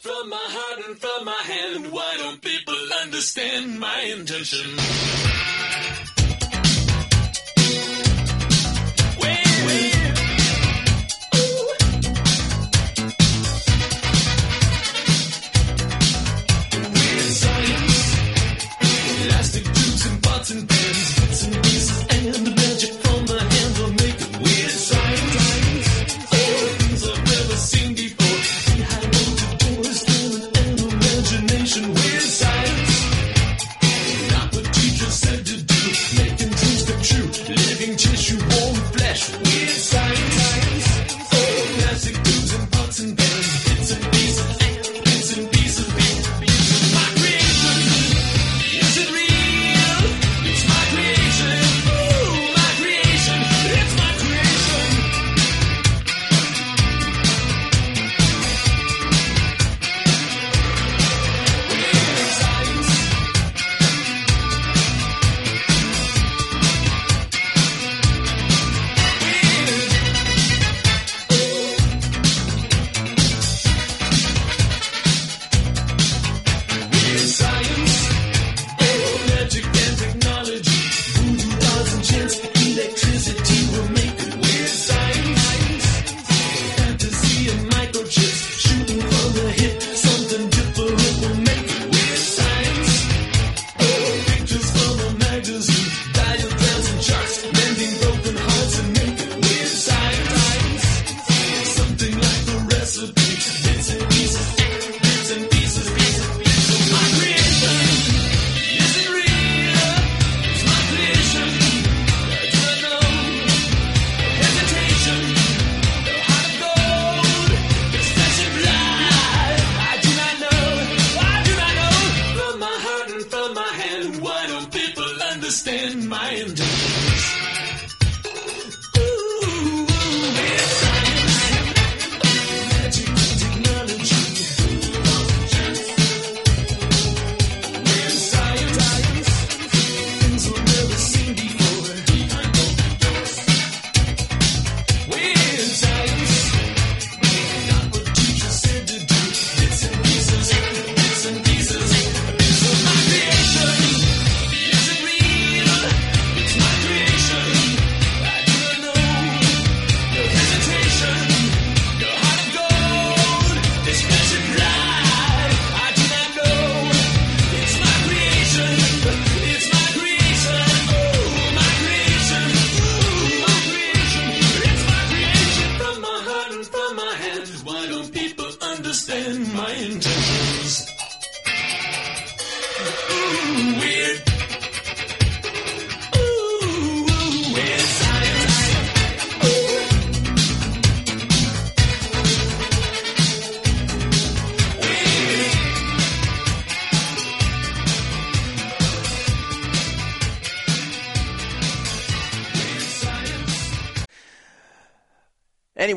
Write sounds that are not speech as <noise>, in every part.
From my heart and from my hand, why don't people understand my intention?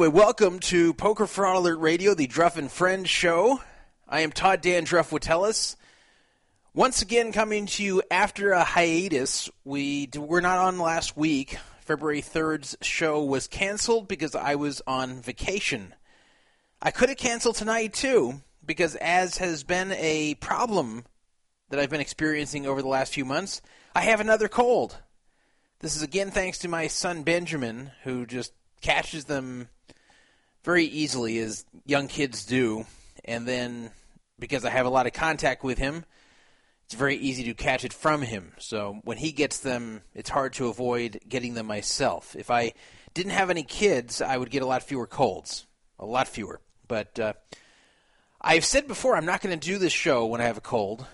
Anyway, welcome to Poker Fraud Alert Radio, the Druff and Friends show. I am Todd Dan Druff Witteles. Once again, coming to you after a hiatus. We were not on last week. February 3rd's show was canceled because I was on vacation. I could have canceled tonight too, because as has been a problem that I've been experiencing over the last few months, I have another cold. This is again thanks to my son Benjamin, who just catches them very easily, as young kids do. And then, because I have a lot of contact with him, it's very easy to catch it from him. So when he gets them, it's hard to avoid getting them myself. If I didn't have any kids, I would get a lot fewer colds. A lot fewer. But uh, I've said before, I'm not going to do this show when I have a cold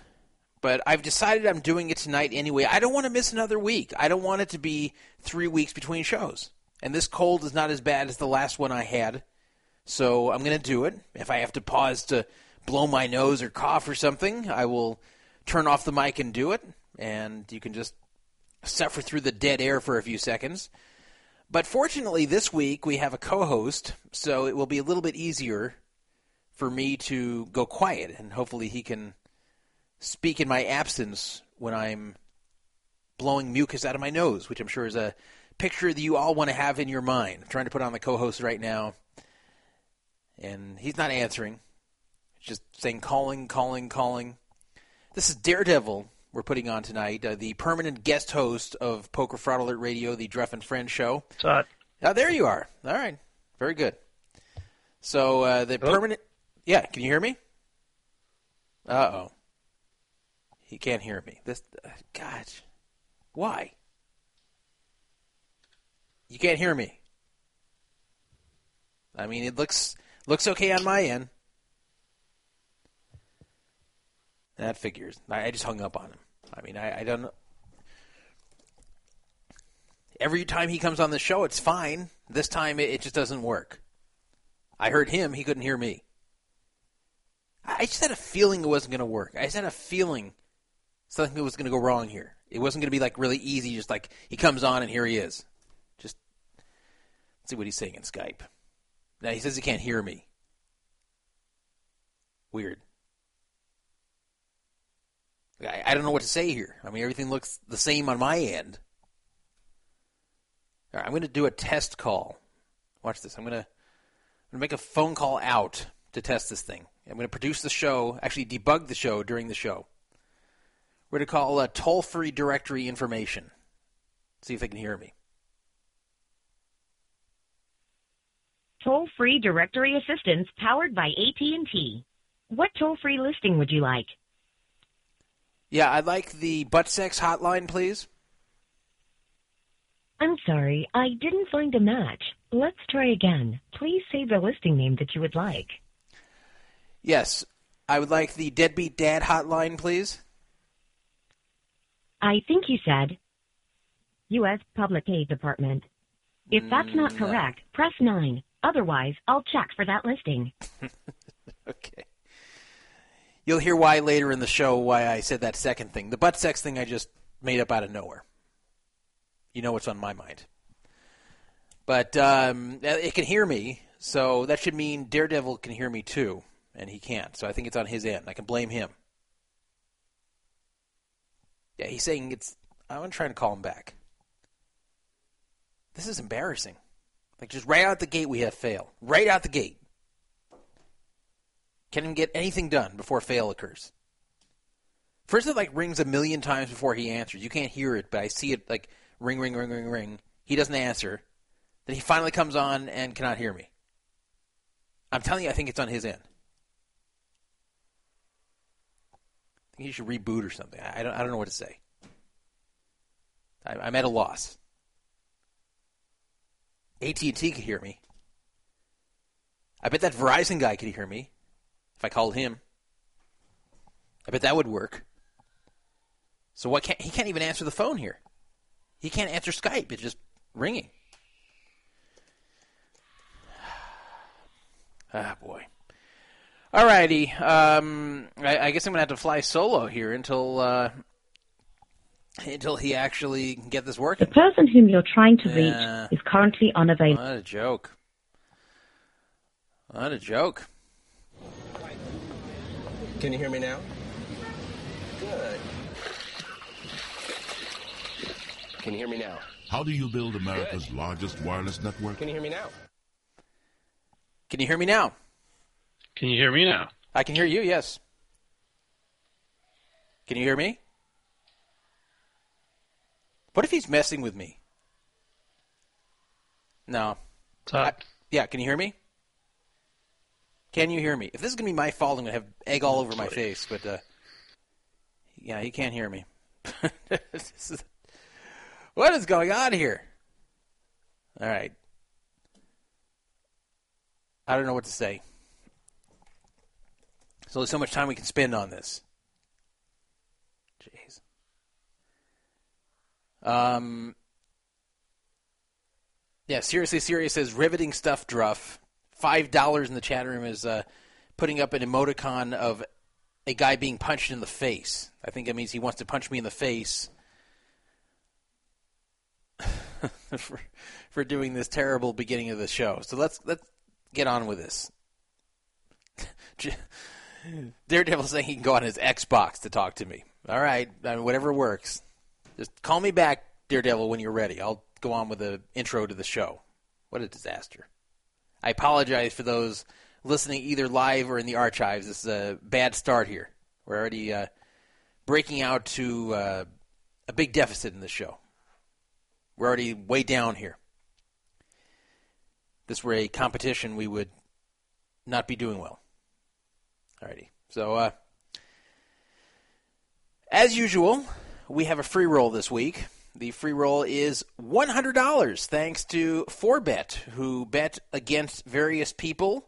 but I've decided I'm doing it tonight anyway. I don't want to miss another week. I don't want it to be three weeks between shows. And this cold is not as bad as the last one I had. So I'm going to do it. If I have to pause to blow my nose or cough or something, I will turn off the mic and do it. And you can just suffer through the dead air for a few seconds. But fortunately, this week we have a co host, so it will be a little bit easier for me to go quiet, and hopefully he can speak in my absence when I'm blowing mucus out of my nose, which I'm sure is a picture that you all want to have in your mind. I'm trying to put on the co host right now, and he's not answering. just saying calling, calling, calling. This is Daredevil we're putting on tonight, uh, the permanent guest host of Poker Fraud Alert Radio, the Druff and Friends show. Todd. Oh, there you are. All right. Very good. So uh, the Hello? permanent. Yeah, can you hear me? Uh oh. He can't hear me. This. Uh, God. Why? You can't hear me. I mean, it looks looks okay on my end. That figures. I, I just hung up on him. I mean, I, I don't. Every time he comes on the show, it's fine. This time, it, it just doesn't work. I heard him; he couldn't hear me. I just had a feeling it wasn't going to work. I just had a feeling something was going to go wrong here. It wasn't going to be like really easy. Just like he comes on and here he is. Just let's see what he's saying in Skype. Now he says he can't hear me. Weird. I, I don't know what to say here. I mean, everything looks the same on my end. All right, I'm going to do a test call. Watch this. I'm going to, I'm going to make a phone call out to test this thing. I'm going to produce the show, actually debug the show during the show. We're going to call uh, toll-free directory information. See if they can hear me. Toll-free directory assistance powered by AT&T. What toll-free listing would you like? Yeah, I'd like the butt sex hotline, please. I'm sorry, I didn't find a match. Let's try again. Please say the listing name that you would like. Yes, I would like the deadbeat dad hotline, please. I think you said U.S. Public Aid Department. If that's not Mm, correct, press 9. Otherwise, I'll check for that listing. <laughs> Okay. You'll hear why later in the show why I said that second thing. The butt sex thing I just made up out of nowhere. You know what's on my mind. But um, it can hear me, so that should mean Daredevil can hear me too, and he can't. So I think it's on his end. I can blame him. Yeah, he's saying it's. I'm trying to call him back. This is embarrassing. Like just right out the gate, we have fail. Right out the gate. Can't even get anything done before fail occurs. First, it like rings a million times before he answers. You can't hear it, but I see it like ring, ring, ring, ring, ring. He doesn't answer. Then he finally comes on and cannot hear me. I'm telling you, I think it's on his end. I think he should reboot or something. I don't. I don't know what to say. I, I'm at a loss. AT and T could hear me. I bet that Verizon guy could hear me if I called him. I bet that would work. So what can't he can't even answer the phone here? He can't answer Skype. It's just ringing. <sighs> Ah boy. Alrighty. Um, I, I guess I'm gonna have to fly solo here until uh, until he actually can get this working. The person whom you're trying to Yeah. reach is currently unavailable. What a joke. What a joke. Can you hear me now? Good. Can you hear me now? How do you build America's largest wireless network? Can you hear me now? Can you hear me now? Can you hear me now? I can hear you, yes. Can you hear me? What if he's messing with me? No. Todd. I- yeah, can you hear me? Can you hear me? If this is going to be my fault, I'm going to have egg all over my face, but uh, yeah, he can't hear me. <laughs> This is- what is going on here? All right. I don't know what to say. So there's so much time we can spend on this. Jeez. Um. Yeah, seriously, serious says riveting stuff. Druff. Five dollars in the chat room is uh, putting up an emoticon of a guy being punched in the face. I think that means he wants to punch me in the face <laughs> for for doing this terrible beginning of the show. So let's let's get on with this. <laughs> Daredevil saying he can go on his Xbox to talk to me. All right, I mean, whatever works. Just call me back, Daredevil, when you're ready. I'll go on with the intro to the show. What a disaster. I apologize for those listening either live or in the archives, this is a bad start here. We're already uh, breaking out to uh, a big deficit in the show. We're already way down here. If this were a competition, we would not be doing well. Alrighty. So, uh, as usual, we have a free roll this week. The free roll is $100 thanks to 4Bet, who bet against various people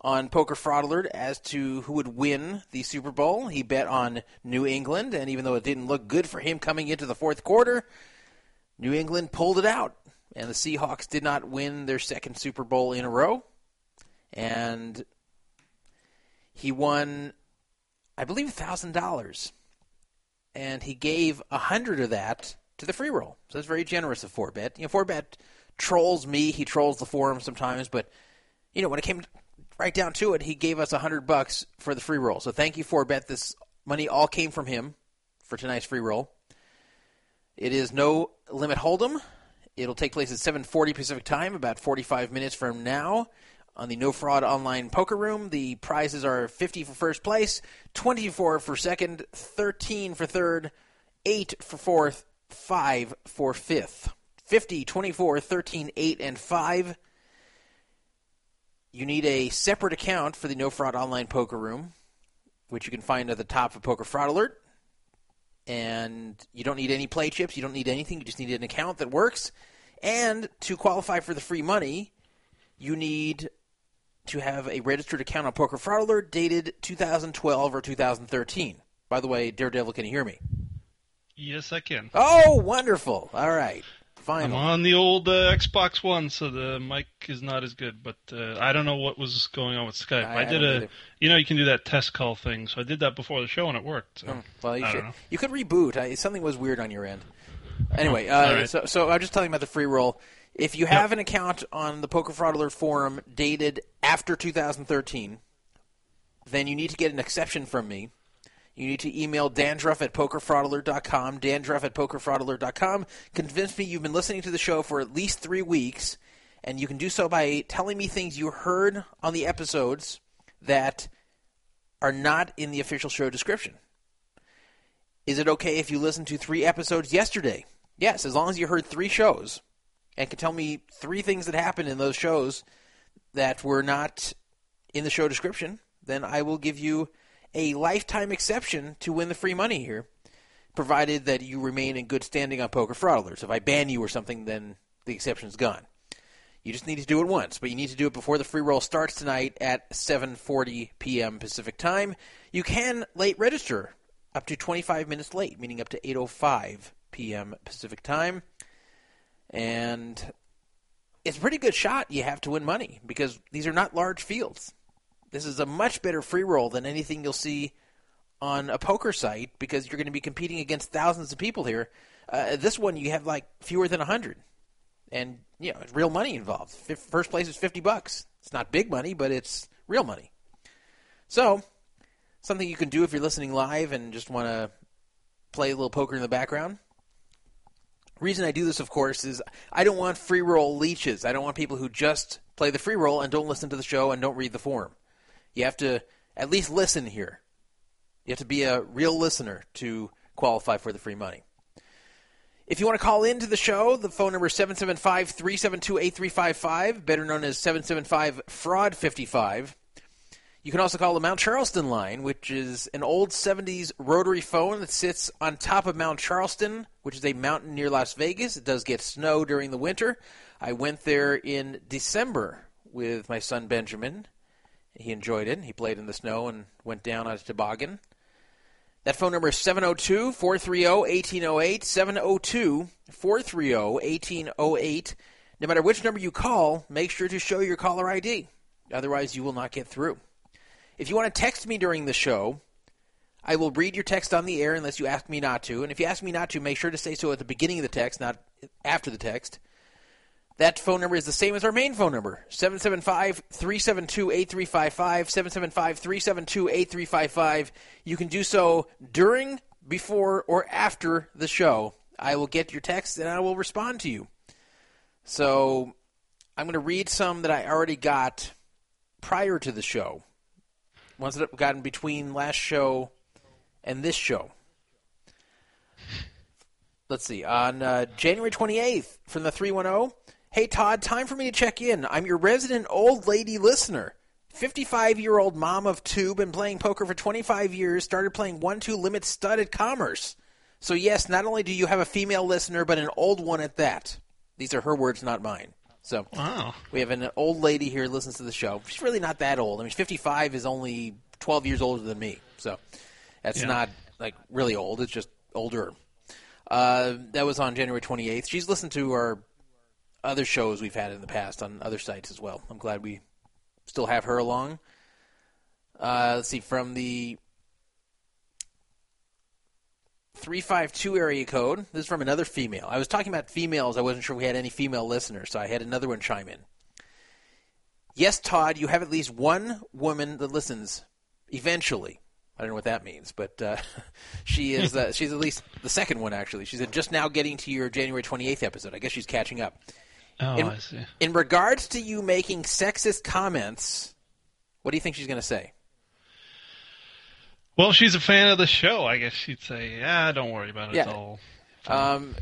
on Poker Fraud Alert as to who would win the Super Bowl. He bet on New England, and even though it didn't look good for him coming into the fourth quarter, New England pulled it out. And the Seahawks did not win their second Super Bowl in a row. And he won, I believe, $1,000 and he gave a hundred of that to the free roll. So that's very generous of Forbet. You know, Forbet trolls me, he trolls the forum sometimes, but you know, when it came right down to it, he gave us a hundred bucks for the free roll. So thank you, Forbet. This money all came from him for tonight's free roll. It is no limit hold'em. It'll take place at 7:40 Pacific time, about 45 minutes from now on the No Fraud Online Poker Room. The prizes are 50 for first place, 24 for second, 13 for third, 8 for fourth, 5 for fifth. 50, 24, 13, 8, and 5. You need a separate account for the No Fraud Online Poker Room, which you can find at the top of Poker Fraud Alert. And you don't need any play chips. You don't need anything. You just need an account that works. And to qualify for the free money, you need to have a registered account on Poker Fraud Alert dated 2012 or 2013. By the way, Daredevil, can you hear me? Yes, I can. Oh, wonderful. All right. Fine. I'm on the old uh, Xbox One, so the mic is not as good. But uh, I don't know what was going on with Skype. I- I, I did don't a, either. you know, you can do that test call thing. So I did that before the show, and it worked. So. Hmm, Well, you I should. don't know. You could reboot. I, something was weird on your end. Anyway, uh, right. so so I'm just telling you about the free roll. If you have an account on the Poker Fraud Alert forum dated after 2013, then you need to get an exception from me. You need to email dandruff at pokerfraudalert.com, dandruff at pokerfraudalert.com. Convince me you've been listening to the show for at least three weeks, and you can do so by telling me things you heard on the episodes that are not in the official show description. Is it okay if you listen to three episodes yesterday? Yes, as long as you heard three shows and can tell me three things that happened in those shows that were not in the show description, then I will give you a lifetime exception to win the free money here, provided that you remain in good standing on Poker Fraud Alerts. If I ban you or something, then the exception's gone. You just need to do it once, but you need to do it before the free roll starts tonight at 7:40 p.m. Pacific Time. You can late register up to 25 minutes late, meaning up to 8:05 p.m. Pacific Time. And it's a pretty good shot you have to win money because these are not large fields. This is a much better free roll than anything you'll see on a poker site because you're going to be competing against thousands of people here. Uh, this one you have like fewer than 100 and you know, it's real money involved. First place is 50 bucks. It's not big money, but it's real money. So, something you can do if you're listening live and just want to play a little poker in the background. Reason I do this, of course, is I don't want free roll leeches. I don't want people who just play the free roll and don't listen to the show and don't read the forum. You have to at least listen here. You have to be a real listener to qualify for the free money. If you want to call into the show, the phone number is 775 372 8355, better known as 775 Fraud 55. You can also call the Mount Charleston line, which is an old 70s rotary phone that sits on top of Mount Charleston, which is a mountain near Las Vegas. It does get snow during the winter. I went there in December with my son Benjamin. He enjoyed it. He played in the snow and went down on a toboggan. That phone number is 702 430 1808. 702 430 1808. No matter which number you call, make sure to show your caller ID. Otherwise, you will not get through. If you want to text me during the show, I will read your text on the air unless you ask me not to. And if you ask me not to, make sure to say so at the beginning of the text, not after the text. That phone number is the same as our main phone number 775 372 8355. 775 372 8355. You can do so during, before, or after the show. I will get your text and I will respond to you. So I'm going to read some that I already got prior to the show. Ones that have gotten between last show and this show. Let's see. On uh, January 28th from the 310, Hey Todd, time for me to check in. I'm your resident old lady listener. 55 year old mom of two, been playing poker for 25 years, started playing 1 2 limit stud at Commerce. So, yes, not only do you have a female listener, but an old one at that. These are her words, not mine. So, Wow. we have an old lady here who listens to the show. She's really not that old. I mean, 55 is only 12 years older than me. So, that's Yeah. not like really old. It's just older. Uh, that was on January 28th. She's listened to our other shows we've had in the past on other sites as well. I'm glad we still have her along. Uh, let's see, from the 352 area code, this is from another female. I was talking about females. I wasn't sure we had any female listeners, so I had another one chime in. Yes, Todd, you have at least one woman that listens eventually. I don't know what that means, but uh, <laughs> she is uh, she's at least the second one actually. She's just now getting to your January 28th episode. I guess she's catching up. Oh, In- I see. In regards to you making sexist comments, what do you think she's going to say? Well, she's a fan of the show. I guess she'd say, "Yeah, don't worry about it. It's Yeah. all." Um,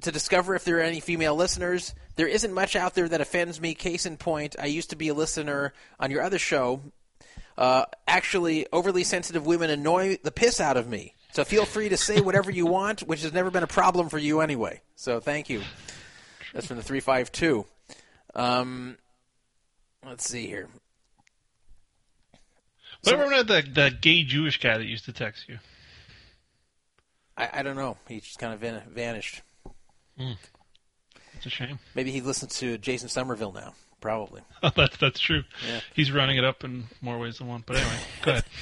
to discover if there are any female listeners, there isn't much out there that offends me. Case in point, I used to be a listener on your other show. Uh, actually, overly sensitive women annoy the piss out of me. So feel free to say whatever you want, which has never been a problem for you anyway. So thank you. That's from the 352. Um, let's see here. Whatever about that that gay Jewish guy that used to text you? I, I don't know. He just kind of van- vanished. Hmm. It's a shame. Maybe he listens to Jason Somerville now. Probably. <laughs> that's that's true. Yeah. He's running it up in more ways than one. But anyway, go ahead. <laughs>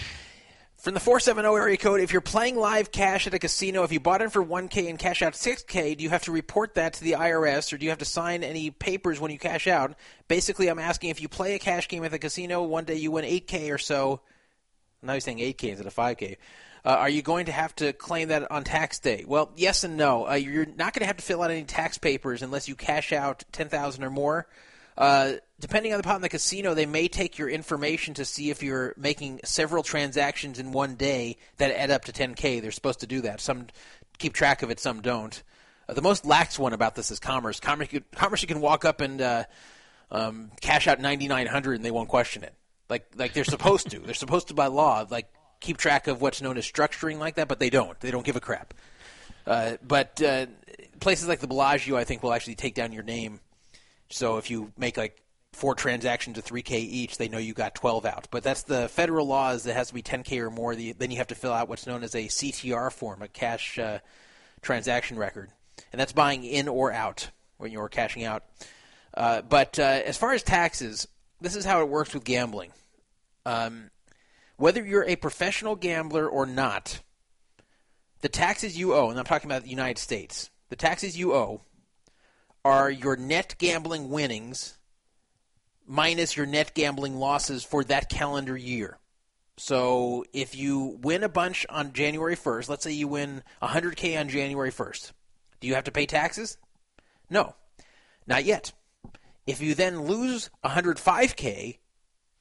From the 470 area code, if you're playing live cash at a casino, if you bought in for 1K and cash out 6K, do you have to report that to the IRS or do you have to sign any papers when you cash out? Basically, I'm asking if you play a cash game at the casino, one day you win 8K or so. Now you're saying 8K instead of 5K. Uh, are you going to have to claim that on tax day? Well, yes and no. Uh, you're not going to have to fill out any tax papers unless you cash out 10000 or more. Uh, depending upon the pot in the casino, they may take your information to see if you're making several transactions in one day that add up to 10k. They're supposed to do that. Some keep track of it, some don't. Uh, the most lax one about this is Commerce. Commerce, you- Commerce, you can walk up and uh, um, cash out 9,900 and they won't question it. Like, like they're supposed to. They're supposed to by law, like keep track of what's known as structuring like that, but they don't. They don't give a crap. Uh, but uh, places like the Bellagio, I think, will actually take down your name. So if you make like four transactions of 3K each, they know you got 12 out. But that's the federal law is it has to be 10K or more. The, then you have to fill out what's known as a CTR form, a cash uh, transaction record, and that's buying in or out when you're cashing out. Uh, but uh, as far as taxes, this is how it works with gambling. Um, whether you're a professional gambler or not, the taxes you owe, and I'm talking about the United States, the taxes you owe are your net gambling winnings minus your net gambling losses for that calendar year. So if you win a bunch on January 1st, let's say you win 100K on January 1st, do you have to pay taxes? No, not yet. If you then lose 105K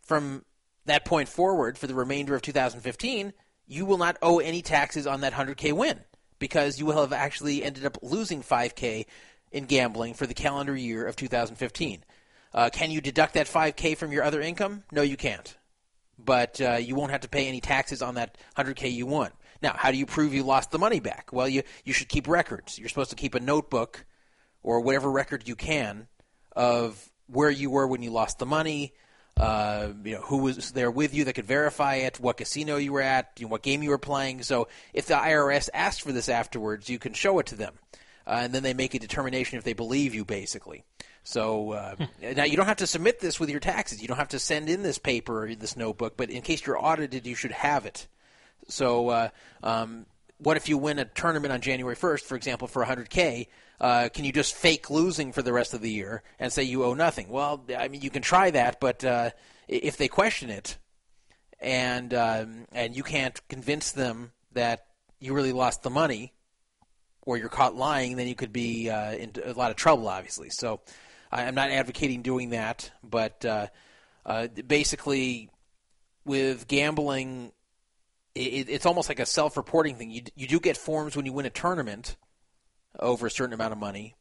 from that point forward for the remainder of 2015, you will not owe any taxes on that 100K win because you will have actually ended up losing 5K in gambling for the calendar year of 2015. Uh, can you deduct that 5K from your other income? No, you can't. But uh, you won't have to pay any taxes on that 100K you won. Now, how do you prove you lost the money back? Well, you, you should keep records. You're supposed to keep a notebook or whatever record you can of where you were when you lost the money, uh, you know, who was there with you that could verify it, what casino you were at, you know, what game you were playing. So if the IRS asks for this afterwards, you can show it to them. Uh, and then they make a determination if they believe you, basically. So uh, now you don't have to submit this with your taxes. You don't have to send in this paper or this notebook, but in case you're audited, you should have it. So, uh, um, what if you win a tournament on January 1st, for example, for 100K? Uh, can you just fake losing for the rest of the year and say you owe nothing? Well, I mean, you can try that, but uh, if they question it and um, and you can't convince them that you really lost the money, or you're caught lying, then you could be uh, in a lot of trouble, obviously. So I'm not advocating doing that, but uh, Uh, basically, with gambling, it, it's almost like a self-reporting thing. You you do get forms when you win a tournament over a certain amount of money,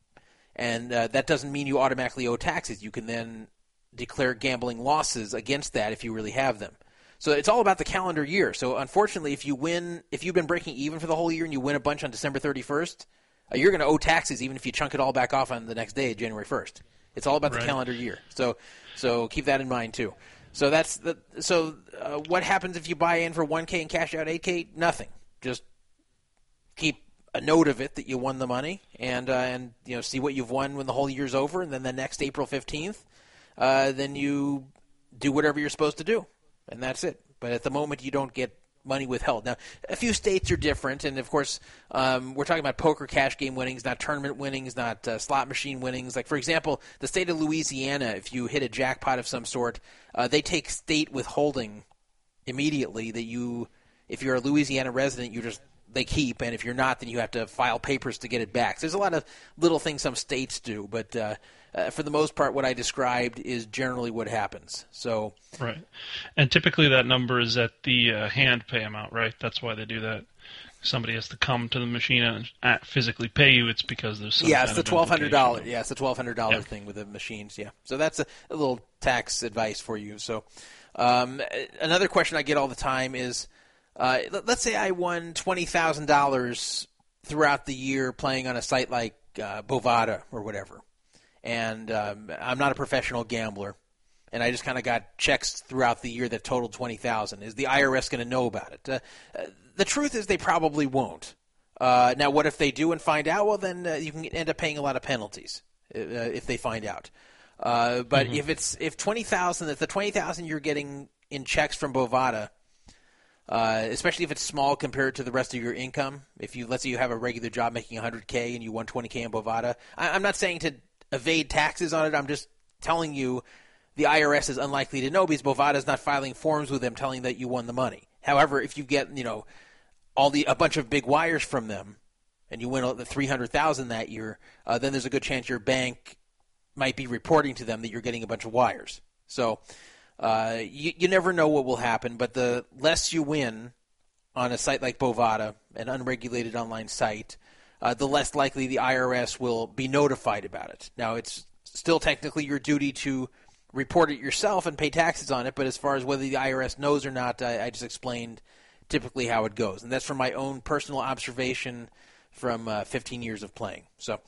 and uh, that doesn't mean you automatically owe taxes. You can then declare gambling losses against that if you really have them. So it's all about the calendar year. So unfortunately, if you win, if you've been breaking even for the whole year and you win a bunch on December 31st, uh, you're going to owe taxes even if you chunk it all back off on the next day, January 1st. It's all about the calendar year. So so keep that in mind too. So that's the so uh, what happens if you buy in for 1k and cash out 8k? Nothing. Just keep a note of it that you won the money and uh, and you know see what you've won when the whole year's over and then the next April 15th uh, then you do whatever you're supposed to do and that's it. But at the moment you don't get money withheld. Now a few states are different. And of course um, we're talking about poker cash game winnings not tournament winnings not uh, slot machine winnings. Like for example the state of louisiana if you hit a jackpot of some sort uh, they take state withholding immediately that you if you're a Louisiana resident you just they keep. And if you're not then you have to file papers to get it back. So there's a lot of little things some states do, but uh, uh, for the most part what I described is generally what happens. So Right. And typically that number is at the uh, hand pay amount, right? That's why they do that. Somebody has to come to the machine and uh, physically pay you. It's because there's some yeah, it's the twelve hundred dollar. Yeah, it's the twelve hundred dollar Yeah. thing with the machines. Yeah, so that's a, a little tax advice for you. So um, another question I get all the time is, uh, let- let's say I won twenty thousand dollars throughout the year playing on a site like uh, Bovada or whatever, and um, I'm not a professional gambler. And I just kind of got checks throughout the year that totaled twenty thousand. Is the IRS going to know about it? Uh, uh, the truth is, they probably won't. Uh, now, what if they do and find out? Well, then uh, you can end up paying a lot of penalties uh, if they find out. Uh, but if it's if twenty thousand, if the twenty thousand you're getting in checks from Bovada, uh, especially if it's small compared to the rest of your income, if you let's say you have a regular job making 100k and you won 20k in Bovada, I, I'm not saying to evade taxes on it. I'm just telling you the IRS is unlikely to know because Bovada is not filing forms with them telling that you won the money. However, if you get you know all the a bunch of big wires from them, and you win the three hundred thousand that year, uh, then there's a good chance your bank might be reporting to them that you're getting a bunch of wires. So uh, you you never know what will happen, but the less you win on a site like Bovada, an unregulated online site, uh, the less likely the IRS will be notified about it. Now it's still technically your duty to report it yourself and pay taxes on it, but as far as whether the IRS knows or not, I, I just explained typically how it goes, and that's from my own personal observation from uh, 15 years of playing. So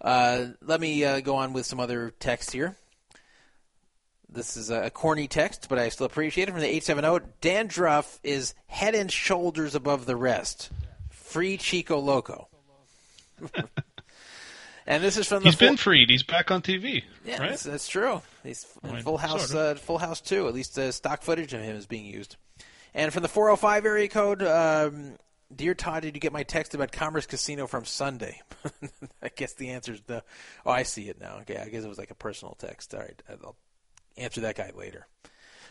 uh, let me uh, go on with some other text here. This is a corny text, but I still appreciate it. From the 870, Dandruff is head and shoulders above the rest. Free Chico Loco. <laughs> and this is from the He's full- been freed. He's back on TV, yeah, right? that's, that's true. He's in Right, Full House, sort uh, Full House too. At least uh, stock footage of him is being used. And from the 405 area code, um, dear Todd, did you get my text about Commerce Casino from Sunday? <laughs> I guess the answer is no. Oh, I see it now. Okay, I guess it was like a personal text. All right, I'll answer that guy later.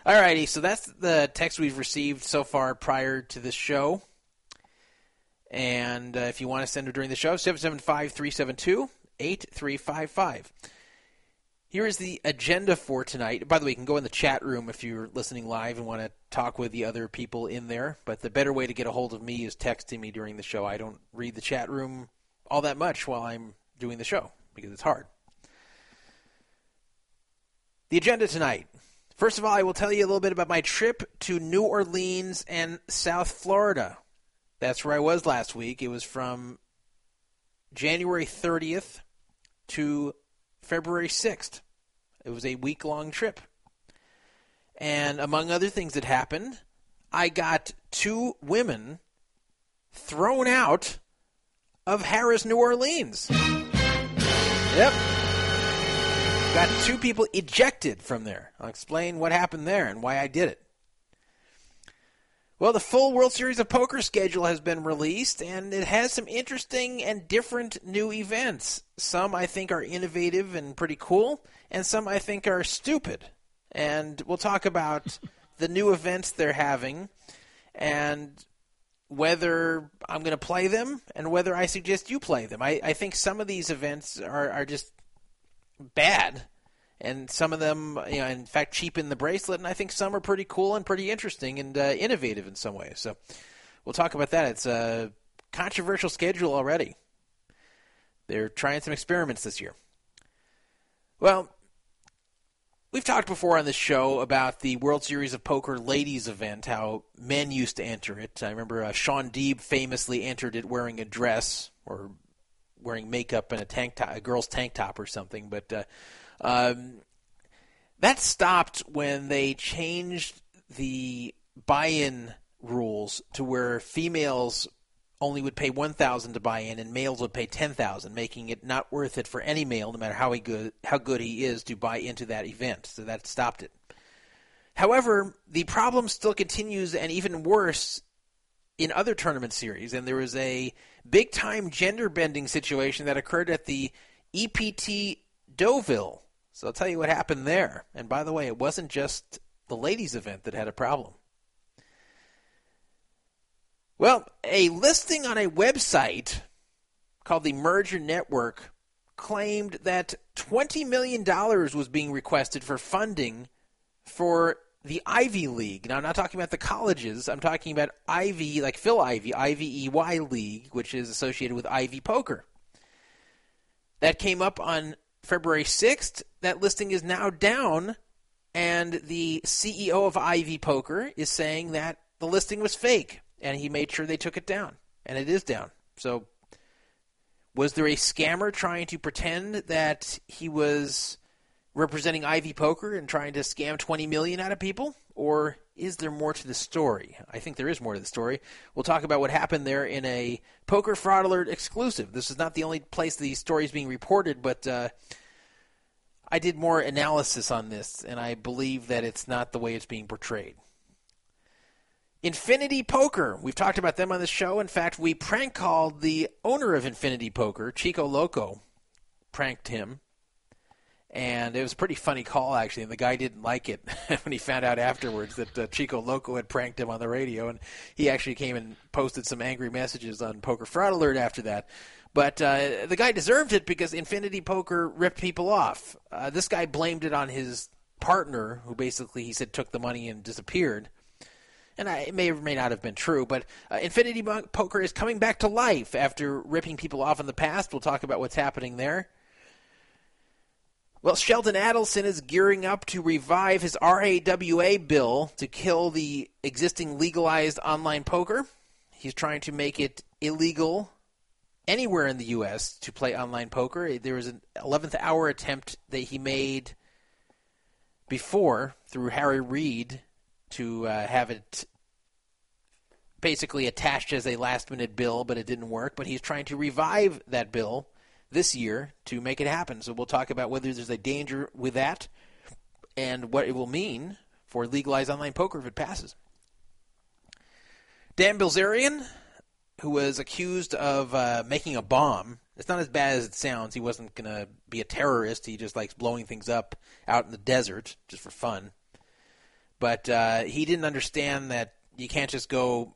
All righty, so that's the text we've received so far prior to this show. And uh, if you want to send it during the show, 775 372 8355. Here is the agenda for tonight. By the way, you can go in the chat room if you're listening live and want to talk with the other people in there. But the better way to get a hold of me is texting me during the show. I don't read the chat room all that much while I'm doing the show because it's hard. The agenda tonight. First of all, I will tell you a little bit about my trip to New Orleans and South Florida. That's where I was last week. It was from January 30th to February 6th. It was a week long trip. And among other things that happened, I got two women thrown out of Harrah's, New Orleans. Yep. Got two people ejected from there. I'll explain what happened there and why I did it. Well, the full World Series of Poker schedule has been released, and it has some interesting and different new events. Some I think are innovative and pretty cool, and some I think are stupid. And we'll talk about <laughs> the new events they're having and whether I'm going to play them and whether I suggest you play them. I, I think some of these events are, are just bad, and some of them, you know, in fact, cheapen the bracelet, and I think some are pretty cool and pretty interesting and uh, innovative in some ways. So we'll talk about that. It's a controversial schedule already. They're trying some experiments this year. Well, we've talked before on this show about the World Series of Poker ladies event, how men used to enter it. I remember uh, Shaun Deeb famously entered it wearing a dress or wearing makeup and a tank top, a girl's tank top or something. But uh, um, that stopped when they changed the buy-in rules to where females only would pay 1000 to buy in and males would pay 10000 making it not worth it for any male no matter how he good how good he is to buy into that event. So that stopped it. However the problem still continues and even worse in other tournament series and there was a big time gender bending situation that occurred at the EPT Deauville so I'll tell you what happened there and by the way it wasn't just the ladies event that had a problem well, a listing on a website called the Merger Network claimed that $20 million was being requested for funding for the Ivey League. Now, I'm not talking about the colleges. I'm talking about Ivey, like Phil Ivey, I-V-E-Y League, which is associated with Ivey Poker. That came up on February 6th. That listing is now down, and the CEO of Ivey Poker is saying that the listing was fake and he made sure they took it down, and it is down. So, was there a scammer trying to pretend that he was representing Ivey Poker and trying to scam 20 million out of people, or is there more to the story? I think there is more to the story. We'll talk about what happened there in a Poker Fraud Alert exclusive. This is not the only place the story is being reported, but uh, I did more analysis on this, and I believe that it's not the way it's being portrayed. Infinity Poker. We've talked about them on the show. In fact, we prank called the owner of Infinity Poker, Chico Loco. Pranked him. And it was a pretty funny call, actually. And the guy didn't like it <laughs> when he found out afterwards that uh, Chico Loco had pranked him on the radio. And he actually came and posted some angry messages on Poker Fraud Alert after that. But uh, the guy deserved it because Infinity Poker ripped people off. Uh, this guy blamed it on his partner, who basically, he said, took the money and disappeared and I, it may or may not have been true, but uh, Infinity Poker is coming back to life after ripping people off in the past. We'll talk about what's happening there. Well, Sheldon Adelson is gearing up to revive his RAWA bill to kill the existing legalized online poker. He's trying to make it illegal anywhere in the U.S. to play online poker. There was an 11th hour attempt that he made before through Harry Reid to uh, have it basically attached as a last minute bill, but it didn't work. But he's trying to revive that bill this year to make it happen. So we'll talk about whether there's a danger with that and what it will mean for legalized online poker if it passes. Dan Bilzerian, who was accused of uh, making a bomb. It's not as bad as it sounds. He wasn't going to be a terrorist. He just likes blowing things up out in the desert just for fun. But uh, he didn't understand that you can't just go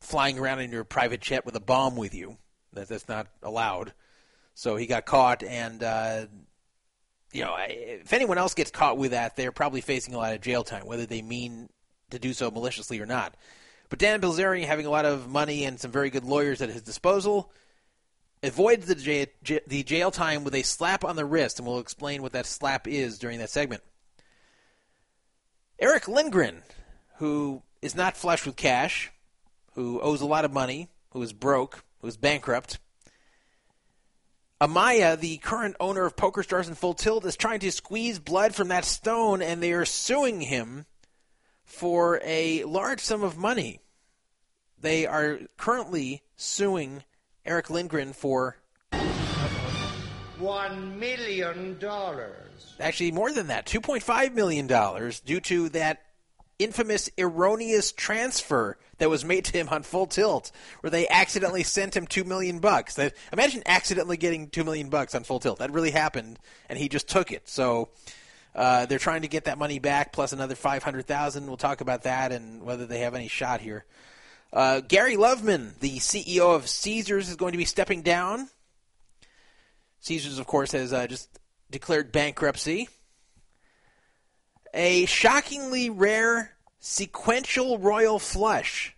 flying around in your private jet with a bomb with you. That that's not allowed. So he got caught, and uh, you know, if anyone else gets caught with that, they're probably facing a lot of jail time, whether they mean to do so maliciously or not. But Dan Bilzerian, having a lot of money and some very good lawyers at his disposal, avoids the the jail time with a slap on the wrist, and we'll explain what that slap is during that segment. Erick Lindgren, who is not flush with cash, who owes a lot of money, who is broke, who is bankrupt. Amaya, the current owner of Poker Stars and Full Tilt, is trying to squeeze blood from that stone, and they are suing him for a large sum of money. They are currently suing Erick Lindgren for One million dollars. actually more than that, $2.5 million due to that infamous erroneous transfer that was made to him on full tilt where they accidentally sent him 2 million bucks. That imagine accidentally getting 2 million bucks on full tilt. That really happened and he just took it. So uh, they're trying to get that money back plus another 500,000. We'll talk about that and whether they have any shot here. Uh, Gary Loveman, the CEO of Caesars, is going to be stepping down. Caesars, of course, has uh, just declared bankruptcy. A shockingly rare sequential royal flush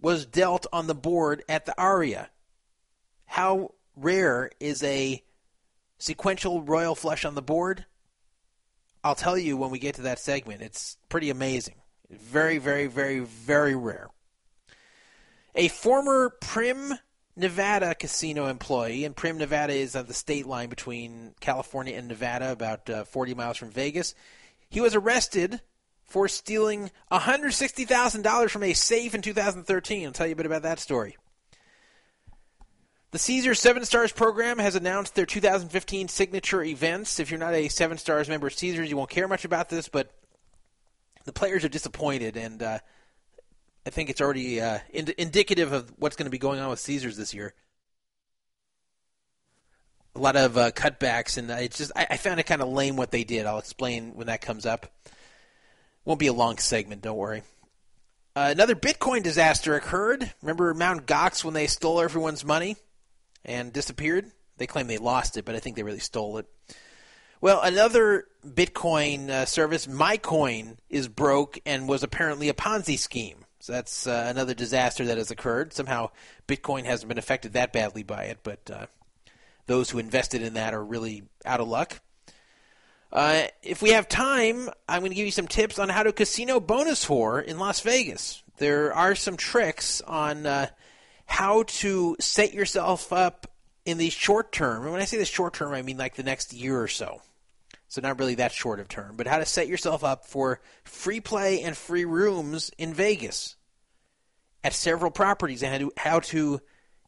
was dealt on the board at the Aria. How rare is a sequential royal flush on the board? I'll tell you when we get to that segment. It's pretty amazing. Very, very, very, very rare. A former Primm, Nevada casino employee, and Primm, Nevada is on the state line between California and Nevada, about uh, 40 miles from Vegas. He was arrested for stealing $160,000 from a safe in 2013. I'll tell you a bit about that story. The Caesars Seven Stars program has announced their 2015 signature events. If you're not a Seven Stars member of Caesars, you won't care much about this, but the players are disappointed, and uh, I think it's already uh, ind- indicative of what's going to be going on with Caesars this year. A lot of uh, cutbacks, and it's just I, I found it kind of lame what they did. I'll explain when that comes up. Won't be a long segment, don't worry. Uh, another Bitcoin disaster occurred. Remember Mount Gox when they stole everyone's money and disappeared? They claim they lost it, but I think they really stole it. Well, another Bitcoin uh, service, MyCoin, is broke and was apparently a Ponzi scheme. So that's uh, another disaster that has occurred. Somehow, Bitcoin hasn't been affected that badly by it, but uh, those who invested in that are really out of luck. Uh, if we have time, I'm going to give you some tips on how to casino bonus whore in Las Vegas. There are some tricks on uh, how to set yourself up in the short term. And when I say the short term, I mean like the next year or so. So not really that short of term, but how to set yourself up for free play and free rooms in Vegas at several properties and how to, how to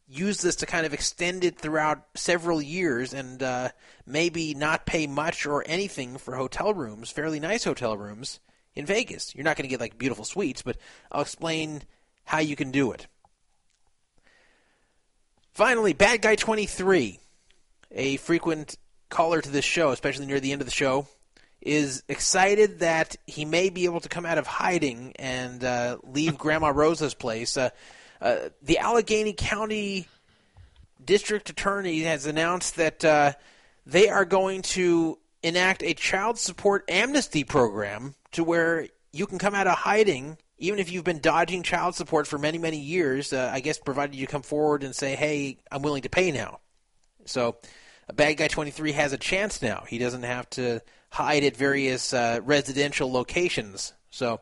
use this to kind of extend it throughout several years and uh, maybe not pay much or anything for hotel rooms, fairly nice hotel rooms in Vegas. You're not going to get like beautiful suites, but I'll explain how you can do it. Finally, Bad Guy 23, a frequent caller to this show, especially near the end of the show, is excited that he may be able to come out of hiding and uh, leave Grandma Rosa's place. Uh, uh, the Allegheny County District Attorney has announced that uh, they are going to enact a child support amnesty program to where you can come out of hiding even if you've been dodging child support for many, many years, uh, I guess provided you come forward and say, hey, I'm willing to pay now. So, a bad guy 23 has a chance now. He doesn't have to hide at various uh, residential locations. So,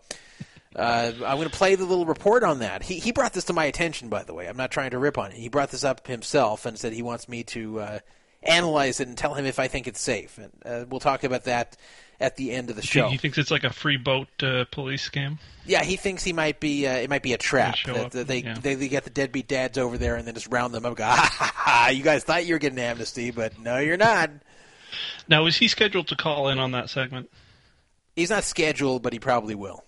uh, I'm going to play the little report on that. He, he brought this to my attention, by the way. I'm not trying to rip on it. He brought this up himself and said he wants me to uh, analyze it and tell him if I think it's safe. And uh, we'll talk about that at the end of the show. He thinks it's like a free boat uh, police scam. Yeah, he thinks he might be. Uh, it might be a trap. That, that they, yeah. they they get the deadbeat dads over there and then just round them up. And go, ha, ha, ha, you guys thought you were getting amnesty, but no, you're not. Now, is he scheduled to call in on that segment? He's not scheduled, but he probably will.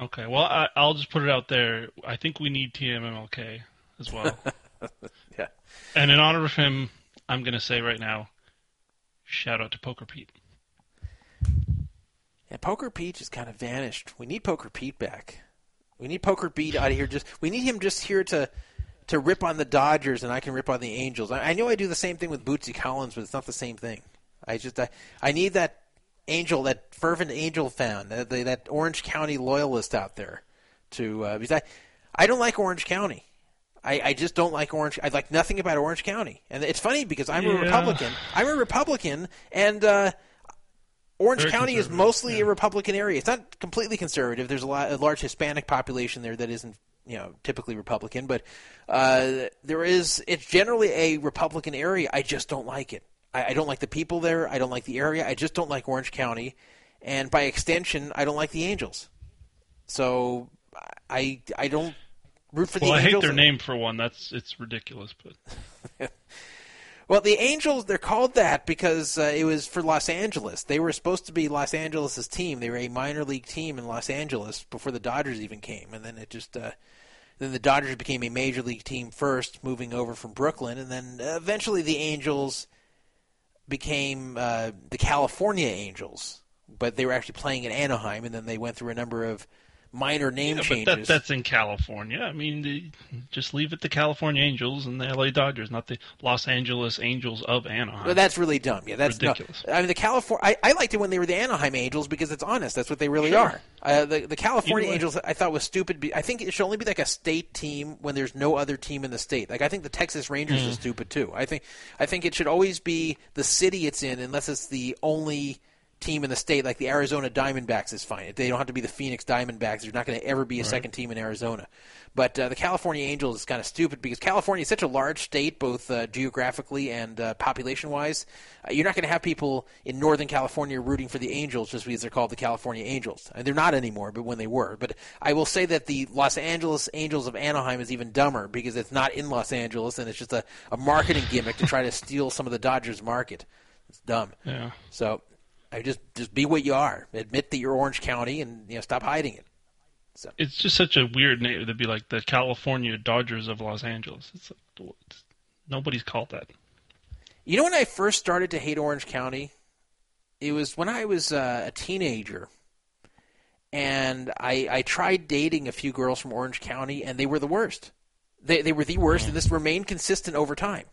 Okay, well, I, I'll just put it out there. I think we need TMMLK as well. <laughs> Yeah. And in honor of him, I'm going to say right now, shout out to Poker Pete. Yeah, Poker Pete just kind of vanished. We need Poker Pete back. We need Poker Pete out of here. Just we need him just here to to rip on the Dodgers, and I can rip on the Angels. I, I know I do the same thing with Bootsy Collins, but it's not the same thing. I just I, I need that angel, that fervent angel fan, that, that Orange County loyalist out there to uh, because I I don't like Orange County. I, I just don't like Orange. I like nothing about Orange County, and it's funny because I'm a Republican. I'm a Republican, and uh, Orange Very County is mostly yeah. a Republican area. It's not completely conservative. There's a, lot, a large Hispanic population there that isn't, you know, typically Republican, but uh, there is. It's generally a Republican area. I just don't like it. I, I don't like the people there. I don't like the area. I just don't like Orange County, and by extension, I don't like the Angels. So I I don't root for Well, the I hate their name for one. That's it's ridiculous, but <laughs> Well, the Angels, they're called that because uh, it was for Los Angeles. They were supposed to be Los Angeles' team. They were a minor league team in Los Angeles before the Dodgers even came. And then it just, uh, then the Dodgers became a major league team first, moving over from Brooklyn. And then uh, eventually the Angels became uh, the California Angels. But they were actually playing in Anaheim, and then they went through a number of minor name Yeah, but that, that's in California. I mean, the, just leave it to California Angels and the LA Dodgers, not the Los Angeles Angels of Anaheim. Well, that's really dumb. Yeah, that's no- Ridiculous. I mean, the California. I, I liked it when they were the Anaheim Angels because it's honest. That's what they really are. Uh, the the California. Angels, I thought was stupid. I think it should only be like a state team when there's no other team in the state. Like I think the Texas Rangers Mm. is stupid too. I think I think it should always be the city it's in, unless it's the only team in the state. Like the Arizona Diamondbacks is fine. They don't have to be the Phoenix Diamondbacks. There's not going to ever be a second team in Arizona. But uh, the California Angels is kind of stupid because California is such a large state, both uh, geographically and uh, population wise. Uh, you're not going to have people in Northern California rooting for the Angels just because they're called the California Angels. And they're not anymore, but when they were. But I will say that the Los Angeles Angels of Anaheim is even dumber because it's not in Los Angeles and it's just a, a marketing gimmick to try to steal some of the Dodgers market. It's dumb. yeah. So I just just be what you are. Admit that you're Orange County and you know stop hiding it. It's just such a weird name to be like the California Dodgers of Los Angeles. It's like, it's, nobody's called that. You know when I first started to hate Orange County? It was when I was uh, a teenager. And I, I tried dating a few girls from Orange County, and they were the worst. They, they were the worst, and this remained consistent over time.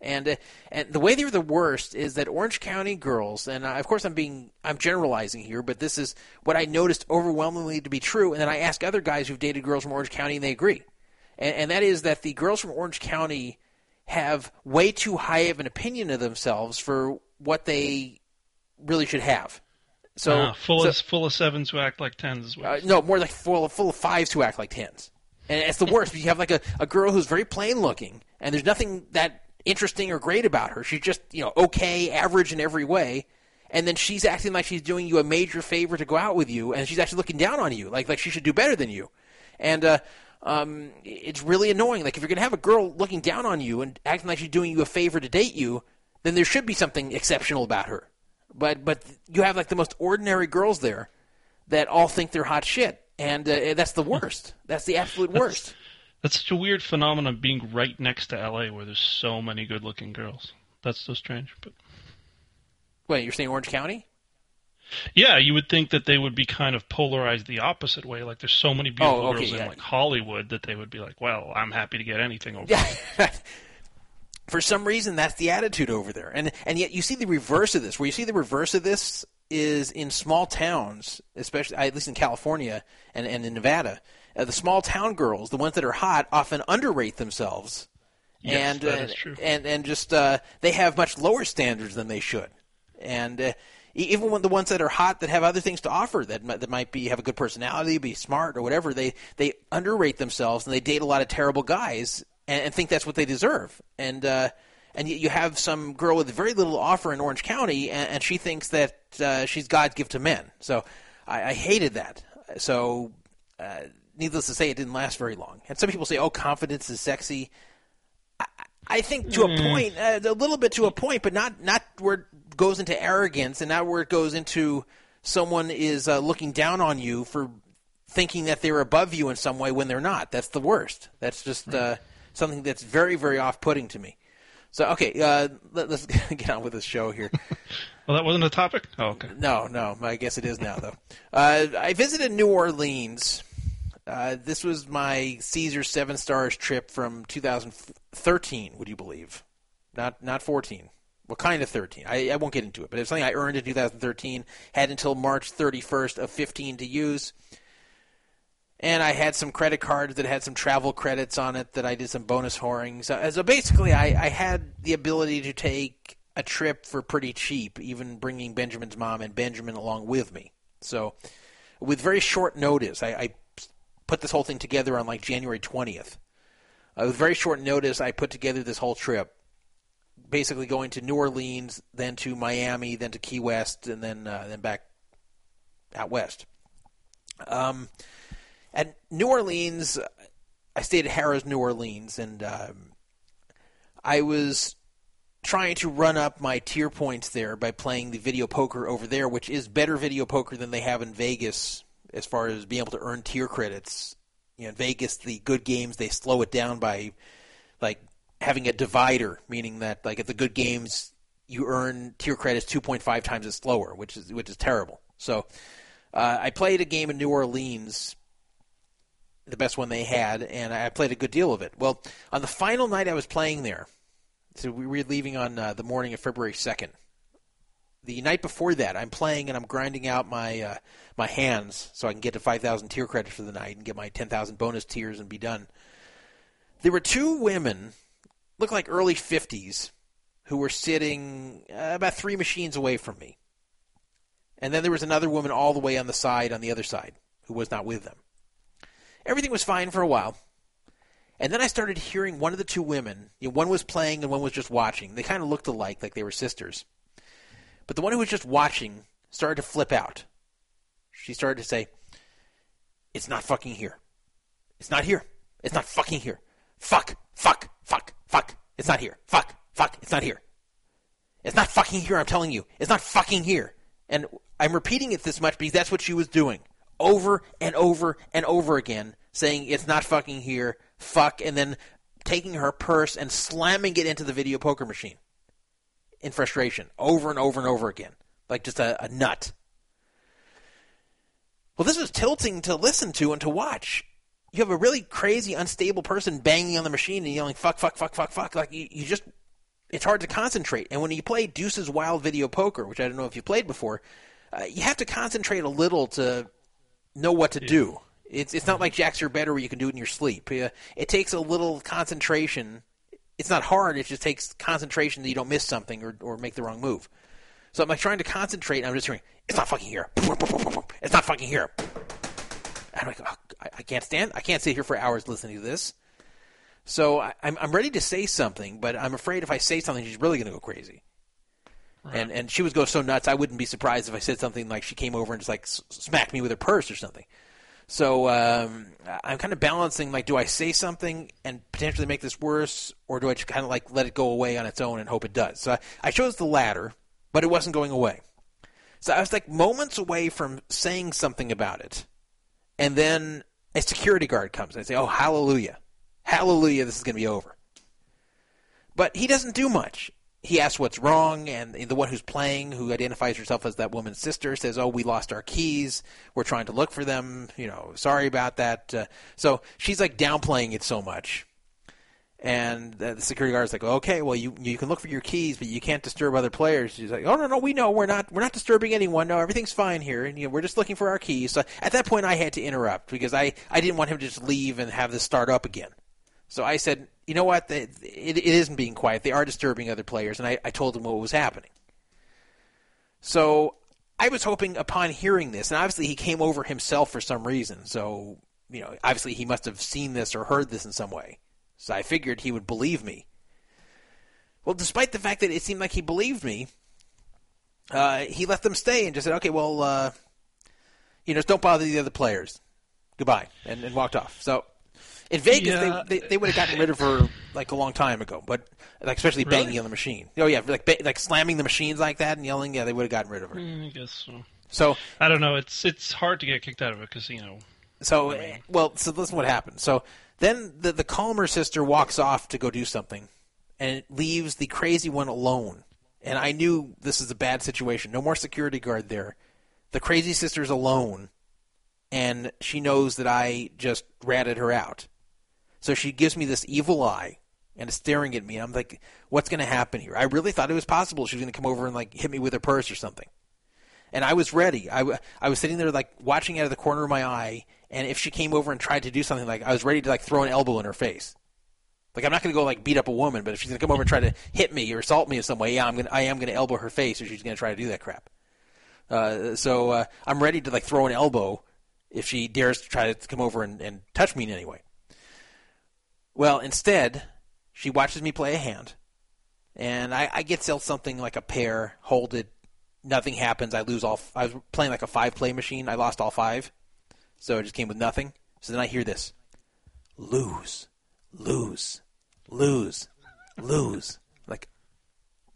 And uh, and the way they were the worst is that Orange County girls, and uh, of course I'm being I'm generalizing here, but this is what I noticed overwhelmingly to be true. And then I ask other guys who've dated girls from Orange County, and they agree. And, and that is that the girls from Orange County have way too high of an opinion of themselves for what they really should have. So Uh, full so- of full of sevens who act like tens as well. uh, no, more like full of, full of fives who act like tens. And it's the worst. because you have like a, a girl who's very plain looking, and there's nothing that interesting or great about her. She's just, you know, okay, average in every way. And then she's acting like she's doing you a major favor to go out with you, and she's actually looking down on you, like like she should do better than you. And uh, um, it's really annoying. Like if you're gonna have a girl looking down on you and acting like she's doing you a favor to date you, then there should be something exceptional about her. But but you have like the most ordinary girls there that all think they're hot shit, and uh, that's the worst. That's the absolute <laughs> worst. That's such a weird phenomenon being right next to LA where there's so many good looking girls. That's so strange. But Wait, you're saying Orange County? yeah, you would think that they would be kind of polarized the opposite way. Like there's so many oh, beautiful Oh, okay, girls yeah. in like Hollywood that they would be like, Well, I'm happy to get anything over Yeah. there. <laughs> For some reason, that's the attitude over there, and and yet you see the reverse of this. Where you see the reverse of this is in small towns, especially at least in California and, and in Nevada. Uh, the small town girls, the ones that are hot, often underrate themselves, Yes, and that uh, is true. and and just uh, they have much lower standards than they should, and. Uh, even when the ones that are hot that have other things to offer that might, that might be have a good personality, be smart or whatever, they they underrate themselves and they date a lot of terrible guys and, and think that's what they deserve. And uh, and you have some girl with very little offer in Orange County, and, and she thinks that uh, she's God's gift to men. So I, I hated that. So uh, needless to say, it didn't last very long. And some people say, "Oh, confidence is sexy." I think to a point, uh, a little bit to a point, but not not where it goes into arrogance, and not where it goes into someone is uh, looking down on you for thinking that they're above you in some way when they're not. That's the worst. That's just uh, something that's very very off putting to me. So okay, uh, let, us <laughs> get on with the show here. <laughs> Well that wasn't a topic? Oh, okay. No, no, I guess it is now though. Uh, I visited New Orleans. Uh, this was my Caesar Seven Stars trip from 2013. Would you believe? Not not 14. What kind of 13? I, I won't get into it, but it's something I earned in 2013. Had until March 31st of 15 to use. And I had some credit cards that had some travel credits on it that I did some bonus whoring. So, so basically, I, I had the ability to take a trip for pretty cheap, even bringing Benjamin's mom and Benjamin along with me. So, with very short notice, I, I put this whole thing together on like January 20th. Uh, with very short notice, I put together this whole trip. Basically, going to New Orleans, then to Miami, then to Key West, and then uh, then back out west. Um, at New Orleans, I stayed at Harrah's New Orleans, and um, I was trying to run up my tier points there by playing the video poker over there, which is better video poker than they have in Vegas as far as being able to earn tier credits. You know, in Vegas, the good games they slow it down by like having a divider, meaning that like at the good games you earn tier credits 2.5 times as slower, which is which is terrible. So uh, I played a game in New Orleans the best one they had, and I played a good deal of it. Well, on the final night I was playing there, so we were leaving on uh, the morning of February second. The night before that, I'm playing and I'm grinding out my uh, my hands so I can get to 5,000 tier credits for the night and get my 10,000 bonus tiers and be done. There were two women, look like early 50s, who were sitting uh, about three machines away from me. And then there was another woman all the way on the side, on the other side, who was not with them. Everything was fine for a while. And then I started hearing one of the two women, you know, one was playing and one was just watching. They kind of looked alike, like they were sisters. But the one who was just watching started to flip out. She started to say, It's not fucking here. It's not here. It's not fucking here. Fuck, fuck, fuck, fuck. It's not here. Fuck, fuck, it's not here. It's not fucking here, I'm telling you. It's not fucking here. And I'm repeating it this much because that's what she was doing. Over and over and over again, saying it's not fucking here, fuck, and then taking her purse and slamming it into the video poker machine in frustration over and over and over again. Like just a, a nut. Well, this is tilting to listen to and to watch. You have a really crazy, unstable person banging on the machine and yelling "fuck, fuck, fuck, fuck, fuck." Like you, you just, it's hard to concentrate. And when you play Deuces Wild Video Poker, which I don't know if you played before, uh, you have to concentrate a little to know what to do. It's it's not like Jacks or Better where you can do it in your sleep. Uh, it takes a little concentration. It's not hard. It just takes concentration that you don't miss something or, or make the wrong move. So I'm like trying to concentrate, and I'm just hearing, "It's not fucking here. <laughs> It's not fucking here." And I'm like, oh, I, I can't stand. I can't sit here for hours listening to this. So I, I'm I'm ready to say something, but I'm afraid if I say something, she's really going to go crazy. And and she would go so nuts. I wouldn't be surprised if I said something like she came over and just like smacked me with her purse or something. So um, I'm kind of balancing like, do I say something and potentially make this worse, or do I just kind of like let it go away on its own and hope it does? So I, I chose the latter, but it wasn't going away. So I was like moments away from saying something about it, and then a security guard comes and I say, "Oh, hallelujah, hallelujah, this is going to be over." But he doesn't do much. He asks what's wrong, and the one who's playing, who identifies herself as that woman's sister, says, "Oh, we lost our keys. We're trying to look for them. You know, sorry about that." Uh, so she's like downplaying it so much, and the security guard's like, "Okay, well, you you can look for your keys, but you can't disturb other players." She's like, "Oh no, no, we know we're not we're not disturbing anyone. No, everything's fine here, and you know, we're just looking for our keys." So at that point, I had to interrupt because I I didn't want him to just leave and have this start up again. So I said, "You know what? It, it, isn't being quiet. They are disturbing other players," and I, I told them what was happening. So I was hoping upon hearing this, and obviously he came over himself for some reason. So you know, obviously he must have seen this or heard this in some way. So I figured he would believe me. Well, despite the fact that it seemed like he believed me, uh, he let them stay and just said, "Okay, well, uh, you know, don't bother the other players. Goodbye," and, and walked off. So in Vegas, Yeah. they, they they would have gotten rid of her like a long time ago, but like especially Really? banging on the machine. Oh yeah, like ba- like slamming the machines like that and yelling. Yeah, they would have gotten rid of her. Mm, I guess so. So I don't know. It's it's hard to get kicked out of a casino. So, eh, well, so listen what happened. So then the the calmer sister walks off to go do something, and leaves the crazy one alone. And I knew this is a bad situation. No more security guard there. The crazy sister's alone, and she knows that I just ratted her out. So she gives me this evil eye and is staring at me. And I'm like, what's going to happen here? I really thought it was possible she was going to come over and like hit me with her purse or something and I was ready. I, w- I was sitting there like watching out of the corner of my eye, and if she came over and tried to do something, like I was ready to like throw an elbow in her face. Like I'm not going to go like beat up a woman, but if she's going to come over and try to hit me or assault me in some way, yeah, I'm going I am going to elbow her face, or she's going to try to do that crap. Uh, so uh, I'm ready to like throw an elbow if she dares to try to come over and, and touch me in any way. Well, instead, she watches me play a hand, and I, I get dealt something like a pair, hold it, nothing happens. I lose all. I was playing like a five play machine. I lost all five, so it just came with nothing. So then I hear this: lose, lose, lose, lose. Like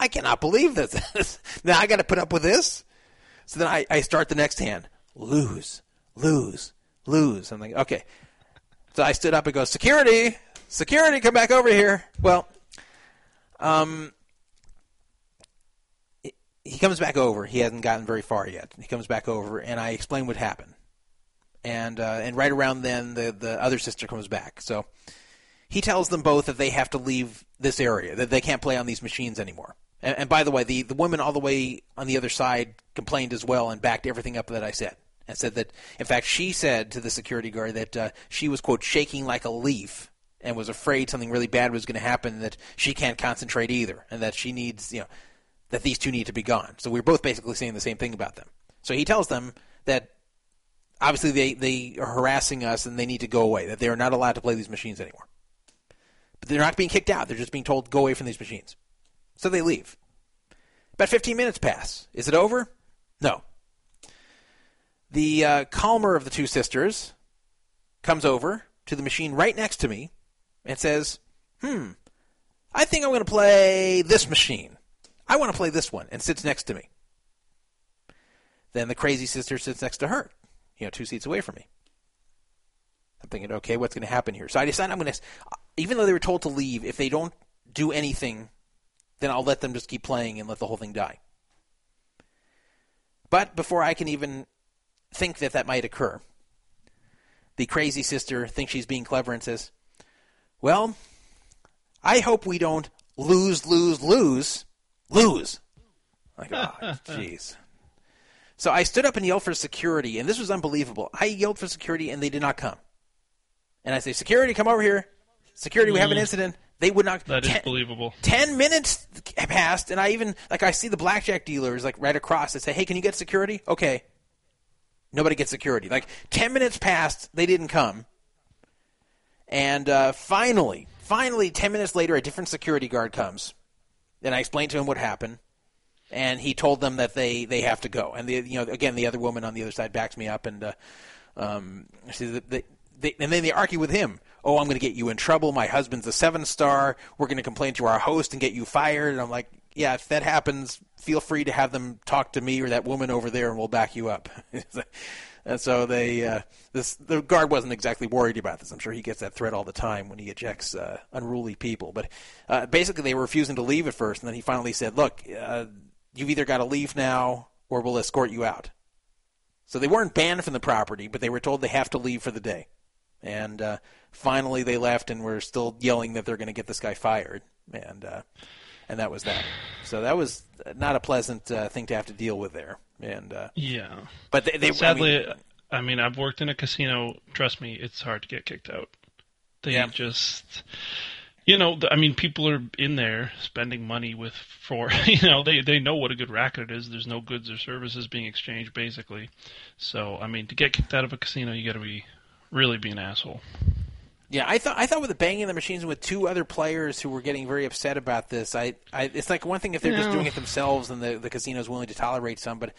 I cannot believe this. <laughs> now I got to put up with this. So then I, I start the next hand: lose, lose, lose. I'm like, okay. So I stood up and go, security, security, come back over here. Well, um, he comes back over. He hasn't gotten very far yet. He comes back over, and I explain what happened. and uh, and right around then the the other sister comes back. So he tells them both that they have to leave this area, that they can't play on these machines anymore. And, and by the way, the the woman all the way on the other side complained as well and backed everything up that I said. And said that, in fact, she said to the security guard that uh, she was, quote, shaking like a leaf and was afraid something really bad was going to happen, that she can't concentrate either, and that she needs, you know, that these two need to be gone. So we we're both basically saying the same thing about them. So he tells them that obviously they, they are harassing us and they need to go away, that they are not allowed to play these machines anymore. But they're not being kicked out, they're just being told go away from these machines. So they leave. About 15 minutes pass. Is it over? No. The uh, calmer of the two sisters comes over to the machine right next to me and says, Hmm, I think I'm going to play this machine. I want to play this one, and sits next to me. Then the crazy sister sits next to her, you know, two seats away from me. I'm thinking, okay, what's going to happen here? So I decide I'm going to, even though they were told to leave, if they don't do anything, then I'll let them just keep playing and let the whole thing die. But before I can even think that that might occur, the crazy sister thinks she's being clever and says, Well, I hope we don't lose, lose, lose, lose. Like, <laughs> oh, jeez. So I stood up and yelled for security, and this was unbelievable. I yelled for security, and they did not come. And I say, Security, come over here. Security, we have an mm. incident. They would not. That is Ten- believable. Ten minutes passed, and I even like I see the blackjack dealers like right across. They say, "Hey, can you get security?" Okay. Nobody gets security. Like ten minutes passed, they didn't come, and uh, finally, finally, ten minutes later, a different security guard comes. And I explained to him what happened, and he told them that they they have to go. And the you know again the other woman on the other side backs me up, and uh, um, she, they, they, and then they argue with him. Oh, I'm going to get you in trouble. My husband's a seven star. We're going to complain to our host and get you fired. And I'm like, yeah, if that happens, feel free to have them talk to me or that woman over there, and we'll back you up. <laughs> and so they, uh, this the guard wasn't exactly worried about this. I'm sure he gets that threat all the time when he ejects uh, unruly people. But uh, basically, they were refusing to leave at first, and then he finally said, "Look, uh, you've either got to leave now, or we'll escort you out." So they weren't banned from the property, but they were told they have to leave for the day. And uh, finally, they left, and were still yelling that they're going to get this guy fired, and uh, and that was that. So that was not a pleasant thing to have to deal with there. And uh, Yeah. but they, they Sadly, I mean, I mean, I've worked in a casino. Trust me, it's hard to get kicked out. They Yeah. just, you know, I mean, people are in there spending money with for, <laughs> you know, they they know what a good racket it is. There's no goods or services being exchanged, basically. So, I mean, to get kicked out of a casino, you got to be really be an asshole. Yeah, I thought I thought with the banging the machines with two other players who were getting very upset about this. I, I it's like one thing if they're just doing it themselves and the the casino's willing to tolerate some, but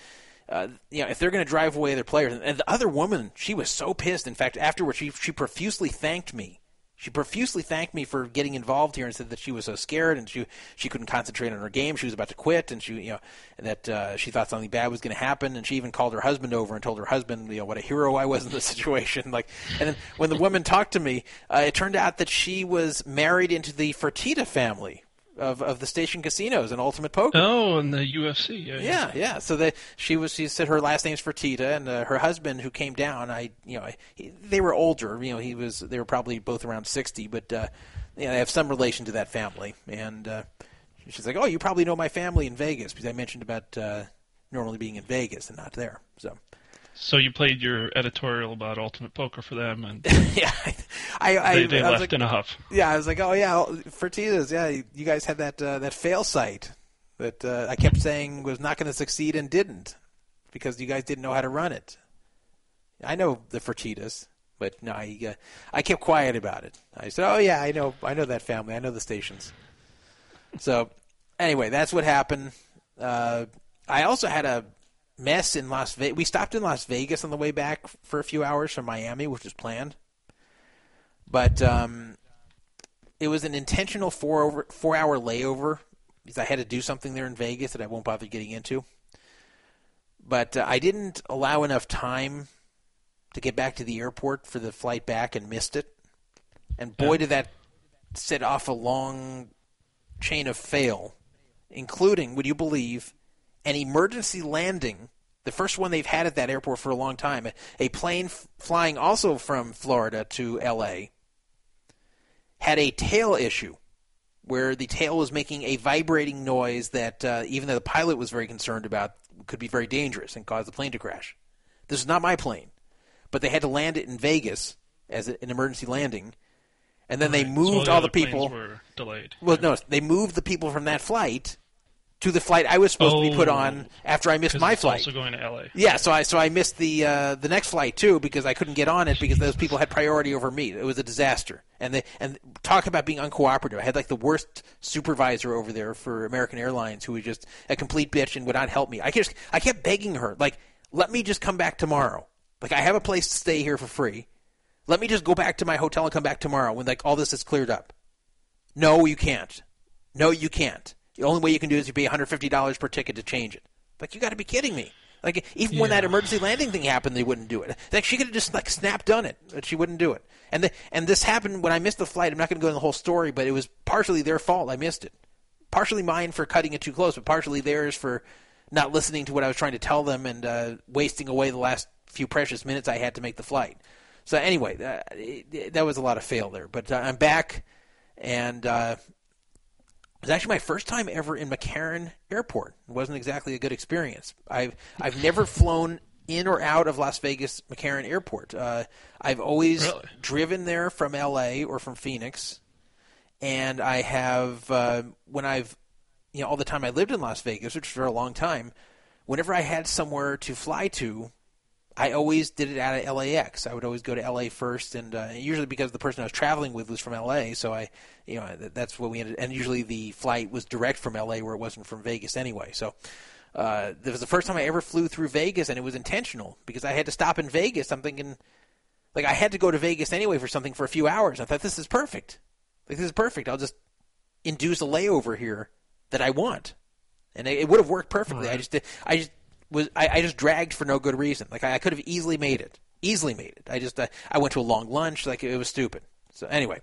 uh, you know if they're going to drive away their players. And the other woman, she was so pissed. In fact, afterwards, she she profusely thanked me. She profusely thanked me for getting involved here and said that she was so scared and she she couldn't concentrate on her game. She was about to quit and she you know that uh, she thought something bad was going to happen. And she even called her husband over and told her husband you know what a hero I was in the <laughs> situation. Like and then when the woman talked to me, uh, it turned out that she was married into the Fertitta family of of the station casinos and Ultimate Poker. Oh, and the UFC. Yeah, Yeah, yeah. So that she was, she said her last name's Fertitta, and uh, her husband who came down, I, you know, he, they were older. You know, he was, they were probably both around sixty, but uh, you know, they have some relation to that family. And uh, she's like, "Oh, you probably know my family in Vegas because I mentioned about uh, normally being in Vegas and not there." So So you played your editorial about Ultimate Poker for them, and <laughs> yeah, I, I, they, they I was left like, in a huff. Yeah, I was like, oh yeah, Fertittas. Yeah, you guys had that uh, that fail site that uh, I kept saying was not going to succeed and didn't because you guys didn't know how to run it. I know the Fertittas, but no, I uh, I kept quiet about it. I said, oh yeah, I know, I know that family, I know the stations. So anyway, that's what happened. Uh, I also had a mess in Las Vegas. We stopped in Las Vegas on the way back for a few hours from Miami, which was planned but um, it was an intentional four over four hour layover because I had to do something there in Vegas that I won't bother getting into. But uh, I didn't allow enough time to get back to the airport for the flight back and missed it. And boy, did that set off a long chain of fail, including, would you believe, an emergency landing The first one they've had at that airport for a long time. A, plane f- flying also from Florida to L.A. had a tail issue where the tail was making a vibrating noise that uh, even though the pilot was very concerned about could be very dangerous and cause the plane to crash. This is not my plane, but they had to land it in Vegas as an emergency landing, and then they Right. So moved the all the people. were delayed. Well, no, they moved the people from that flight to the flight I was supposed to be put Oh. on after I missed my flight. also going to LA. Yeah, so I so I missed the uh, the next flight too because I couldn't get on it because those people had priority over me. It was a disaster, and they and talk about being uncooperative. I had like the worst supervisor over there for American Airlines who was just a complete bitch and would not help me. I just I kept begging her like, let me just come back tomorrow. Like I have a place to stay here for free. Let me just go back to my hotel and come back tomorrow when like all this is cleared up. No, you can't. No, you can't. The only way you can do is you pay $150 per ticket to change it. Like you got to be kidding me. Like even when that emergency landing thing happened, they wouldn't do it. Like she could have just like snap done it, but she wouldn't do it. And the, and this happened when I missed the flight. I'm not going to go into the whole story, but it was partially their fault. I missed it. Partially mine for cutting it too close, but partially theirs for not listening to what I was trying to tell them and uh, wasting away the last few precious minutes I had to make the flight. So anyway, that, it, that was a lot of fail there. But uh, I'm back, and uh, it was actually my first time ever in McCarran Airport. It wasn't exactly a good experience. I've I've never flown in or out of Las Vegas McCarran Airport. Uh, I've always Really? driven there from L.A. or from Phoenix, and I have uh, when I've you know all the time I lived in Las Vegas, which for a long time. Whenever I had somewhere to fly to, I always did it out of LAX. I would always go to LA first, and uh, usually because the person I was traveling with was from LA, so I, you know, that, that's what we ended. And usually the flight was direct from LA, where it wasn't from Vegas anyway. So uh, this was the first time I ever flew through Vegas, and it was intentional because I had to stop in Vegas. I'm thinking, like, I had to go to Vegas anyway for something for a few hours. I thought this is perfect. Like this is perfect. I'll just induce a layover here that I want, and it, it would have worked perfectly. I just, did, I just was, I, I just dragged for no good reason. Like I, I could have easily made it, easily made it. I just, uh, I went to a long lunch. Like it was stupid. So anyway,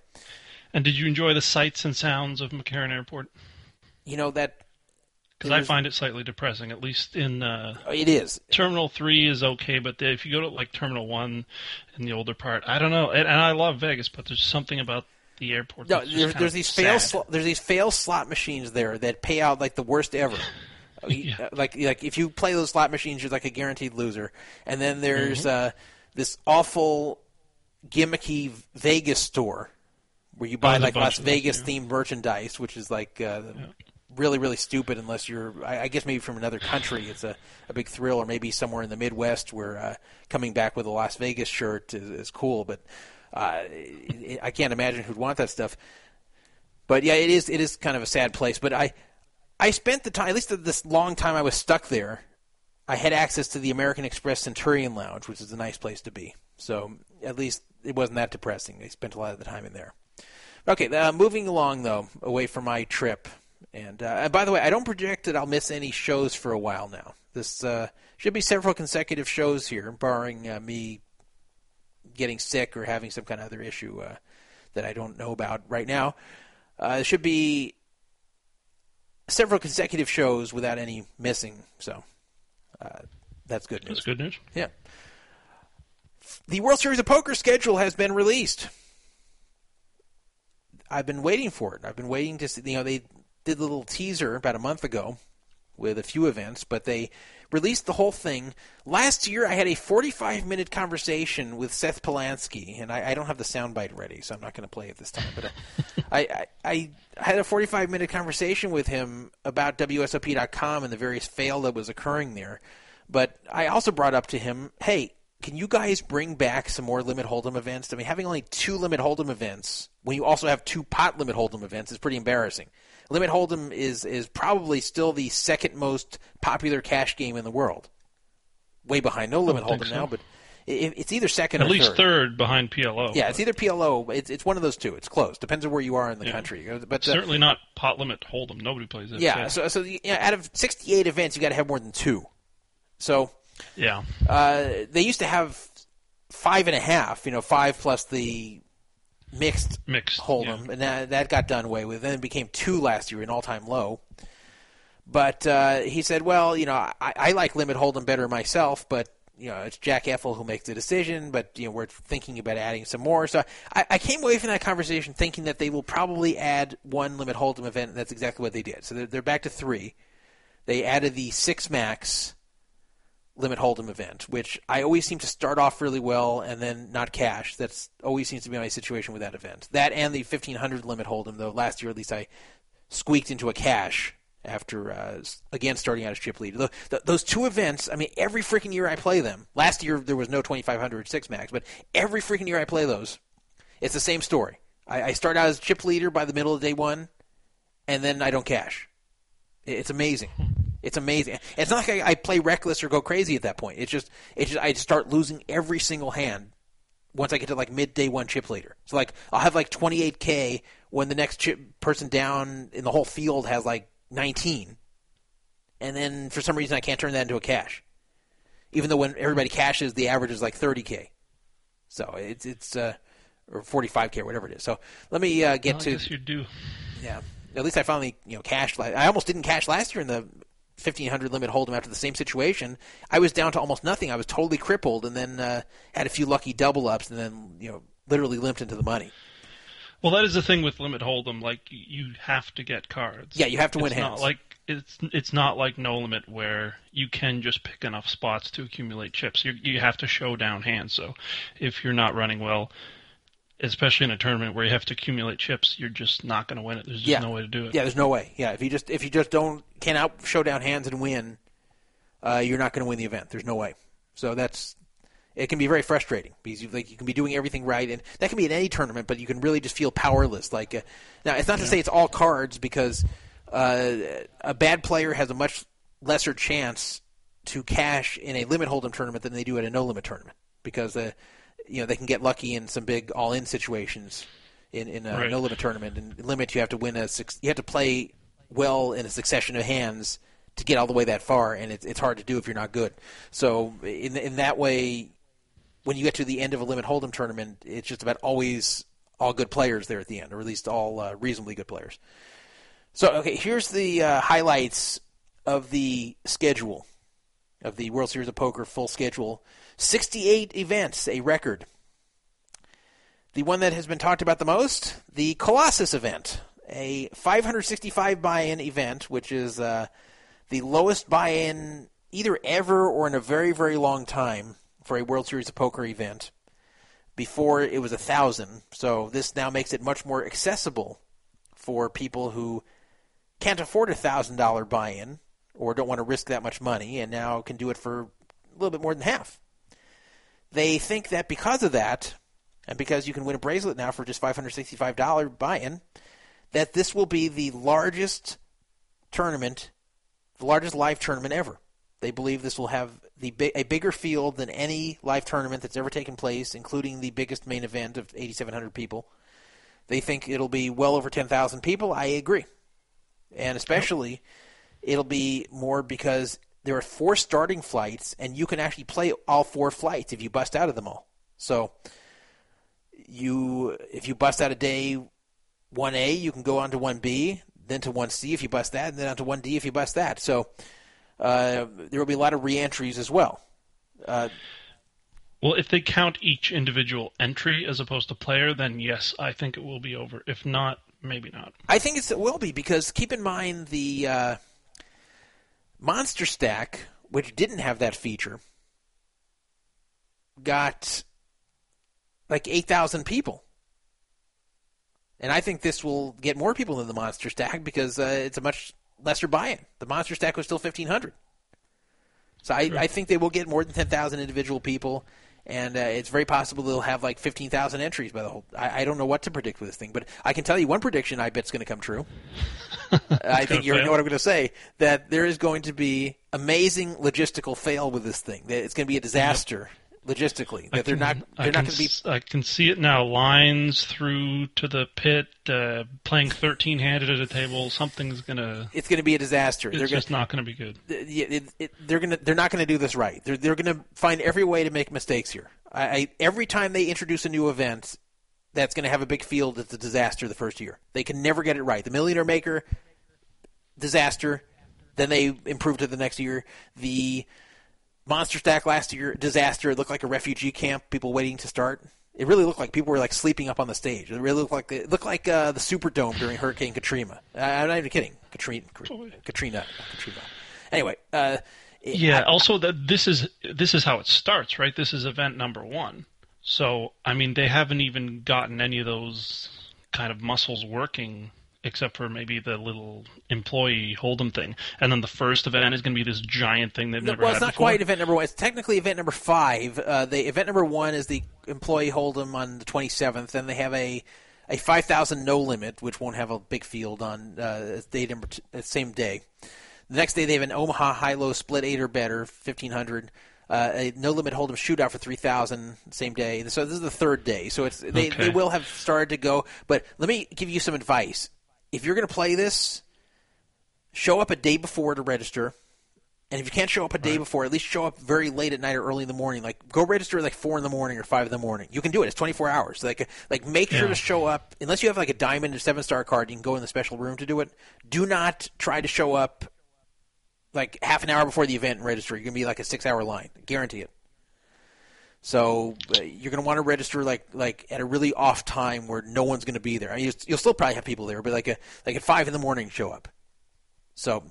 And did you enjoy the sights and sounds of McCarran Airport? you know that Because I find it slightly depressing. At least in uh, it is. Terminal Three is okay, but the, if you go to like Terminal One in the older part, I don't know. And, and I love Vegas, but there's something about the airport. No, that's just there's, kind there's of these fail sl- there's these fail slot machines there that pay out like the worst ever. <laughs> Yeah. Like like if you play those slot machines, you're like a guaranteed loser. And then there's Mm-hmm. uh, this awful gimmicky Vegas store where you buy like Las Vegas yeah. themed merchandise, which is like uh, really really stupid unless you're I, I guess maybe from another country. It's a, a big thrill, or maybe somewhere in the Midwest where uh, coming back with a Las Vegas shirt is, is cool. But uh, I can't imagine who'd want that stuff. But yeah, it is it is kind of a sad place. But I I spent the time at least this long time I was stuck there. I had access to the American Express Centurion Lounge, which is a nice place to be. So at least it wasn't that depressing. I spent a lot of the time in there. Okay, uh, moving along though, away from my trip. And, uh, and by the way, I don't project that I'll miss any shows for a while now. This uh, should be several consecutive shows here, barring uh, me getting sick or having some kind of other issue uh, that I don't know about right now. Uh, it should be several consecutive shows without any missing. So uh, that's good news. That's good news. Yeah. The World Series of Poker schedule has been released. I've been waiting for it. I've been waiting to see. You know, they did a little teaser about a month ago with a few events, but they released the whole thing. Last year, I had a 45 minute conversation with Seth Palansky, and I, I don't have the soundbite ready, so I'm not going to play it this time. But uh, <laughs> I, I, I had a 45 minute conversation with him about WSOP.com and the various fail that was occurring there. But I also brought up to him, hey, can you guys bring back some more limit hold'em events? I mean, having only two limit hold'em events when you also have two pot limit hold'em events is pretty embarrassing. Limit hold'em is is probably still the second most popular cash game in the world, way behind no limit would think hold'em now, but it, it's either second At or least third. third behind PLO. Yeah, it's either PLO. It's it's one of those two. It's close. Depends on where you are in the Yeah. country. But uh, Certainly not pot limit hold'em. Nobody plays it. yeah, so so you know, out of 68 events, you got to have more than two. So yeah. uh, they used to have five and a half. You know, five plus the mixed Mixed. hold'em, and that, that got done away with. Then it became two last year, an all-time low. But uh, he said, well, you know, I, I like limit hold'em better myself, but you know, it's Jack Effel who makes the decision. But you know, we're thinking about adding some more. So I, I came away from that conversation thinking that they will probably add one limit hold'em event, and that's exactly what they did. So they're, they're back to three. They added the six max limit hold'em event, which I always seem to start off really well and then not cash. That's always seems to be my situation with that event. That and the 1500 limit hold'em, though last year at least I squeaked into a cash after uh, again starting out as chip leader. Th- th- those two events, I mean, every freaking year I play them. Last year there was no 2500 six max, but every freaking year I play those, it's the same story. I, I start out as chip leader by the middle of day one, and then I don't cash. It- It's amazing. It's amazing. It's not like I, I play reckless or go crazy at that point. It's just, it's just I start losing every single hand once I get to like mid day one chip leader. So like I'll have like 28k when the next chip person down in the whole field has like 19, and then for some reason I can't turn that into a cash, even though when everybody cashes the average is like 30k. So it's it's uh, or 45k or whatever it is. So let me uh, get Well, to guess you do. yeah. At least I finally, you know, cashed. I almost didn't cash last year in the 1500 limit hold'em after the same situation. I was down to almost nothing. I was totally crippled, and then uh, had a few lucky double ups, and then you know, literally limped into the money. Well, that is the thing with limit hold'em. Like you have to get cards. Yeah, you have to win it's hands. Not like it's it's not like no limit where you can just pick enough spots to accumulate chips. You you have to show down hands. So if you're not running well, especially in a tournament where you have to accumulate chips, you're just not going to win it. There's just yeah, no way to do it. Yeah, there's no way. Yeah, if you just if you just don't can out show down hands and win, uh, you're not going to win the event. There's no way. So that's it can be very frustrating because you like you can be doing everything right, and that can be in any tournament, but you can really just feel powerless. Like uh, now, it's not to say it's all cards because uh, a bad player has a much lesser chance to cash in a limit hold'em tournament than they do at a no limit tournament because uh, you know they can get lucky in some big all in situations in in a Right. no limit tournament. And limit you have to win a six, you have to play well in a succession of hands to get all the way that far, and it's it's hard to do if you're not good. So in in that way, when you get to the end of a limit hold'em tournament, it's just about always all good players there at the end, or at least all uh, reasonably good players. So okay, here's the uh, highlights of the schedule of the World Series of Poker full schedule. 68 events, a record. The one that has been talked about the most, the Colossus event, a 565 buy-in event, which is uh, the lowest buy-in either ever or in a very very long time for a World Series of Poker event. Before it was a thousand, so this now makes it much more accessible for people who can't afford a thousand dollar buy-in or don't want to risk that much money, and now can do it for a little bit more than half. They think that because of that, and because you can win a bracelet now for just $565 buy-in, that this will be the largest tournament, the largest live tournament ever. They believe this will have the a bigger field than any live tournament that's ever taken place, including the biggest main event of 8,700 people. They think it'll be well over 10,000 people. I agree, and especially it'll be more because there are four starting flights, and you can actually play all four flights if you bust out of them all. So you if you bust out a day 1A, you can go on to 1B, then to 1C if you bust that, and then on to 1D if you bust that. So uh, there will be a lot of reentries as well. Uh, Well, if they count each individual entry as opposed to player, then yes, I think it will be over. If not, maybe not. I think it's, it will be because keep in mind the uh, Monster Stack, which didn't have that feature, got like 8,000 people. And I think this will get more people than the Monster Stack because uh, it's a much lesser buy-in. The Monster Stack was still 1,500. So I, I think they will get more than 10,000 individual people, and uh, it's very possible they'll have like 15,000 entries by the whole. I, I don't know what to predict with this thing, but I can tell you one prediction I bet is going to come true. <laughs> I think you already know what I'm going to say. That there is going to be amazing logistical fail with this thing. That it's going to be a disaster logistically. That they're not they're not going to be I can see it now. Lines through to the pit, uh, playing thirteen handed at a table. Something's gonna. it's going to be a disaster. It's they're just gonna, not gonna be good. it, it, they're gonna they're not gonna do this right. They're they're gonna find every way to make mistakes here. I, I every time they introduce a new event that's gonna have a big field, it's a disaster the first year. They can never get it right. The Millionaire Maker, disaster. Then they improve to the next year. The monster stack last year, disaster. It looked like a refugee camp. People waiting to start. It really looked like people were like sleeping up on the stage. It really looked like it looked like uh, the Superdome during Hurricane Katrina. Uh, I'm not even kidding. Katrina, Katrina, Katrina. Anyway, uh, Yeah. also, that this is this is how it starts, right? This is event number one. So, I mean, they haven't even gotten any of those kind of muscles working, except for maybe the little employee hold'em thing. And then the first event is going to be this giant thing they've No, never well, it's not before. quite event number one. It's technically event number five. Uh, the event number one is the employee hold'em on the 27th. Then they have a a 5,000 no limit, which won't have a big field on uh, day number t- uh, same day. The next day they have an Omaha high low split eight or better, 1500. Uh, a no limit hold'em shootout for 3,000 same day. So this is the third day. So it's they, Okay. they will have started to go. But let me give you some advice. If you're going to play this, show up a day before to register. And if you can't show up a day before, at least show up very late at night or early in the morning. Like go register at like four in the morning or five in the morning. You can do it. It's twenty four hours. Like like make sure Yeah. to show up. Unless you have like a diamond or seven star card, you can go in the special room to do it. Do not try to show up like half an hour before the event and register. You're gonna be like a six hour line. Guarantee it. So uh, you're going to want to register like like at a really off time where no one's going to be there. I mean, you'll, you'll still probably have people there, but like a, like at five in the morning, show up. So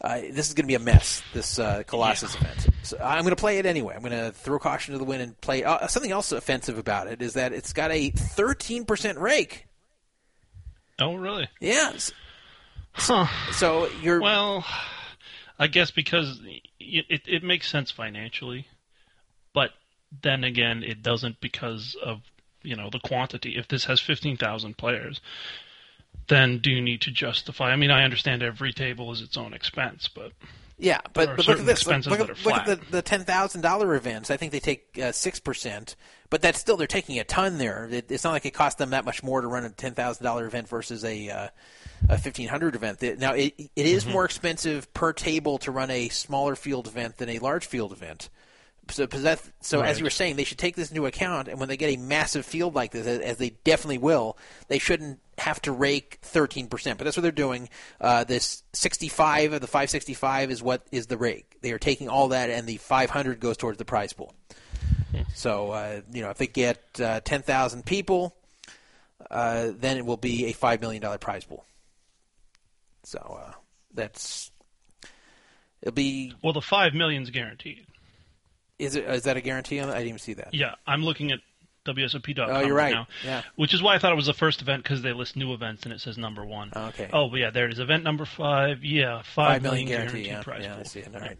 uh, this is going to be a mess. This uh, Colossus event. So I'm going to play it anyway. I'm going to throw caution to the wind and play. Uh, something else offensive about it is that it's got a 13% rake. Oh, really? Yes. Huh. So you're Well, I guess because it, it, it makes sense financially, but then again, it doesn't because of you know the quantity. If this has fifteen thousand players, then do you need to justify? I mean, I understand every table is its own expense, but Yeah, but, but look at certain this. Look, expenses look that at, are look at the, the ten thousand dollar events. I think they take uh, six percent, but that's still they're taking a ton there. It, it's not like it costs them that much more to run a ten thousand dollar event versus a uh, a fifteen hundred event. Now it it is Mm-hmm. more expensive per table to run a smaller field event than a large field event. So, that, so as you were saying, they should take this into account, and when they get a massive field like this, as, they definitely will, they shouldn't have to rake 13%. But that's what they're doing. Uh, this 65 of the 565 is what is the rake. They are taking all that, and the 500 goes towards the prize pool. So, uh, you know, if they get uh, 10,000 people, uh, then it will be a $5 million prize pool. So, uh, that's. It'll be. well, the five million's guaranteed. Is it? Is that a guarantee? I didn't even see that. Yeah, I'm looking at WSOP.com Oh, you're right. now. Yeah. Which is why I thought it was the first event because they list new events and it says number one. Okay. Oh, but yeah, there it is. Event number five. Yeah, Five five million million guarantee. Yeah, prize yeah, I see it. All right.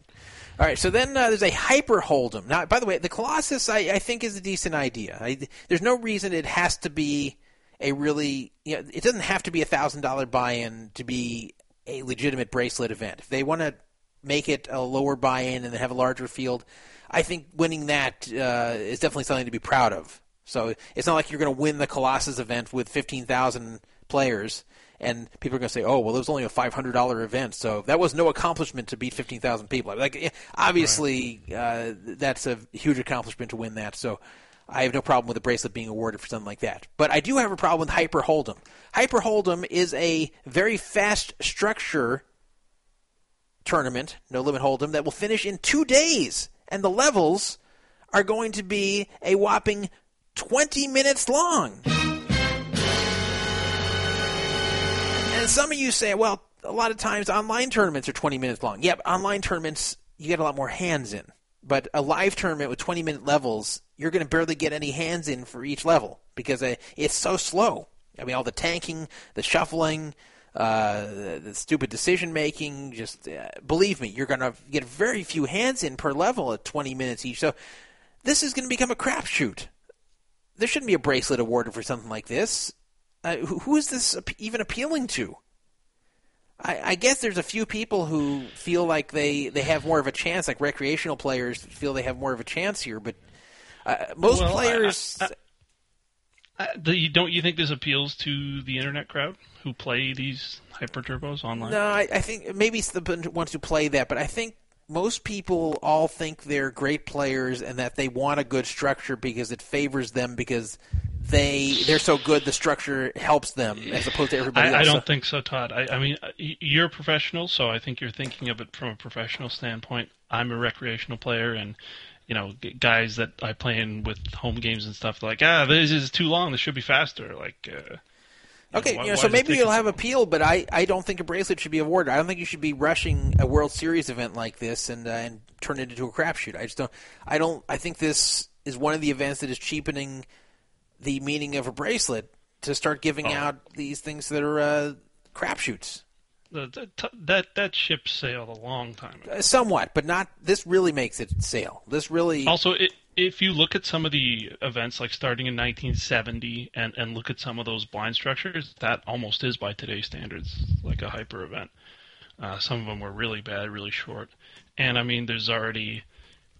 All right. So then uh, there's a hyper hold'em. Now, by the way, the Colossus I, I think is a decent idea. I, there's no reason it has to be a really. You know, it doesn't have to be a thousand dollar buy-in to be a legitimate bracelet event. If they want to make it a lower buy-in and then have a larger field, I think winning that uh, is definitely something to be proud of. So it's not like you're going to win the Colossus event with 15,000 players, and people are going to say, "Oh, well, it was only a $500 event, so that was no accomplishment to beat 15,000 people." Like, yeah, obviously, uh, that's a huge accomplishment to win that. So I have no problem with a bracelet being awarded for something like that. But I do have a problem with Hyper Hold'em. Hyper Hold'em is a very fast structure tournament, no limit hold'em, that will finish in two days, and the levels are going to be a whopping 20 minutes long. And some of you say, well, a lot of times online tournaments are 20 minutes long. But online tournaments, you get a lot more hands in. But a live tournament with 20 minute levels, you're going to barely get any hands in for each level because uh, it's so slow. I mean, all the tanking, the shuffling, uh, the, the stupid decision making. Just uh, believe me, you're going to get very few hands in per level at 20 minutes each. So this is going to become a crapshoot. There shouldn't be a bracelet awarded for something like this. Uh, who, who is this even appealing to? I, I guess there's a few people who feel like they, they have more of a chance, like recreational players feel they have more of a chance here, but uh, most Well, I- players. I- Uh, do you, don't you think this appeals to the internet crowd who play these hyper turbos online? No, I, I think maybe it's the ones who play that, but I think most people all think they're great players and that they want a good structure because it favors them because they they're so good the structure helps them as opposed to everybody I, I don't think so, Todd. I, I mean, you're a professional, so I think you're thinking of it from a professional standpoint. I'm a recreational player, and you know, guys that I play in with home games and stuff like, ah, this is too long. This should be faster. Like, uh, Okay, why- you know, why so maybe you'll have appeal, but I, I don't think a bracelet should be awarded. I don't think you should be rushing a World Series event like this and uh, and turn it into a crapshoot. I just don't. I don't. I think this is one of the events that is cheapening the meaning of a bracelet to start giving Oh. out these things that are uh, crapshoots. The, that that ship sailed a long time ago. Uh, Somewhat, but not. This really makes it sail. This really. Also, it, if you look at some of the events, like starting in 1970, and, and look at some of those blind structures, that almost is by today's standards like a hyper event. Uh, some of them were really bad, really short, and I mean, there's already,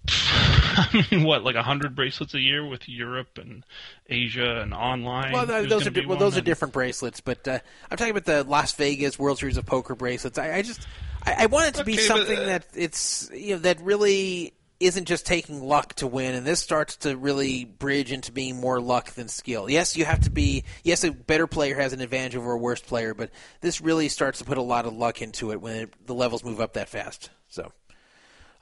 <laughs> I mean, what like hundred bracelets a year with Europe and Asia and online. Well, those are di- well, those are different bracelets, but uh, I'm talking about the Las Vegas World Series of Poker bracelets. I, I just I, I want it to be Okay, but, something uh, that it's you know that really isn't just taking luck to win, and this starts to really bridge into being more luck than skill. Yes, you have to be. Yes, a better player has an advantage over a worse player, but this really starts to put a lot of luck into it when it, the levels move up that fast. So.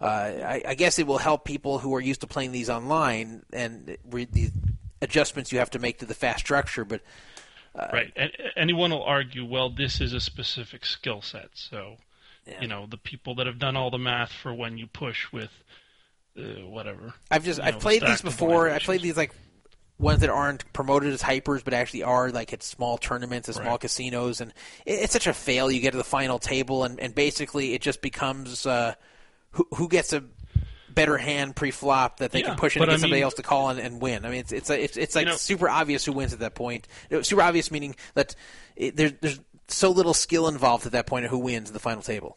Uh, I, I guess it will help people who are used to playing these online and re- the adjustments you have to make to the fast structure. But right. And anyone will argue, well, this is a specific skill set. So, you know, the people that have done all the math for when you push with uh, whatever. I've just I've know, played these before. I played these like ones that aren't promoted as hypers, but actually are like at small tournaments, at small Right. casinos, and it, it's such a fail. You get to the final table, and, and basically it just becomes uh, who who gets a better hand pre-flop that they Yeah, can push in and I get somebody mean- else to call and, and win. I mean, it's it's it's, it's like You know- super obvious who wins at that point. Super obvious meaning that it, there's there's so little skill involved at that point of who wins in the final table.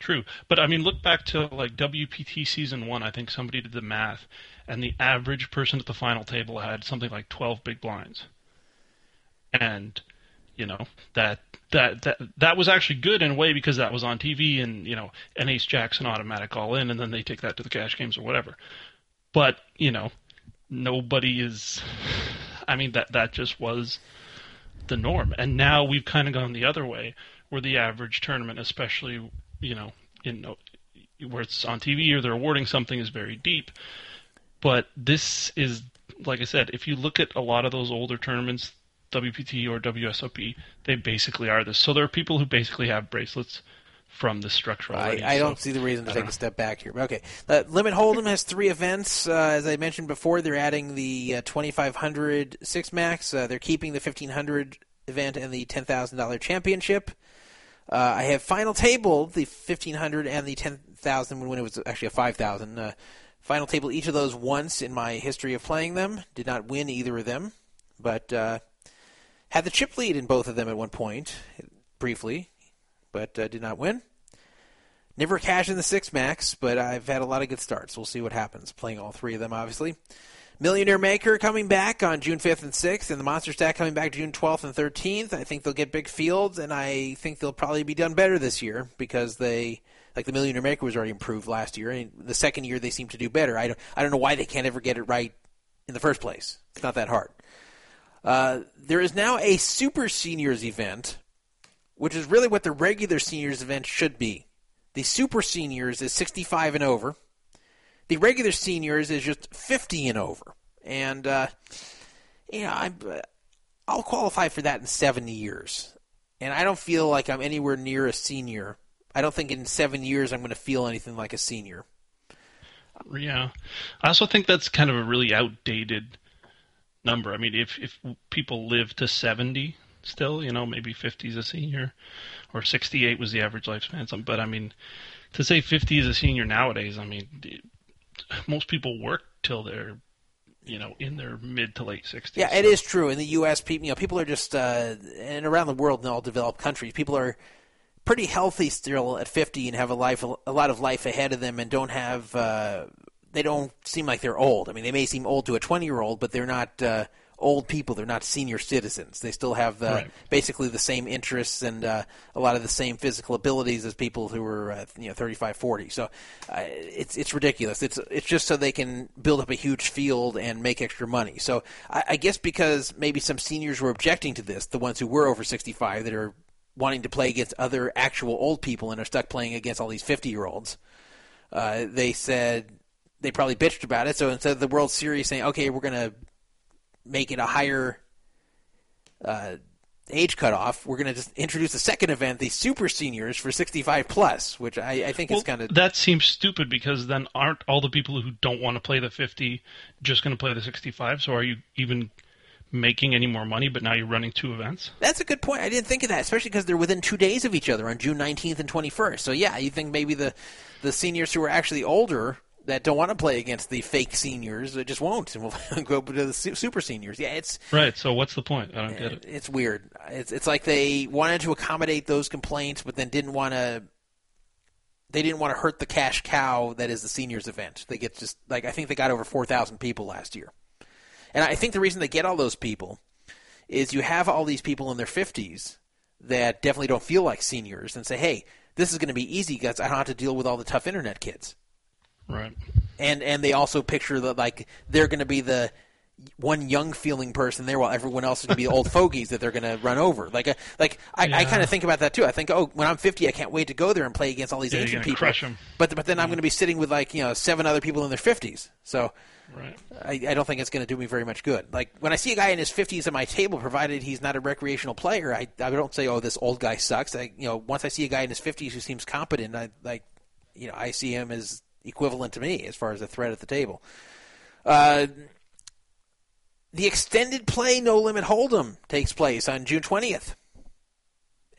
True, but I mean, look back to like WPT season one. I think somebody did the math, and the average person at the final table had something like twelve big blinds, and you know that that that that was actually good in a way because that was on TV, and you know, an ace jack's an automatic all in, and then they take that to the cash games or whatever. But you know, nobody is. I mean, that that just was the norm. And now we've kind of gone the other way, where the average tournament, especially you know, in where it's on TV or they're awarding something, is very deep. But this is, like I said, if you look at a lot of those older tournaments, WPT or WSOP, they basically are this. So there are people who basically have bracelets from this structure I, already. I don't so- see the reason to I take a step back here. But okay, uh, Limit Hold'em has three events. Uh, as I mentioned before, they're adding the uh, 2500 six max. Uh, they're keeping the 1500 event and the $10,000 championship. Uh, I have Final Table, the 1500 and the 10,000 when it was actually a 5,000. Uh, final Table, each of those once in my history of playing them. Did not win either of them, but uh, had the chip lead in both of them at one point, briefly, but uh, did not win. Never cashed in the six max, but I've had a lot of good starts. We'll see what happens. Playing all three of them, obviously. Millionaire Maker coming back on June 5th and 6th, and the Monster Stack coming back June 12th and 13th. I think they'll get big fields, and I think they'll probably be done better this year because they, like the Millionaire Maker was already improved last year, and the second year they seem to do better. I don't, I don't know why they can't ever get it right in the first place. It's not that hard. Uh, there is now a Super Seniors event, which is really what the regular Seniors event should be. The Super Seniors is 65 and over. The regular Seniors is just 50 and over. And, uh, you know, I'm, I'll qualify for that in seven years. And I don't feel like I'm anywhere near a senior. I don't think in seven years I'm going to feel anything like a senior. Yeah, I also think that's kind of a really outdated number. I mean, if if people live to seventy still, you know, maybe fifty is a senior, or sixty-eight was the average lifespan. Some, but I mean, to say fifty is a senior nowadays, I mean, most people work till they're, you know, in their mid to late sixties. Yeah, it is true. In the U.S., people, you know, people are just, uh, and around the world in all developed countries, people are pretty healthy still at 50 and have a life, a lot of life ahead of them, and don't have, uh, they don't seem like they're old. I mean, they may seem old to a 20 year old, but they're not uh, old people. They're not senior citizens. They still have the, Right. basically the same interests and uh, a lot of the same physical abilities as people who are uh, you know 35, 40. So uh, it's it's ridiculous. It's it's just so they can build up a huge field and make extra money. So I, I guess because maybe some seniors were objecting to this, the ones who were over 65 that are wanting to play against other actual old people and are stuck playing against all these 50 year olds. Uh, they said they probably bitched about it. So instead of the World Series saying, "Okay, we're going to make it a higher uh, age cutoff," we're going to just introduce a second event, the Super Seniors for 65 plus, which I, I think is kind of that seems stupid because then aren't all the people who don't want to play the 50 just going to play the 65? So are you even making any more money? But now you're running two events. That's a good point. I didn't think of that, especially because they're within two days of each other on June 19th and 21st. So yeah, you think maybe the the seniors who are actually older that don't want to play against the fake seniors uh, just won't, and we'll <laughs> go to the super seniors. Yeah, it's Right. So what's the point? I don't get it. it's weird. It's it's like they wanted to accommodate those complaints, but then didn't want to. They didn't want to hurt the cash cow that is the seniors event. They get just like I think they got over four thousand people last year, and I think the reason they get all those people is you have all these people in their fifties that definitely don't feel like seniors and say, "Hey, this is going to be easy because I don't have to deal with all the tough internet kids." Right. and and they also picture that like they're going to be the one young feeling person there while everyone else is going to be the old <laughs> fogies that they're going to run over. Like uh, like I, I kind of think about that too. I think oh when I'm 50 I can't wait to go there and play against all these Yeah, ancient people. But but then I'm going to be sitting with like you know seven other people in their 50s. So Right. I, I don't think it's going to do me very much good. Like when I see a guy in his 50s at my table, provided he's not a recreational player, I, I don't say, "Oh, this old guy sucks." I, you know, once I see a guy in his 50s who seems competent, I like, you know, I see him as equivalent to me as far as a threat at the table. Uh, the extended play No Limit Hold'em takes place on June 20th.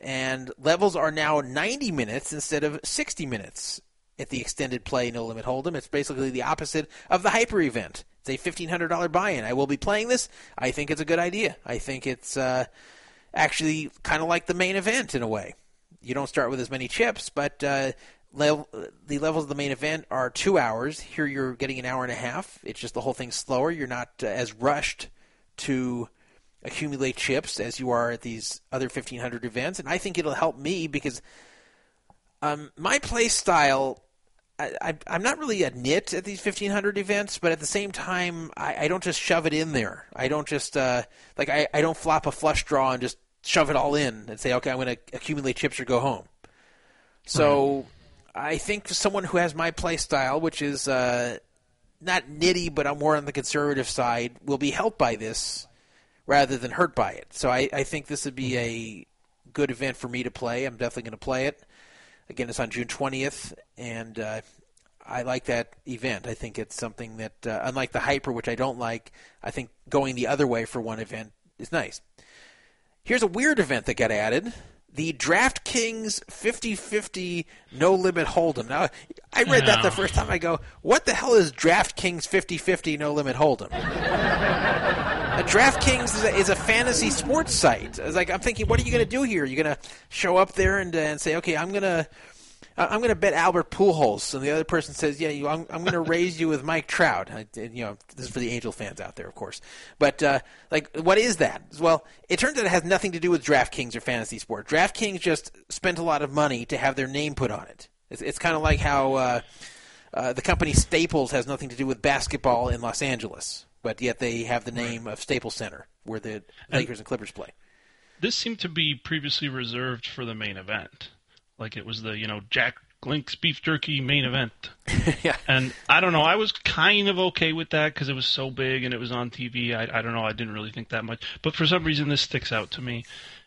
And levels are now 90 minutes instead of 60 minutes at the extended play No Limit Hold'em. It's basically the opposite of the hyper event. It's a $1,500 buy-in. I will be playing this. I think it's a good idea. I think it's uh, actually kind of like the main event in a way. You don't start with as many chips, but uh, level, the levels of the main event are two hours. Here you're getting an hour and a half. It's just the whole thing's slower. You're not uh, as rushed to accumulate chips as you are at these other 1500 events, and I think it'll help me because um, my play style. I, I'm not really a nit at these 1500 events, but at the same time, I, I don't just shove it in there. I don't just uh, like I, I don't flop a flush draw and just shove it all in and say, okay, I'm going to accumulate chips or go home. So I think someone who has my play style, which is uh, not nitty, but I'm more on the conservative side, will be helped by this rather than hurt by it. So I, I think this would be a good event for me to play. I'm definitely going to play it. Again, it's on June 20th, and uh, I like that event. I think it's something that, uh, unlike the Hyper, which I don't like, I think going the other way for one event is nice. Here's a weird event that got added. The DraftKings 50-50 No Limit Hold'em. Now, I read that the first time. I go, what the hell is DraftKings 50-50 No Limit Hold'em? Uh, DraftKings is a, is a fantasy sports site. I was like, I'm thinking, what are you going to do here? You're going to show up there and, uh, and say, okay, I'm going to I'm going to bet Albert Pujols, and the other person says, yeah, you, I'm, I'm going <laughs> to raise you with Mike Trout. I, you know, this is for the Angel fans out there, of course. But uh, like, what is that? Well, it turns out it has nothing to do with DraftKings or fantasy sport. DraftKings just spent a lot of money to have their name put on it. It's, it's kind of like how uh, uh, the company Staples has nothing to do with basketball in Los Angeles, but yet they have the name of Staples Center, where the Lakers and Clippers play. This seemed to be previously reserved for the main event. Like it was the, you know, Jack Link's beef jerky main event. <laughs> yeah. And I don't know, I was kind of okay with that because it was so big and it was on TV. I, I don't know, I didn't really think that much. But for some reason, this sticks out to me.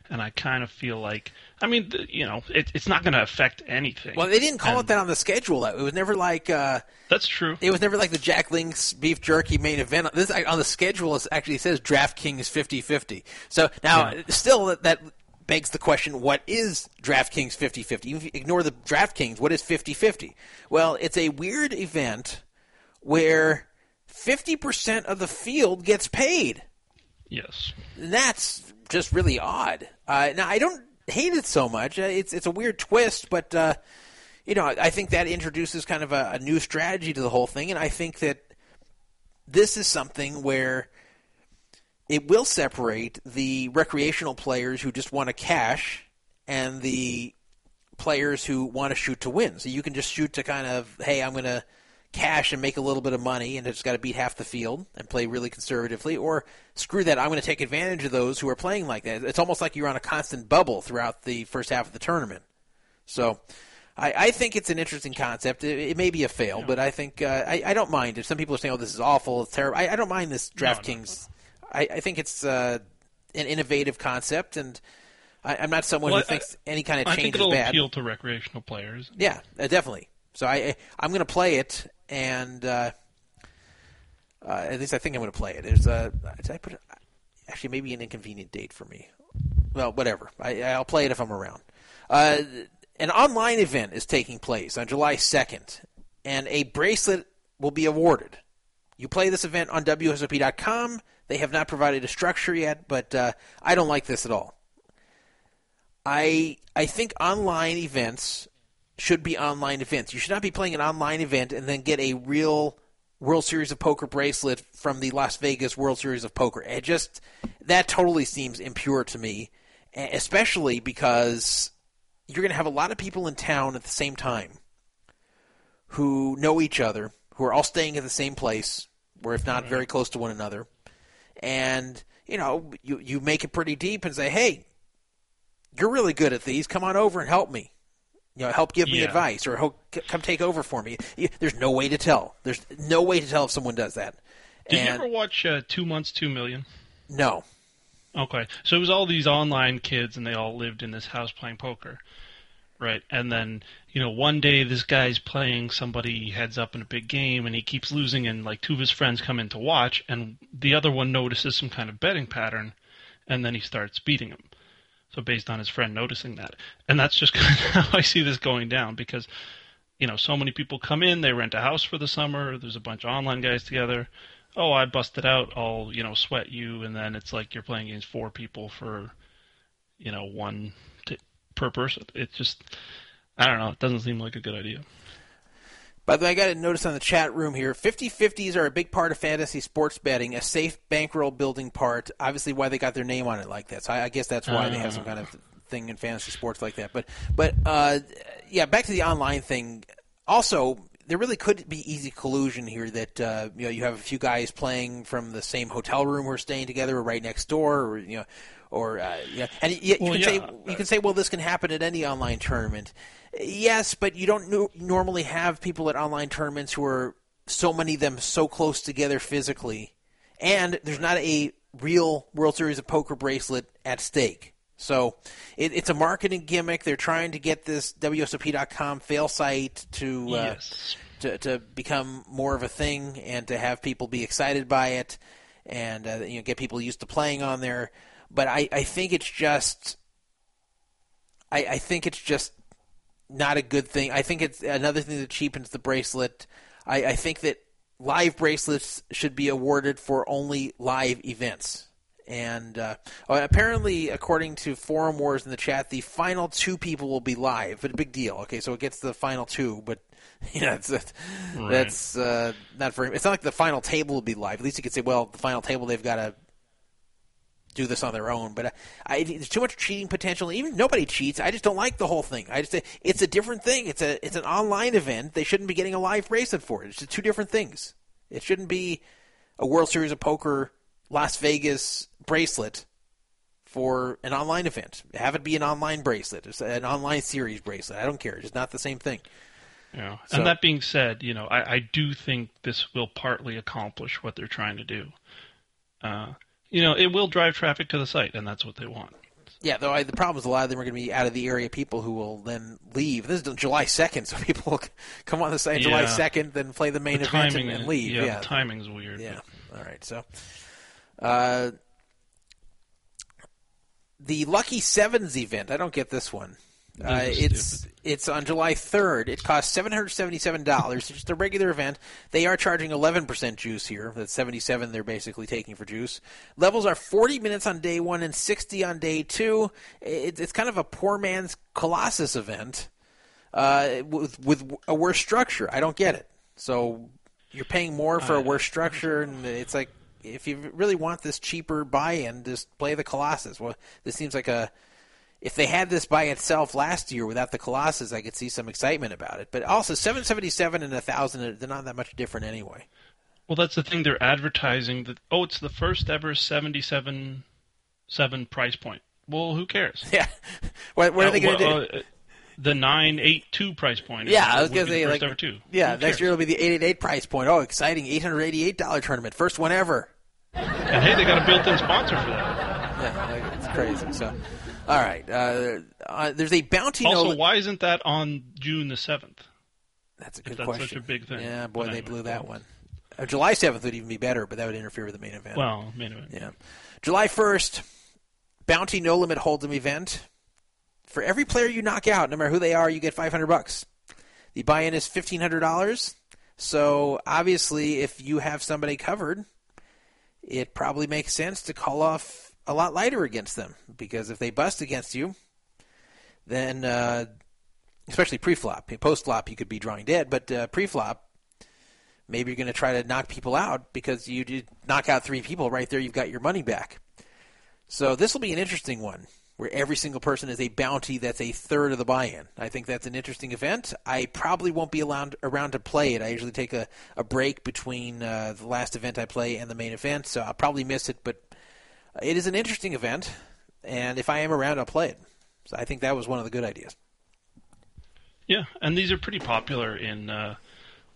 And I kind of feel like, I mean, you know, it, it's not going to affect anything. Well, they didn't call it that on the schedule. though. It was never like uh, That's true. it was never like the Jack Link's beef jerky main event. This on the schedule is actually says DraftKings 50-50. So now, Yeah. still that, that begs the question: What is DraftKings 50-50? If you ignore the DraftKings, what is 50-50? Well, it's a weird event where fifty percent of the field gets paid. Yes. And that's just really odd. Uh, now I don't hate it so much. Uh, It's it's a weird twist, but uh, you know I think that introduces kind of a, a new strategy to the whole thing, and I think that this is something where it will separate the recreational players who just want to cash and the players who want to shoot to win. So you can just shoot to kind of, hey, I'm going to cash and make a little bit of money and just got to beat half the field and play really conservatively, or screw that, I'm going to take advantage of those who are playing like that. It's almost like you're on a constant bubble throughout the first half of the tournament. So I, I think it's an interesting concept. It, it may be a fail, but I think uh, I, I don't mind. If some people are saying, "Oh, this is awful, it's terrible," I, I don't mind this DraftKings. I, I think it's uh, an innovative concept, and I, I'm not someone Well, who I- thinks any kind of I change think is it'll bad. appeal to recreational players. Yeah, uh, definitely. So I, I I'm going to play it, and uh, uh, at least I think I'm going to play it. There's a did I put it, actually maybe an inconvenient date for me. Well, whatever. I, I'll play it if I'm around. Uh, an online event is taking place on July 2nd, and a bracelet will be awarded. You play this event on WSOP.com. They have not provided a structure yet, but uh, I don't like this at all. I I think online events should be online events. You should not be playing an online event and then get a real World Series of Poker bracelet from the Las Vegas World Series of Poker. It just that totally seems impure to me, especially because you're going to have a lot of people in town at the same time who know each other, who are all staying at the same place, or if not very close to one another. And you know, you you make it pretty deep and say, "Hey, you're really good at these. Come on over and help me. You know, help give me Yeah. advice or help, come take over for me." There's no way to tell. There's no way to tell if someone does that. Did you ever watch uh, Two Months, Two Million? no, Okay, so it was all these online kids, and they all lived in this house playing poker, right? And then you know, one day this guy's playing somebody heads up in a big game, and he keeps losing, and like two of his friends come in to watch, and the other one notices some kind of betting pattern, and then he starts beating him. So based on his friend noticing that, and that's just <laughs> kind of how I see this going down because. You know, so many people come in, they rent a house for the summer, there's a bunch of online guys together oh, I busted out, I'll, you know, sweat you, and then it's like you're playing against four people for, you know, one t- per person. It's just, I don't know, it doesn't seem like a good idea. By the way, I got a notice on the chat room here. 50-50s are a big part of fantasy sports betting, a safe bankroll building part. Obviously, why they got their name on it like that. So I, I guess that's why they have some kind of thing in fantasy sports like that. But, but uh, yeah, back to the online thing. Also, there really could be easy collusion here. That uh, you know, you have a few guys playing from the same hotel room who are staying together, or right next door, or you know, or uh, yeah, and you, you Well, can say you can say, well, this can happen at any online tournament. Yes, but you don't no- normally have people at online tournaments who are so many of them so close together physically, and there's not a real World Series of Poker bracelet at stake. So it, it's a marketing gimmick. They're trying to get this WSOP.com fail site to uh, Yes. to, to become more of a thing and to have people be excited by it and uh, you know get people used to playing on there. But I, I think it's just I, I think it's just not a good thing. I think it's another thing that cheapens the bracelet. I, I think that live bracelets should be awarded for only live events. And uh, apparently, according to Forum Wars in the chat, the final two people will be live. But a big deal. Okay, so it gets the final two, but <laughs> you know, it's, that's that's uh, not very. It's not like the final table will be live. At least you could say, well, the final table they've got to do this on their own. But I, I, there's too much cheating potential. Even nobody cheats. I just don't like the whole thing. I just it's a different thing. It's a it's an online event. They shouldn't be getting a live bracelet for it. It's just two different things. It shouldn't be a World Series of Poker Las Vegas bracelet for an online event. Have it be an online bracelet. It's an online series bracelet. I don't care. It's just not the same thing. Yeah. So- and that being said, you know, I, I do think this will partly accomplish what they're trying to do. Uh, you know, it will drive traffic to the site, and that's what they want. Yeah, though I, the problem is a lot of them are going to be out of the area people who will then leave. This is July 2nd, so <laughs> people will come on the site July 2nd, then play the main the event and, and leave. Yeah, Yeah, the timing's weird. Yeah. All right. So, uh, the Lucky Sevens event. I don't get this one. Uh, it's it's on July third. It costs seven hundred seventy seven dollars. It's just a regular event. They are charging eleven percent juice here. That's seventy seven. They're basically taking for juice. Levels are forty minutes on day one and sixty on day two. It, it's kind of a poor man's Colossus event uh, with with a worse structure. I don't get it. So you're paying more for a worse structure, and it's like if you really want this cheaper buy-in, just play the Colossus. Well, this seems like a if they had this by itself last year without the Colossus, I could see some excitement about it. But also, seven seventy seven and a thousand, they're not that much different anyway. Well, that's the thing. They're advertising that. Oh, it's the first ever seventy-seven seven price point. Well, who cares? <laughs> Yeah. what, what are they going to Uh, do? uh, the nine eight two price point. Yeah, I was be the say first like ever two. yeah, Who next cares? year it'll be the eight eight eight price point. Oh, exciting! Eight hundred eighty eight dollar tournament, first one ever. And hey, they got a built-in sponsor for that. Yeah, like, it's crazy. So, all right, uh, uh, there's a bounty. No limit. Also, note. why isn't that on June the seventh? That's a good that's question. such a big thing? Yeah, boy, they blew that one. Uh, July seventh would even be better, but that would interfere with the main event. Well, anyway. Yeah. July 1st, Bounty No Limit Hold'em event. For every player you knock out, no matter who they are, you get 500 bucks. The buy-in is $1,500. So obviously, if you have somebody covered, it probably makes sense to call off a lot lighter against them because if they bust against you, then uh, especially pre-flop, post-flop you could be drawing dead, but uh, pre-flop maybe you're going to try to knock people out because you did knock out three people right there. You've got your money back. So this will be an interesting one where every single person is a bounty that's a third of the buy-in. I think that's an interesting event. I probably won't be allowed around to play it. I usually take a, a break between uh, the last event I play and the main event, so I'll probably miss it. But it is an interesting event, and if I am around, I'll play it. So I think that was one of the good ideas. Yeah, and these are pretty popular in uh,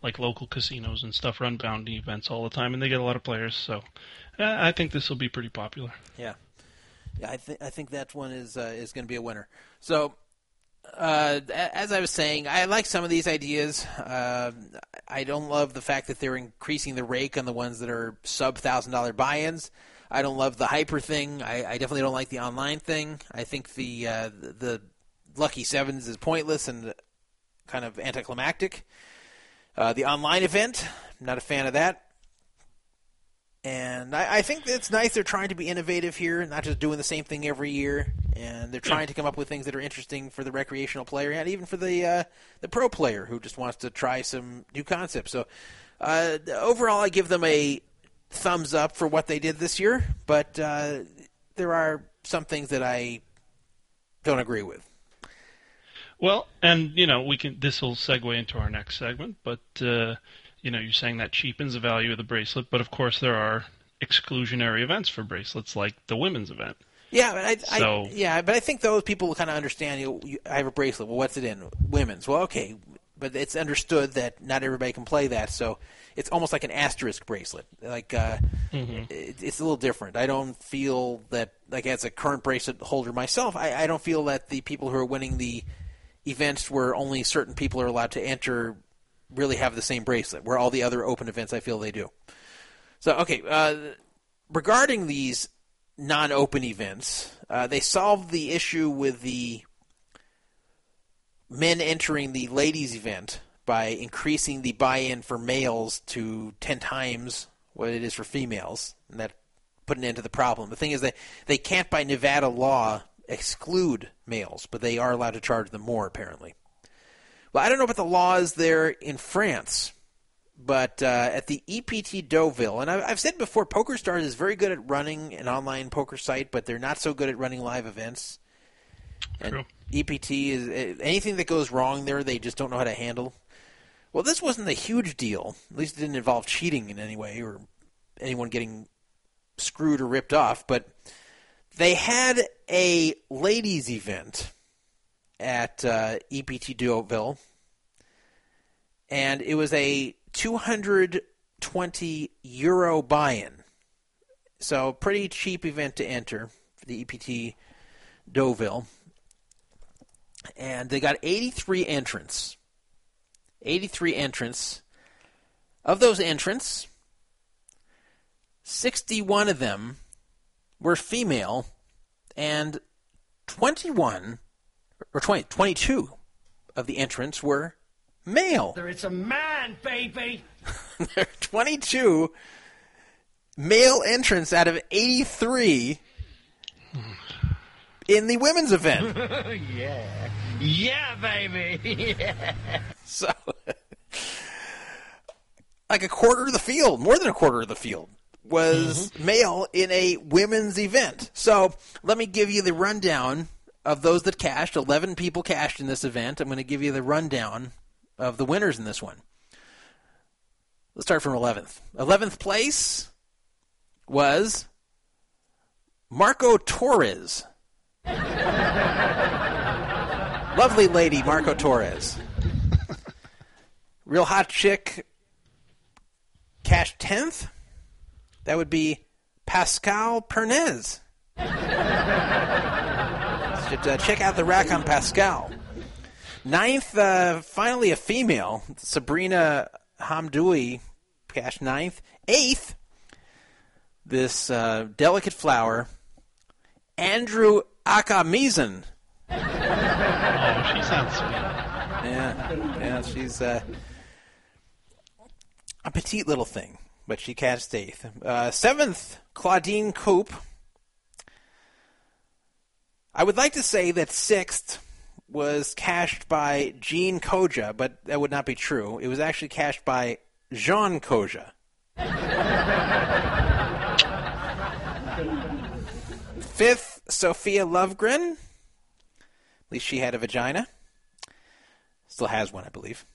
like local casinos and stuff. Run bounty events all the time, and they get a lot of players. So uh, I think this will be pretty popular. Yeah, yeah. I think I think that one is uh, is going to be a winner. So, uh, as I was saying, I like some of these ideas. Uh, I don't love the fact that they're increasing the rake on the ones that are sub thousand dollar buy-ins. I don't love the hyper thing. I, I definitely don't like the online thing. I think the uh, the, lucky sevens is pointless and kind of anticlimactic. Uh, the online event, not a fan of that. And I, I think it's nice they're trying to be innovative here, not just doing the same thing every year. And they're trying to come up with things that are interesting for the recreational player and even for the uh, the pro player who just wants to try some new concepts. So uh, overall, I give them a thumbs up for what they did this year. But uh, there are some things that I don't agree with. Well, and you know we can. This will segue into our next segment, but uh, you know you're saying that cheapens the value of the bracelet, but of course there are exclusionary events for bracelets, like the women's event. Yeah, but I, So- I yeah, but I think those people kind of understand. You, you, I have a bracelet. Well, what's it in? Women's. Well, okay, but it's understood that not everybody can play that, so it's almost like an asterisk bracelet. Like uh, it, it's a little different. I don't feel that like as a current bracelet holder myself, I, I don't feel that the people who are winning the events where only certain people are allowed to enter really have the same bracelet. Where all the other open events, I feel they do. So okay, uh, regarding these non-open events, uh, they solved the issue with the men entering the ladies event by increasing the buy-in for males to 10 times what it is for females and that put an end to the problem the thing is that they can't by nevada law exclude males but they are allowed to charge them more apparently well i don't know about the laws there in france but uh, at the EPT Deauville, and I've, I've said before, PokerStars is very good at running an online poker site, but they're not so good at running live events. And True. EPT is eh, anything that goes wrong there, they just don't know how to handle. Well, this wasn't a huge deal. At least it didn't involve cheating in any way or anyone getting screwed or ripped off. But they had a ladies' event at uh, EPT Deauville, and it was a 220 euro buy-in. So pretty cheap event to enter for the EPT Deauville. And they got 83 entrants. 83 entrants. Of those entrants, 61 of them were female and 21 or 20, 22 of the entrants were male. It's a man, baby. <laughs> There are 22 male entrants out of 83 in the women's event. <laughs> Yeah, Yeah, baby. <laughs> yeah. So, like a quarter of the field, more than a quarter of the field, was mm-hmm. male in a women's event. So let me give you the rundown of those that cashed. 11 people cashed in this event. I'm going to give you the rundown of the winners in this one. Let's start from 11th. 11th place was Marco Torres. Lovely lady, Marco Torres. Real hot chick, cash 10th. That would be Pascal Pernez. Should uh, check out the rack on Pascal. Ninth, uh, finally a female, Sabrina Hamdoui, cash ninth. Eighth, this uh, delicate flower, Andrew Akamizan. Oh, she sounds sweet. Yeah, yeah, she's uh, a petite little thing, but she cashed eighth. Uh, seventh, Claudine Coop. I would like to say that sixth was cashed by Jean Koja, but that would not be true. It was actually cashed by Jean Koja. Fifth, Sophia Lovegren. At least she had a vagina. Still has one, I believe.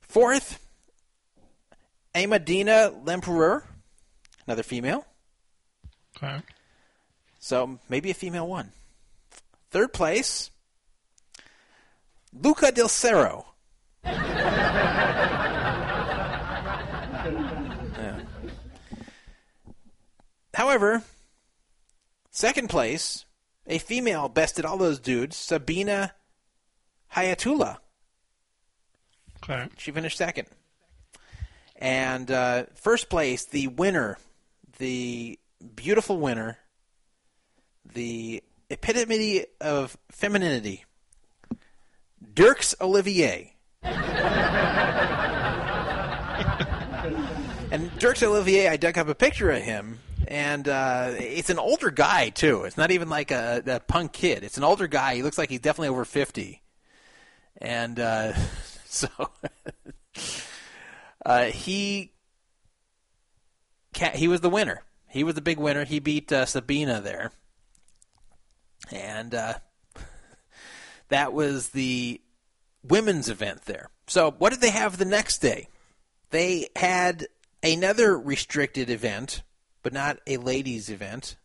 Fourth, Amadina Lempereur, another female. Okay. So maybe a female one. Third place, Luca Del Cerro. <laughs> Yeah. However, second place, a female bested all those dudes, Sabina Hayatullah. Okay. She finished second. And uh, first place, the winner, the beautiful winner, the epitome of femininity, Dirks Olivier. <laughs> and Dirks Olivier, I dug up a picture of him, and uh, it's an older guy too. It's not even like a, a punk kid. It's an older guy. He looks like he's definitely over fifty, and uh, <laughs> so <laughs> uh, he he was the winner. He was the big winner. He beat uh, Sabina there, and uh, <laughs> that was the women's event there. So, what did they have the next day? They had another restricted event, but not a ladies' event.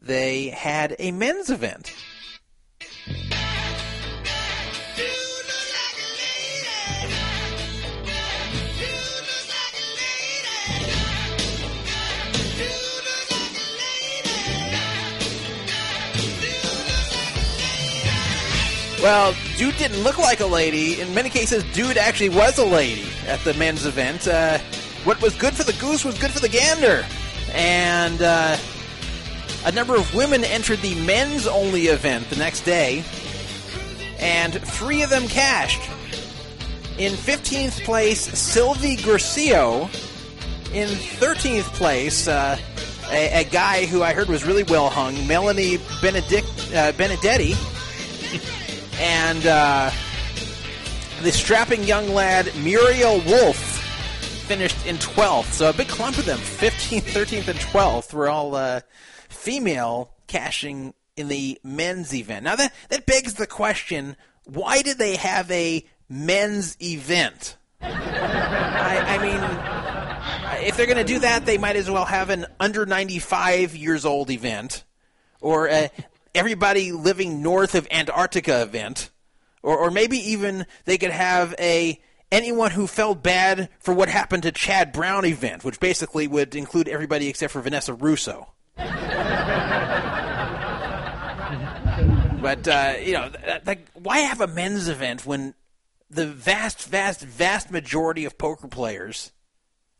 They had a men's event. Well, dude didn't look like a lady. In many cases, dude actually was a lady at the men's event. Uh, what was good for the goose was good for the gander. And uh, a number of women entered the men's only event the next day, and three of them cashed. In 15th place, Sylvie Garcio. In 13th place, uh, a, a guy who I heard was really well hung, Melanie uh, Benedetti. and uh, the strapping young lad Muriel Wolf finished in 12th. So a big clump of them, 15th, 13th, and 12th, were all uh, female cashing in the men's event. Now that that begs the question: Why did they have a men's event? I, I mean, if they're going to do that, they might as well have an under 95 years old event, or a everybody living north of Antarctica event, or, or maybe even they could have a anyone who felt bad for what happened to Chad Brown event, which basically would include everybody except for Vanessa Rousso. <laughs> but uh, you know, th- why have a men's event when the vast, vast, vast majority of poker players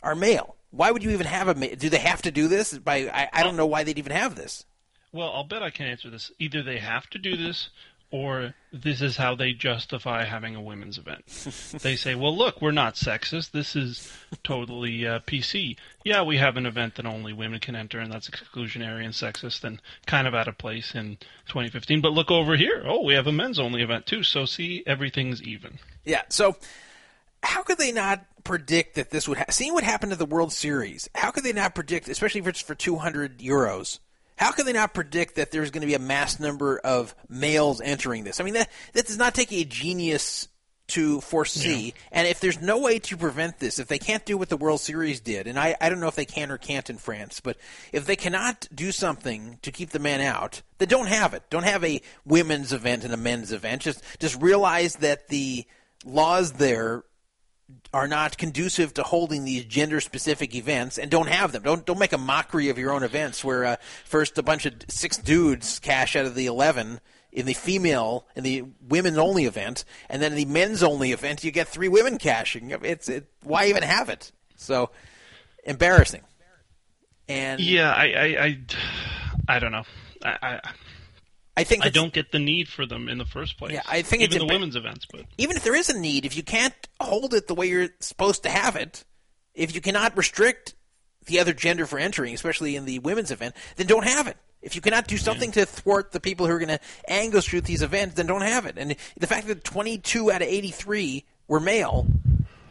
are male? Why would you even have a? Ma- do they have to do this? By I, I don't know why they'd even have this. Well, I'll bet I can answer this. Either they have to do this, or this is how they justify having a women's event. <laughs> they say, "Well, look, we're not sexist. This is totally uh, PC. Yeah, we have an event that only women can enter, and that's exclusionary and sexist and kind of out of place in 2015. But look over here. Oh, we have a men's only event too. So see, everything's even." Yeah. So how could they not predict that this would ha- seeing what happened to the World Series? How could they not predict, especially if it's for 200 euros? How can they not predict that there's going to be a mass number of males entering this? I mean, that that does not take a genius to foresee. And if there's no way to prevent this, if they can't do what the World Series did, and I, I don't know if they can or can't in France, but if they cannot do something to keep the men out, then don't have it. Don't have a women's event and a men's event. Just just realize that the laws there are not conducive to holding these gender specific events and don't have them. Don't don't make a mockery of your own events where uh, first a bunch of six dudes cash out of the 11 in the female in the women only event and then in the men's only event you get three women cashing. It's it, why even have it? So embarrassing. And Yeah, I, I, I, I don't know. I, I, I think I don't get the need for them in the first place. Yeah, I think even it's the emba- women's events, but even if there is a need, if you can't hold it the way you're supposed to have it, if you cannot restrict the other gender for entering, especially in the women's event, then don't have it. If you cannot do something to thwart the people who are going to angle shoot these events, then don't have it. And the fact that 22 out of 83 were male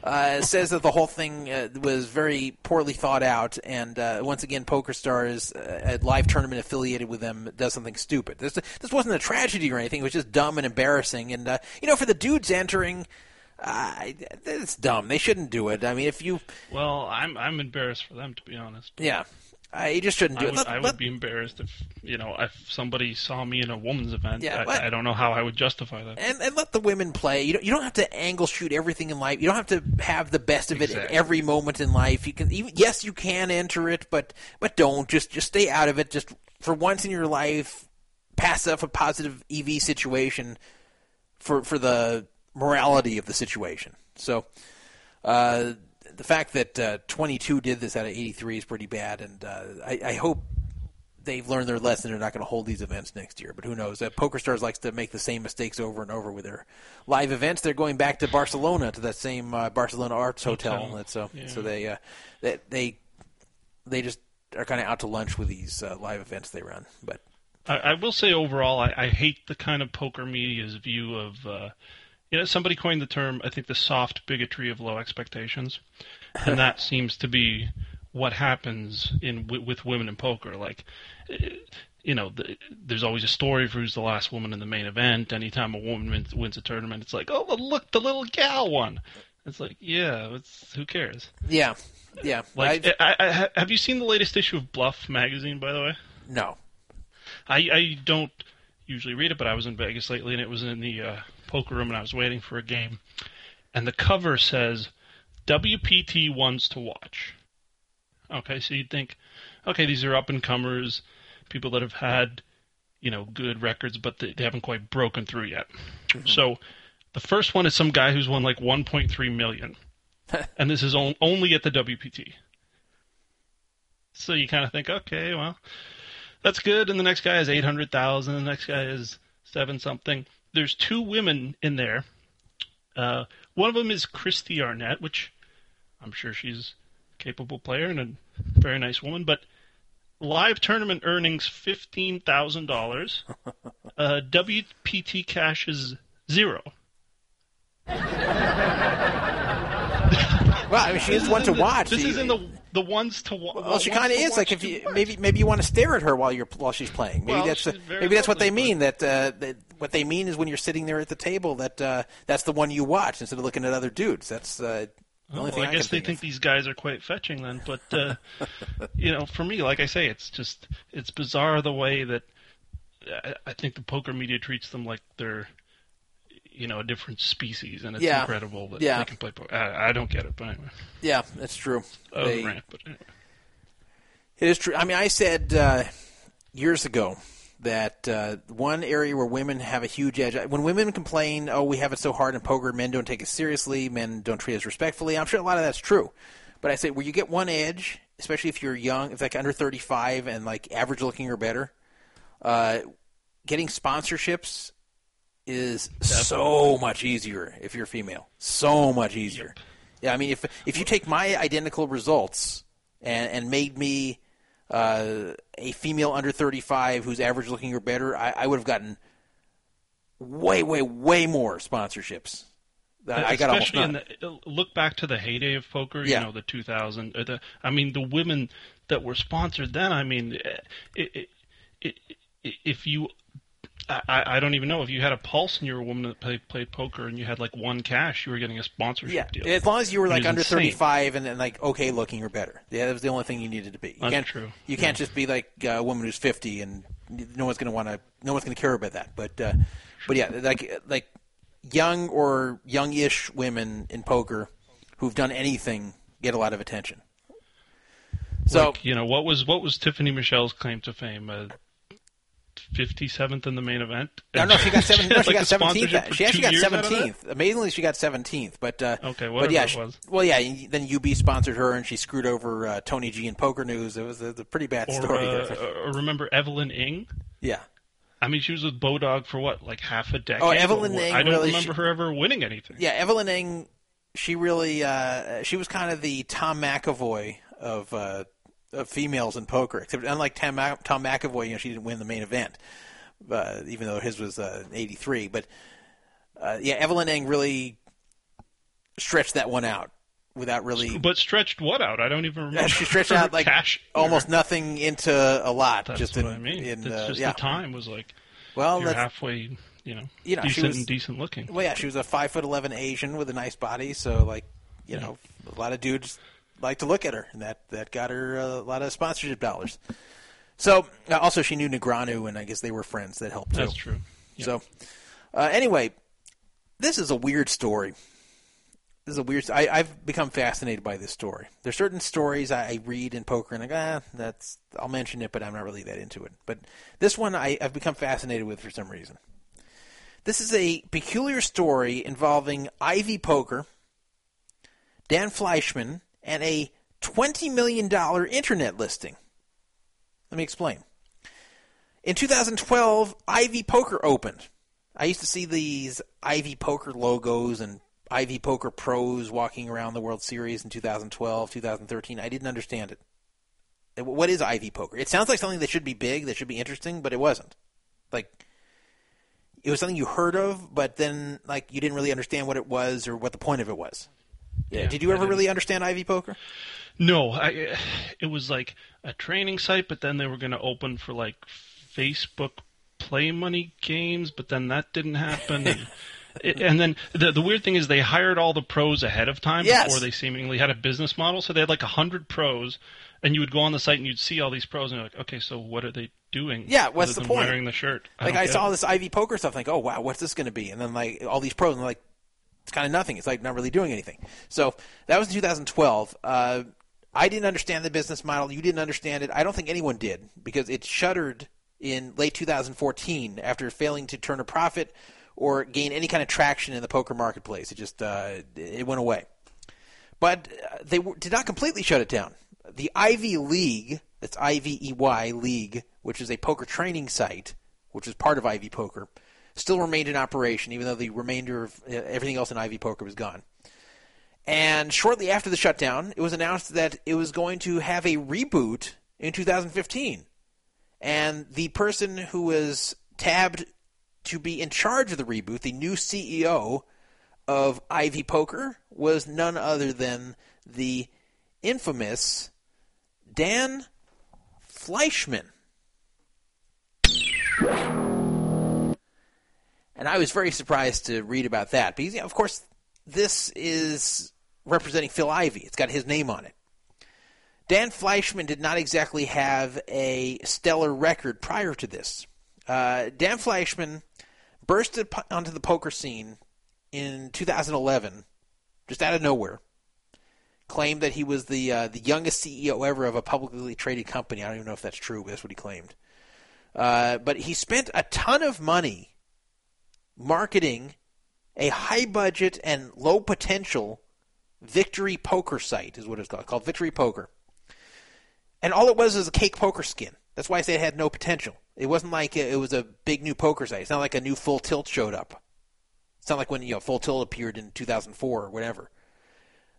uh, says that the whole thing uh, was very poorly thought out. And uh, once again, PokerStars, uh, a live tournament affiliated with them, does something stupid. This this wasn't a tragedy or anything. It was just dumb and embarrassing. And uh, you know, for the dudes entering, uh, it's dumb. They shouldn't do it. I mean, if you, well, I'm I'm embarrassed for them to be honest. yeah, uh, you just shouldn't do I it. would, Let- I let- would be embarrassed if you know if somebody saw me in a woman's event. Yeah, I, but- I don't know how I would justify that. and, and let the women play. You don't, you don't have to angle shoot everything in life. You don't have to have the best of it Exactly. at every moment in life. You can even, yes, you can enter it, but but don't just just stay out of it. Just for once in your life, pass up a positive EV situation for for the morality of the situation. So. Uh, the fact that uh, 22 did this out of 83 is pretty bad, and uh, I, I hope they've learned their lesson. They're not going to hold these events next year, but who knows? Uh, PokerStars likes to make the same mistakes over and over with their live events. They're going back to Barcelona to that same uh, Barcelona Arts Hotel. Hotel. That's so Yeah. so they uh, they they they just are kind of out to lunch with these uh, live events they run. But I, I will say overall, I, I hate the kind of poker media's view of, uh, you know, somebody coined the term, I think, the soft bigotry of low expectations, and that <laughs> seems to be what happens in wi- with women in poker. Like, eh, you know, the, there's always a story for who's the last woman in the main event. Anytime a woman wins, wins a tournament, it's like, oh, look, the little gal won. It's like, yeah, it's, who cares? yeah, yeah, Like, I, I, I, have you seen the latest issue of Bluff magazine, by the way? no, I, I don't usually read it, but I was in Vegas lately, and it was in the uh, poker room, and I was waiting for a game, and the cover says WPT ones to watch. Okay, so you'd think, okay, these are up and comers, people that have had, you know, good records, but they, they haven't quite broken through yet. Mm-hmm. So the first one is some guy who's won like 1.3 million, <laughs> and this is on, only at the WPT. So you kind of think, okay, well, that's good. And the next guy has 800,000. The next guy is seven something. There's two women in there. Uh, one of them is Kristy Arnett, which I'm sure she's a capable player and a very nice woman, but live tournament earnings $15,000. <laughs> Uh, WPT cash is zero. well, I mean, she is one to the- watch. This is in the the ones to watch. Well, she kind of is. Like if you maybe maybe you want to stare at her while you're while she's playing. Maybe Well, that's uh, very maybe that's what they mean. That, uh, that what they mean is when you're sitting there at the table that uh, that's the one you watch instead of looking at other dudes. That's uh, the only Well, thing I I, guess they think these guys are quite fetching then, but uh, <laughs> you know, for me, like I say, it's just it's bizarre the way that I, I think the poker media treats them like they're you know a different species, and it's Yeah. incredible that Yeah. they can play poker. I, I don't get it, but anyway, Yeah, that's true. was They- rant. But anyway. It is true. I mean, I said uh, years ago that uh, one area where women have a huge edge. When women complain, "Oh, we have it so hard in poker. Men don't take it seriously. Men don't treat us respectfully." I'm sure a lot of that's true. But I say where you get one edge, especially if you're young, if like under 35 and like average looking or better. Uh, getting sponsorships is so much easier if you're female. So much easier. Yeah, I mean, if if you take my identical results and and made me uh, a female under 35 who's average looking or better, I, I would have gotten way, way, way more sponsorships I I got almost Especially in the, look back to the heyday of poker. Yeah. You know, the 2000. Or the, I mean, the women that were sponsored then. I mean, it, it, it, if you, I, I don't even know if you had a pulse and you were a woman that played, played poker and you had like one cash, you were getting a sponsorship Yeah, deal. as long as you were like under insane. 35 and, and like okay looking or better. Yeah, that was the only thing you needed to be. You That's can't, true. You can't just be like a woman who's 50 and no one's going to want to. No one's going to care about that. But uh, but yeah, like like young or youngish women in poker who've done anything get a lot of attention. So like, you know, what was what was Tiffany Michelle's claim to fame? Uh, 57th in the main event. No, no, she got seven. No, <laughs> she Like got a seventeenth. She actually got years out of that? seventeenth. Amazingly, she got seventeenth. But uh, Okay, but whatever yeah, it she- was. well, yeah. Then UB sponsored her, and she screwed over uh, Tony G in Poker News. It was a, a pretty bad Or, story. uh, there. remember Evelyn Ing? yeah. I mean, she was with Bodog for what, like half a decade? Oh, Evelyn Ing I don't really remember sh- her ever winning anything. Yeah, Evelyn Ing, she really, uh, she was kind of the Tom McEvoy of, uh, of females in poker. Except unlike Tom, Tom McEvoy, you know, she didn't win the main event, uh, even though his was uh, '83. But uh, yeah, Evelyn Ing really stretched that one out without really. But stretched what out? I don't even remember. she stretched <laughs> out like cash. almost nothing into a lot. That's just what in, I mean. in, it's uh, just yeah. the time was like Well, you're halfway, you know, You know, she decent was- and decent looking. Well, yeah, she was a five foot eleven Asian with a nice body, so like, you know, a lot of dudes like to look at her, and that that got her a lot of sponsorship dollars. So uh, also she knew Negreanu, and I guess they were friends that helped too. That's true. So uh, anyway, this is a weird story. This is a weird. I, I've become fascinated by this story. There's certain stories I, I read in poker, and I go, ah, that's I'll mention it, but I'm not really that into it. But this one I, I've become fascinated with for some reason. This is a peculiar story involving Ivey Poker, Dan Fleischman, and a $20 million internet listing. Let me explain. In 2012, Ivey Poker opened. I used to see these Ivey Poker logos and Ivey Poker pros walking around the World Series in 2012, 2013. I didn't understand it. What is Ivey Poker? It sounds like something that should be big, that should be interesting, but it wasn't. Like, it was something you heard of, but then like you didn't really understand what it was or what the point of it was. Yeah. Did you ever really understand Ivey Poker? No, I, it was like a training site, but then they were going to open for like Facebook play money games, but then that didn't happen. <laughs> And, it- and then the the weird thing is they hired all the pros ahead of time Yes. before they seemingly had a business model. So they had like a hundred pros, and you would go on the site and you'd see all these pros, and you're like, okay, so what are they doing? Yeah, what's the point? Wearing the shirt. Like don't I saw it. this Ivey Poker stuff, like, oh wow, what's this going to be? And then like all these pros, and like it's kind of nothing. It's like not really doing anything. So that was in 2012. Uh, I didn't understand the business model. You didn't understand it. I don't think anyone did because it shuttered in late 2014 after failing to turn a profit or gain any kind of traction in the poker marketplace. It just uh, it went away. But uh, they did not completely shut it down. The Ivey League, that's I V E Y League, which is a poker training site, which is part of Ivey Poker, still remained in operation, even though the remainder of uh, everything else in Ivey Poker was gone. And shortly after the shutdown, it was announced that it was going to have a reboot in 2015. And the person who was tabbed to be in charge of the reboot, the new CEO of Ivey Poker, was none other than the infamous Dan Fleischman. And I was very surprised to read about that because, yeah, of course, this is representing Phil Ivey. It's got his name on it. Dan Fleischman did not exactly have a stellar record prior to this. Uh, Dan Fleischman bursted po- onto the poker scene in 2011, just out of nowhere. Claimed that he was the uh, the youngest CEO ever of a publicly traded company. I don't even know if that's true, but that's what he claimed. Uh, but he spent a ton of money marketing a high budget and low potential victory poker site, is what it's called, called Victory Poker. And all it was was a cake poker skin. That's why I say it had no potential. It wasn't like it was a big new poker site. It's not like a new Full Tilt showed up. It's not like when you know Full Tilt appeared in 2004 or whatever,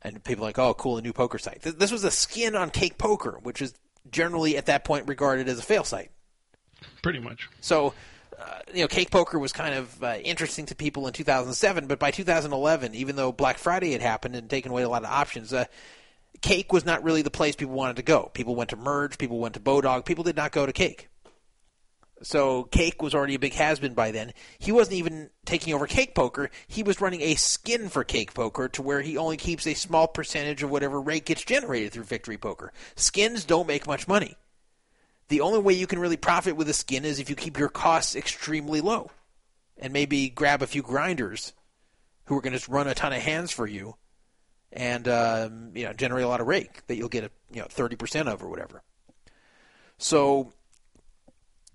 and people are like, oh, cool, a new poker site. This was a skin on cake poker, which is generally at that point regarded as a fail site. pretty much. So you know, cake poker was kind of uh, interesting to people in 2007, but by 2011, even though Black Friday had happened and taken away a lot of options, uh, cake was not really the place people wanted to go. People went to Merge, people went to Bodog, people did not go to cake. So Cake was already a big has-been by then. He wasn't even taking over Cake Poker. He was running a skin for Cake Poker to where he only keeps a small percentage of whatever rate gets generated through Victory Poker. Skins don't make much money. The only way you can really profit with a skin is if you keep your costs extremely low and maybe grab a few grinders who are going to run a ton of hands for you and um, you know generate a lot of rake that you'll get a, you know 30% of or whatever. So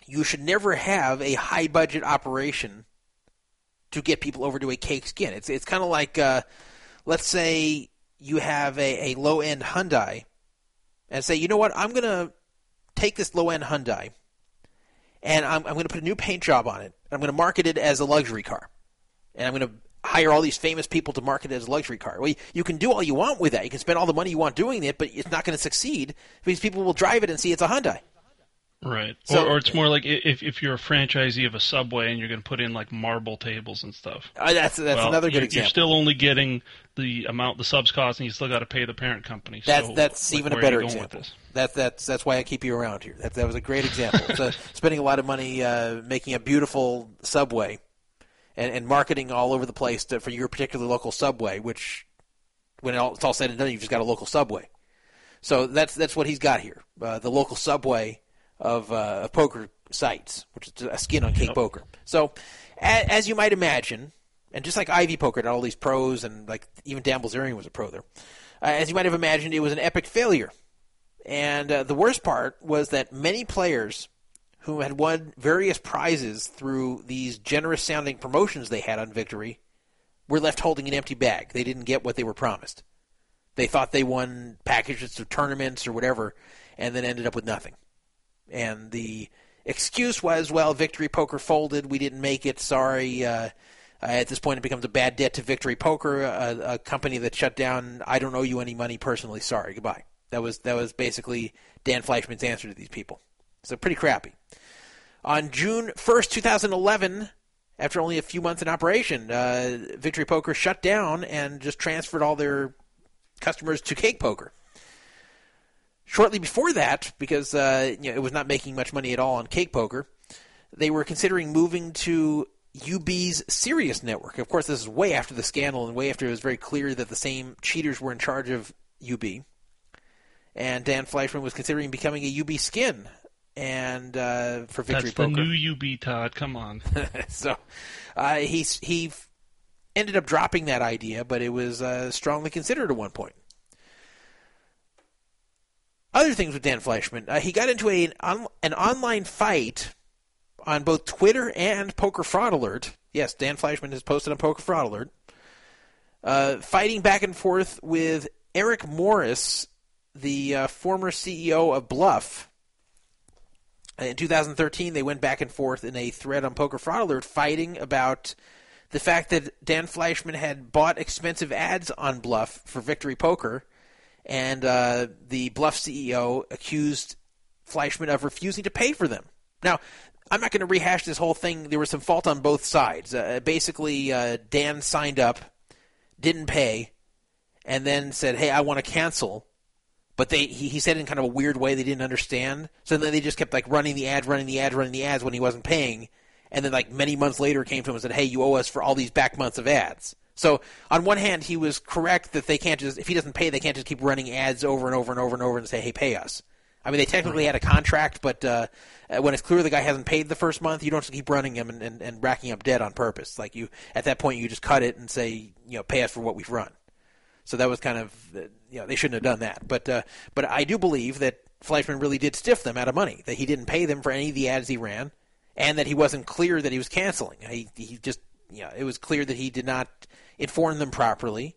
you should never have a high budget operation to get people over to a cake skin. It's it's kind of like uh, let's say you have a, a low end Hyundai and say, you know what, I'm gonna take this low end Hyundai and I'm, I'm gonna put a new paint job on it. I'm gonna market it as a luxury car, and I'm gonna hire all these famous people to market it as a luxury car. Well, you, you can do all you want with that. You can spend all the money you want doing it, but it's not going to succeed because people will drive it and see it's a Hyundai. Right. So- or, or it's more like if if you're a franchisee of a Subway and you're going to put in like marble tables and stuff. Uh, that's that's Well, another good you're, example. You're still only getting the amount the subs cost, and you still got to pay the parent company. That's so, that's like, even a where are you better example. That's that's that's why I keep you around here. That that was a great example. so <laughs> spending a lot of money uh, making a beautiful subway, and, and marketing all over the place to, for your particular local subway. Which, when it all, it's all said and done, you've just got a local subway. So that's that's what he's got here. Uh, the local subway of, uh, of poker sites, which is a skin on cake poker. So, a, as you might imagine, and just like Ivey Poker had all these pros, and like even Dan Bilzerian was a pro there. Uh, as you might have imagined, it was an epic failure. And uh, the worst part was that many players who had won various prizes through these generous sounding promotions they had on Victory were left holding an empty bag. They didn't get what they were promised. They thought they won packages to tournaments or whatever, and then ended up with nothing. And the excuse was, well, Victory Poker folded. We didn't make it. Sorry. Uh, at this point, it becomes a bad debt to Victory Poker, a, a company that shut down. I don't owe you any money personally. Sorry. Goodbye. That was that was basically Dan Fleischman's answer to these people. So pretty crappy. On June 1st, 2011, after only a few months in operation, uh, Victory Poker shut down and just transferred all their customers to Cake Poker. Shortly before that, because uh, you know, it was not making much money at all on Cake Poker, they were considering moving to UB's Cereus network. Of course, this is way after the scandal and way after it was very clear that the same cheaters were in charge of UB. And Dan Fleischman was considering becoming a UB skin and uh, for Victory That's the new UB, Todd. Come on. <laughs> so uh, he he ended up dropping that idea, but it was uh, strongly considered at one point. Other things with Dan Fleischman, uh, he got into a, an, on, an online fight on both Twitter and Poker Fraud Alert. Yes, Dan Fleischman has posted on Poker Fraud Alert, uh, fighting back and forth with Eric Morris, the uh, former CEO of Bluff. In 2013, they went back and forth in a thread on Poker Fraud Alert fighting about the fact that Dan Fleischman had bought expensive ads on Bluff for Victory Poker, and uh, the Bluff CEO accused Fleischman of refusing to pay for them. Now, I'm not going to rehash this whole thing. There was some fault on both sides. Uh, basically, uh, Dan signed up, didn't pay, and then said, "Hey, I want to cancel." But they he, he said in kind of a weird way they didn't understand. So then they just kept like running the ad, running the ad, running the ads when he wasn't paying. And then like many months later came to him and said, "Hey, you owe us for all these back months of ads." So on one hand, he was correct that they can't just if he doesn't pay, they can't just keep running ads over and over and over and over and say, "Hey, pay us." I mean, they technically had a contract, but uh, uh, when it's clear the guy hasn't paid the first month, you don't just keep running him and, and, and racking up debt on purpose. Like you, at that point, you just cut it and say, you know, pay us for what we've run. So that was kind of, uh, you know, they shouldn't have done that. But uh, but I do believe that Fleischman really did stiff them out of money. That he didn't pay them for any of the ads he ran, and that he wasn't clear that he was canceling. He he just, you know, it was clear that he did not inform them properly,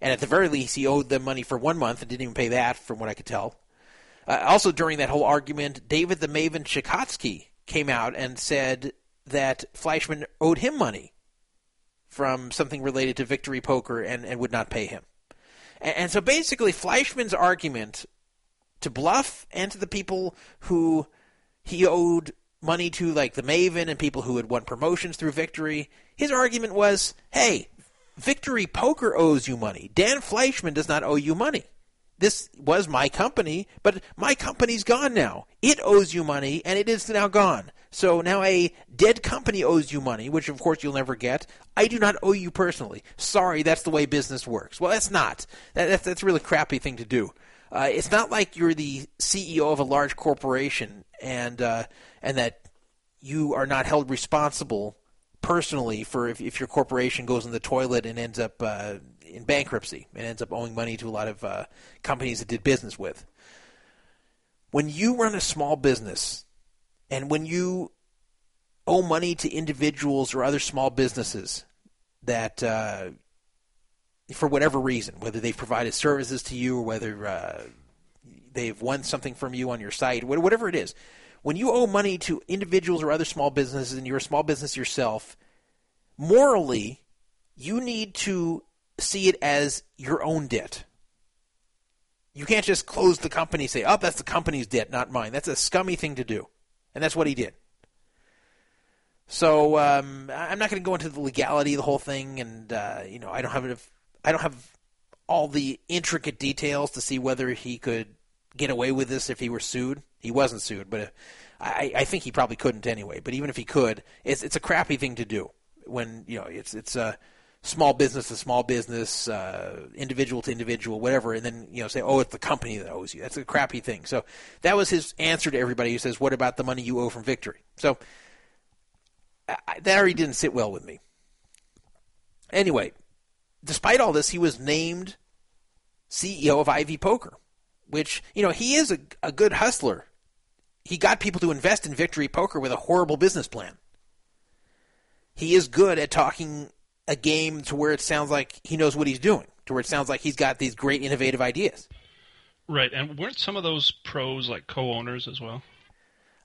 and at the very least, he owed them money for one month and didn't even pay that, from what I could tell. Uh, also, during that whole argument, David the Maven Chicotsky came out and said that Fleischman owed him money from something related to Victory Poker and, and would not pay him. And, and so basically, Fleischman's argument to Bluff and to the people who he owed money to like the Maven and people who had won promotions through Victory. His argument was, "Hey, Victory Poker owes you money. Dan Fleischman does not owe you money. This was my company, but my company's gone now. It owes you money, and it is now gone. So now a dead company owes you money, which of course you'll never get. I do not owe you personally. Sorry, that's the way business works. Well, that's not. That, that's, that's a really crappy thing to do. Uh, it's not like you're the CEO of a large corporation and uh, and that you are not held responsible personally for if, if your corporation goes in the toilet and ends up uh, in bankruptcy and ends up owing money to a lot of uh, companies it did business with. When you run a small business and when you owe money to individuals or other small businesses that, uh, for whatever reason, whether they've provided services to you or whether uh, they've won something from you on your site, whatever it is, when you owe money to individuals or other small businesses and you're a small business yourself, morally, you need to see it as your own debt. You can't just close the company and say, oh, that's the company's debt, not mine. That's a scummy thing to do. And that's what he did. So um, I'm not going to go into the legality of the whole thing, and uh, you know I don't have enough, I don't have all the intricate details to see whether he could get away with this if he were sued. He wasn't sued, but uh, I, I think he probably couldn't anyway. But even if he could, it's it's a crappy thing to do when you know it's it's a small business to small business, uh, individual to individual, whatever, and then you know say, oh, it's the company that owes you. That's a crappy thing. So that was his answer to everybody who says, what about the money you owe from Victory? So I, that already didn't sit well with me. Anyway, despite all this, he was named CEO of Ivey Poker, which you know he is a, a good hustler. He got people to invest in Victory Poker with a horrible business plan. He is good at talking a game to where it sounds like he knows what he's doing, to where it sounds like he's got these great innovative ideas. Right, and weren't some of those pros like co-owners as well?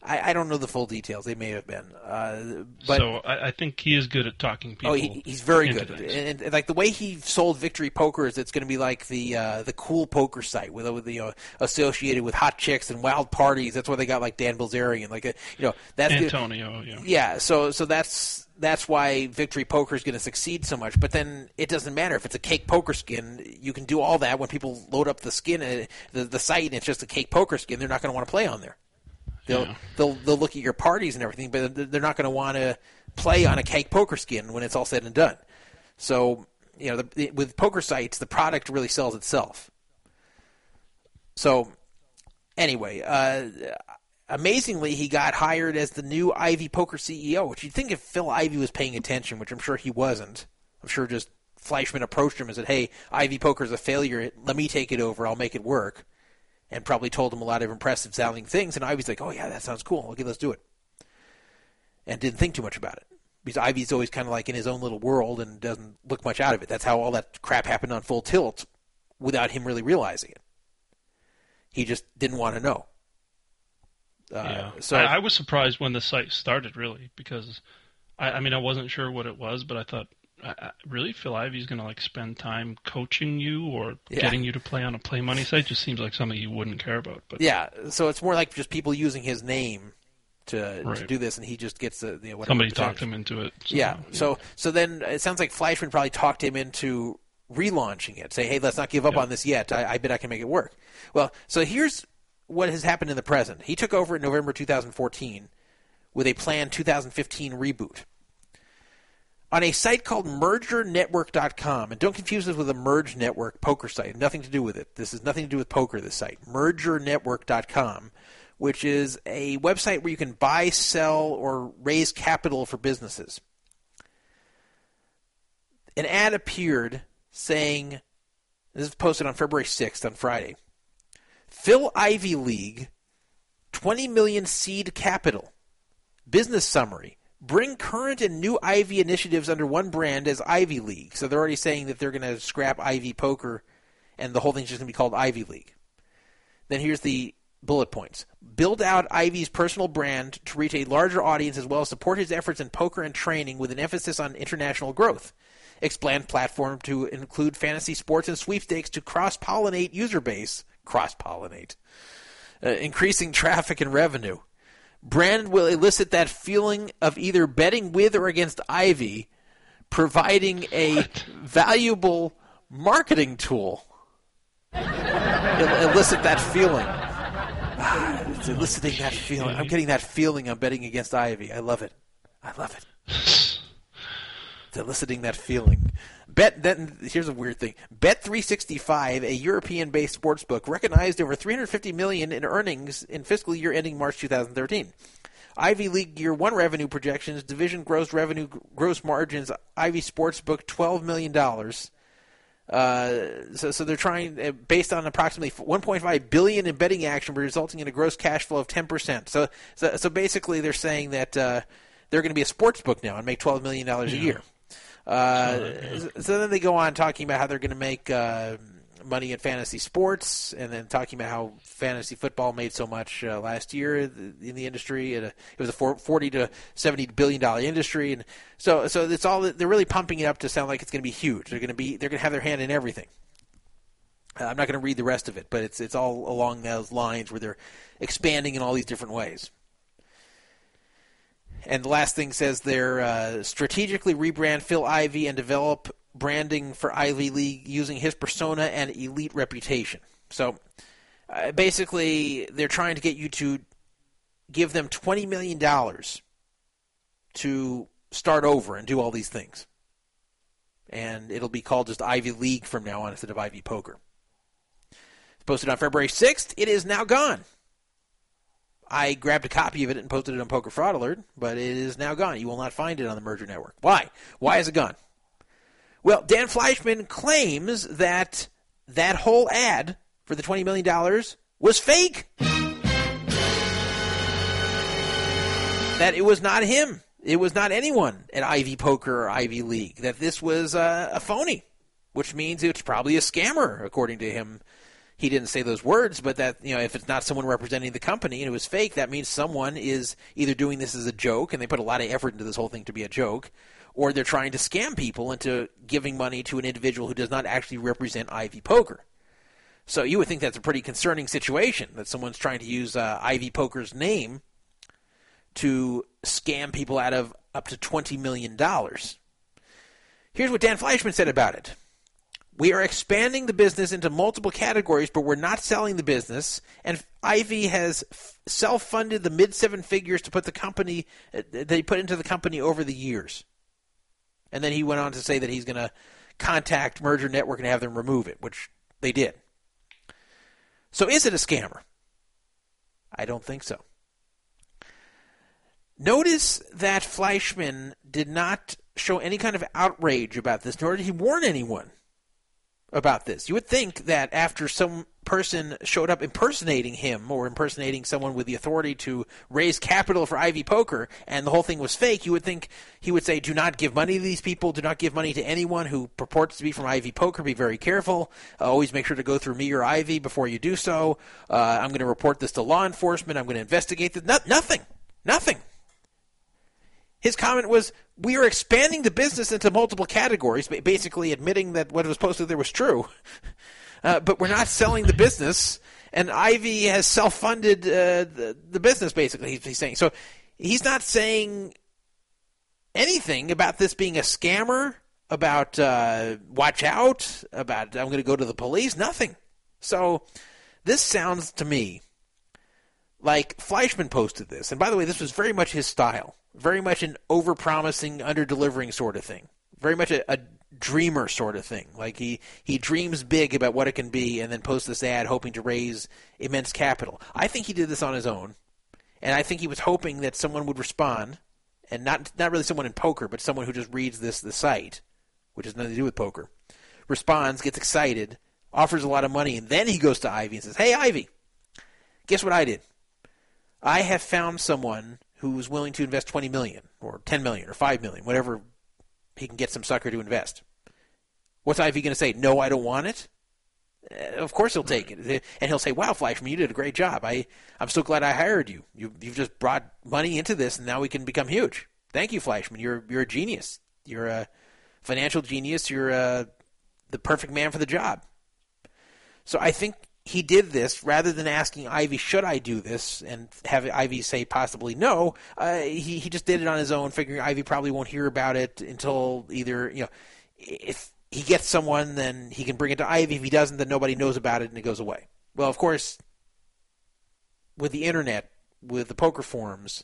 I, I don't know the full details; they may have been, uh, but so I, I think he is good at talking people. Oh, he, he's very good, things. and, and, like the way he sold Victory Poker is it's going to be like the uh, the cool poker site with, with you know associated with hot chicks and wild parties. That's why they got like Dan Bilzerian, like a, you know that's the- Antonio, yeah. yeah. So so that's that's why Victory Poker is going to succeed so much. But then it doesn't matter if it's a cake poker skin. You can do all that when people load up the skin, uh, the the site, and it's just a cake poker skin. They're not going to want to play on there. They'll Yeah. they'll they'll look at your parties and everything, but they're not going to want to play on a cake poker skin when it's all said and done. So you know, the, with poker sites, the product really sells itself. So anyway, uh, amazingly, he got hired as the new Ivey Poker CEO. Which you'd think if Phil Ivey was paying attention, which I'm sure he wasn't. I'm sure just Fleischman approached him and said, "Hey, Ivey Poker's a failure. Let me take it over. I'll make it work." And probably told him a lot of impressive sounding things. And Ivey's like, "Oh yeah, that sounds cool. Okay, let's do it." And didn't think too much about it because Ivey's always kind of like in his own little world and doesn't look much out of it. That's how all that crap happened on Full Tilt, without him really realizing it. He just didn't want to know. Uh, yeah. So I, I was surprised when the site started, really, because I, I mean I wasn't sure what it was, but I thought, I, really, Phil Ivey's going to like spend time coaching you or Yeah. getting you to play on a play money site? Just seems like something you wouldn't care about. But Yeah, so it's more like just people using his name to to do this, and he just gets the you know, whatever somebody percentage. talked him into it. Yeah. somehow. So so then it sounds like Fleischman probably talked him into relaunching it. Say, hey, let's not give up Yeah. on this yet. I, I bet I can make it work. Well, so here's what has happened in the present. He took over in November 2014 with a planned 2015 reboot. On a site called MergerNetwork.com, and don't confuse this with a Merge Network poker site. Nothing to do with it. This has nothing to do with poker. This site, MergerNetwork.com, which is a website where you can buy, sell, or raise capital for businesses an ad appeared saying, this is posted on February 6th on Friday. Phil Ivey League, 20 million seed capital. Business summary. Bring current and new Ivey initiatives under one brand as Ivey League. So they're already saying that they're going to scrap Ivey Poker and the whole thing's just going to be called Ivey League. Then here's the bullet points. Build out Ivey's personal brand to reach a larger audience as well as support his efforts in poker and training with an emphasis on international growth. Expand platform to include fantasy sports and sweepstakes to cross pollinate user base. Cross pollinate. Uh, increasing traffic and revenue. Brand will elicit that feeling of either betting with or against Ivey, providing a valuable marketing tool. El- elicit that feeling. Ah, it's eliciting that feeling. I'm getting that feeling I'm betting against Ivey. I love it. I love it. <sighs> It's eliciting that feeling. Bet then here's a weird thing. Bet 365, a European-based sports book, recognized over 350 million in earnings in fiscal year ending March 2013. Ivey League year one revenue projections, division gross revenue, gross margins. Ivey sports Sportsbook, 12 million dollars. Uh, so, so they're trying, uh, based on approximately 1.5 billion in betting action, resulting in a gross cash flow of 10 percent. So, so, so basically, they're saying that uh, they're going to be a sports book now and make 12 million dollars a year. Uh, so then they go on talking about how they're going to make uh, money in fantasy sports, and then talking about how fantasy football made so much uh, last year in the industry. It, uh, was a forty to seventy billion dollar industry, and so so it's all they're really pumping it up to sound like it's going to be huge. They're going to be they're going to have their hand in everything. Uh, I'm not going to read the rest of it, but it's it's all along those lines where they're expanding in all these different ways. And the last thing says they're uh, strategically rebrand Phil Ivey and develop branding for Ivey League using his persona and elite reputation. So uh, basically, they're trying to get you to give them $20 million to start over and do all these things. And it'll be called just Ivey League from now on instead of Ivey Poker. It's posted on February 6th. It is now gone. I grabbed a copy of it and posted it on Poker Fraud Alert, but it is now gone. You will not find it on the Merger Network. Why? Why is it gone? Well, Dan Fleischman claims that that whole ad for the $20 million was fake. That it was not him. It was not anyone at Ivey Poker or Ivey League. That this was uh, a phony, which means it's probably a scammer, according to him. He didn't say those words, but that you know, if it's not someone representing the company and it was fake, that means someone is either doing this as a joke, and they put a lot of effort into this whole thing to be a joke, or they're trying to scam people into giving money to an individual who does not actually represent Ivey Poker. So you would think that's a pretty concerning situation that someone's trying to use uh, Ivey Poker's name to scam people out of up to $20 million. Here's what Dan Fleischman said about it. We are expanding the business into multiple categories, but we're not selling the business. And Ivey has self-funded the mid seven figures to put the company uh, they put into the company over the years. And then he went on to say that he's going to contact Merger Network and have them remove it, which they did. So is it a scammer? I don't think so. Notice that Fleischman did not show any kind of outrage about this, nor did he warn anyone about this. You would think that after some person showed up impersonating him or impersonating someone with the authority to raise capital for Ivey Poker and the whole thing was fake, you would think he would say, Do not give money to these people, do not give money to anyone who purports to be from Ivey Poker, be very careful. Uh, always make sure to go through me or Ivey before you do so. Uh, I'm going to report this to law enforcement, I'm going to investigate this. No- nothing. Nothing. His comment was, "We are expanding the business into multiple categories, basically admitting that what was posted there was true, <laughs> uh, but we're not selling the business." And Ivey has self-funded uh, the, the business, basically. He's, he's saying so. He's not saying anything about this being a scammer, about uh, watch out, about I'm going to go to the police. Nothing. So this sounds to me like Fleischman posted this, and by the way, this was very much his style, very much an over-promising, under-delivering sort of thing, very much a, a dreamer sort of thing. Like he he dreams big about what it can be, and then posts this ad hoping to raise immense capital. I think he did this on his own, and I think he was hoping that someone would respond, and not not really someone in poker, but someone who just reads this the site, which has nothing to do with poker, responds, gets excited, offers a lot of money, and then he goes to Ivey and says, "Hey, Ivey, guess what I did? I have found someone who's willing to invest 20 million or 10 million or 5 million, whatever he can get some sucker to invest. What's Ivey going to say? No, I don't want it. Uh, of course he'll take it, and he'll say, "Wow, Fleischman, you did a great job. I, I'm so glad I hired you. you. You've just brought money into this, and now we can become huge. Thank you, Fleischman. You're you're a genius. You're a financial genius. You're uh, the perfect man for the job." So I think he did this rather than asking Ivey, "Should I do this?" and have Ivey say possibly no. Uh, he he just did it on his own, figuring Ivey probably won't hear about it until either you know if he gets someone, then he can bring it to Ivey. If he doesn't, then nobody knows about it and it goes away. Well, of course, with the internet, with the poker forums,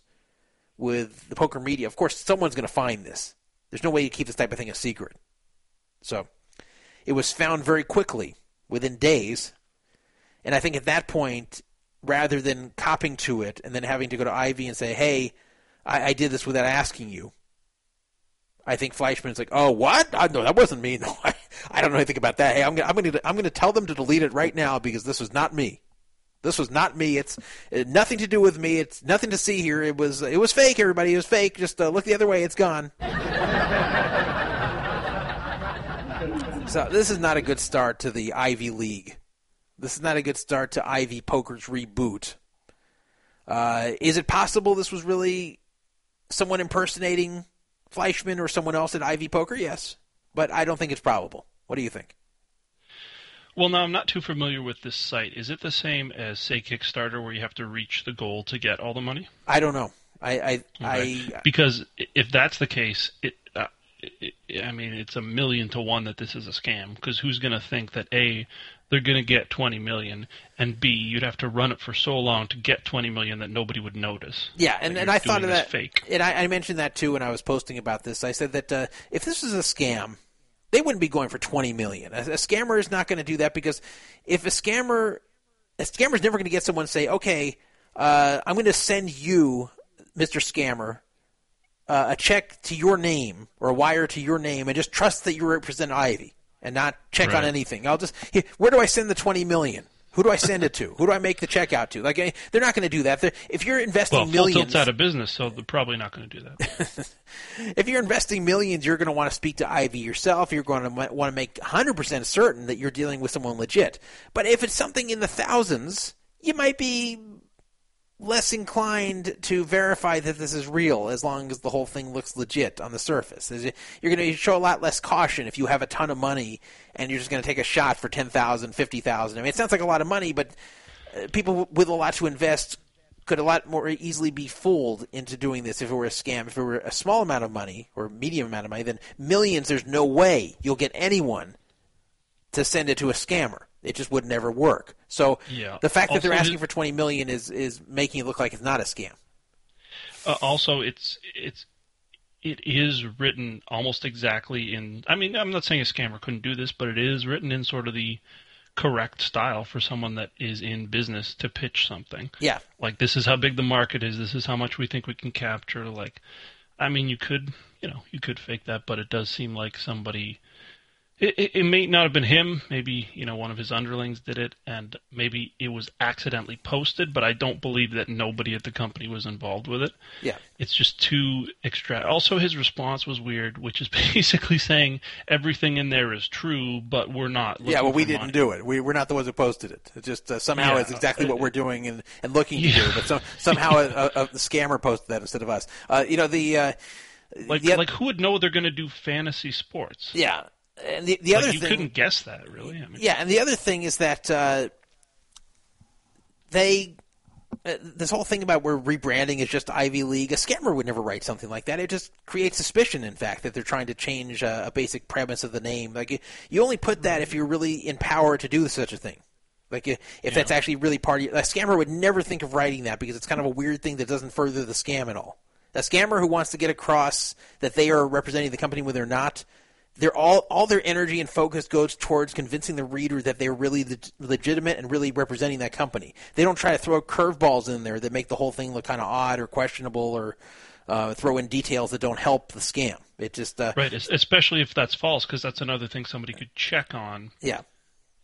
with the poker media, of course, someone's going to find this. There's no way you keep this type of thing a secret. So, it was found very quickly, within days. And I think at that point, rather than copping to it and then having to go to Ivey and say, hey, I, I did this without asking you, I think Fleischman's like, oh, what? Uh, no, that wasn't me. <laughs> No, I, I don't know anything about that. Hey, I'm gonna, I'm gonna, gonna tell them to delete it right now because this was not me. This was not me. It's uh, nothing to do with me. It's nothing to see here. It was, it was fake. Everybody, it was fake. Just uh, look the other way. It's gone. <laughs> so this is not a good start to the Ivey League. This is not a good start to Ivey Poker's reboot. Uh, is it possible this was really someone impersonating Fleischman or someone else at Ivey Poker? Yes, but I don't think it's probable. What do you think? Well, now I'm not too familiar with this site. Is it the same as say Kickstarter, where you have to reach the goal to get all the money? I don't know. I I, Okay. I because if that's the case, it, uh, it, I mean, it's a million to one that this is a scam. Because who's going to think that a they're going to get 20 million, and b you'd have to run it for so long to get 20 million that nobody would notice. Yeah, and, and I thought of that. fake. And I, I mentioned that too when I was posting about this. I said that uh, if this was a scam, they wouldn't be going for twenty million. A, a scammer is not going to do that because if a scammer, a scammer's never going to get someone to say, "Okay, uh, I'm going to send you, Mister Scammer, uh, a check to your name or a wire to your name, and just trust that you represent Ivey and not check on anything. I'll just here, where do I send the twenty million? Who do I send it to? Who do I make the check out to? Like eh, they're not going to do that. They're, if you're investing Well, millions, Tilt's out of business, so they're probably not going to do that. <laughs> if you're investing millions, you're going to want to speak to Ivey yourself. You're going to want to make 100% certain that you're dealing with someone legit. But if it's something in the thousands, you might be less inclined to verify that this is real as long as the whole thing looks legit on the surface. You're going to show a lot less caution if you have a ton of money and you're just going to take a shot for 10,000, 50,000. I mean, it sounds like a lot of money, but uh, people with a lot to invest could a lot more easily be fooled into doing this if it were a scam. If it were a small amount of money or medium amount of money, then millions, there's no way you'll get anyone to send it to a scammer. It just would never work. So Yeah. the fact that they're asking for 20 million is is making it look like it's not a scam. Uh, also, it's it's it is written almost exactly in. I mean, I'm not saying a scammer couldn't do this, but it is written in sort of the correct style for someone that is in business to pitch something. Yeah. Like this is how big the market is. This is how much we think we can capture. Like, I mean, you could you know you could fake that, but it does seem like somebody. It, it, it may not have been him. Maybe you know one of his underlings did it, and maybe it was accidentally posted. But I don't believe that nobody at the company was involved with it. Yeah. It's just too extra. Also, his response was weird, which is <laughs> basically saying everything in there is true, but we're not. Yeah, well, we didn't money. do it. We, we're not the ones who posted it. It just uh, somehow Yeah. it's exactly what we're doing and, and looking to Yeah. do. But so, somehow <laughs> a, a, scammer posted that instead of us. Uh, you know the uh, Like, like who would know they're going to do fantasy sports? yeah. And the, the Like, other you thing, couldn't guess that, really. I mean, Yeah, and the other thing is that uh, they. Uh, this whole thing about where rebranding is just Ivey League, a scammer would never write something like that. It just creates suspicion, in fact, that they're trying to change uh, a basic premise of the name. Like you, you only put that if you're really in power to do such a thing. Like if if that's actually really part of your, a scammer would never think of writing that because it's kind of a weird thing that doesn't further the scam at all. A scammer who wants to get across that they are representing the company when they're not, they're all all their energy and focus goes towards convincing the reader that they're really leg- legitimate and really representing that company. They don't try to throw curveballs in there that make the whole thing look kind of odd or questionable or uh, throw in details that don't help the scam. It just uh, Right, especially if that's false, because that's another thing somebody could check on yeah.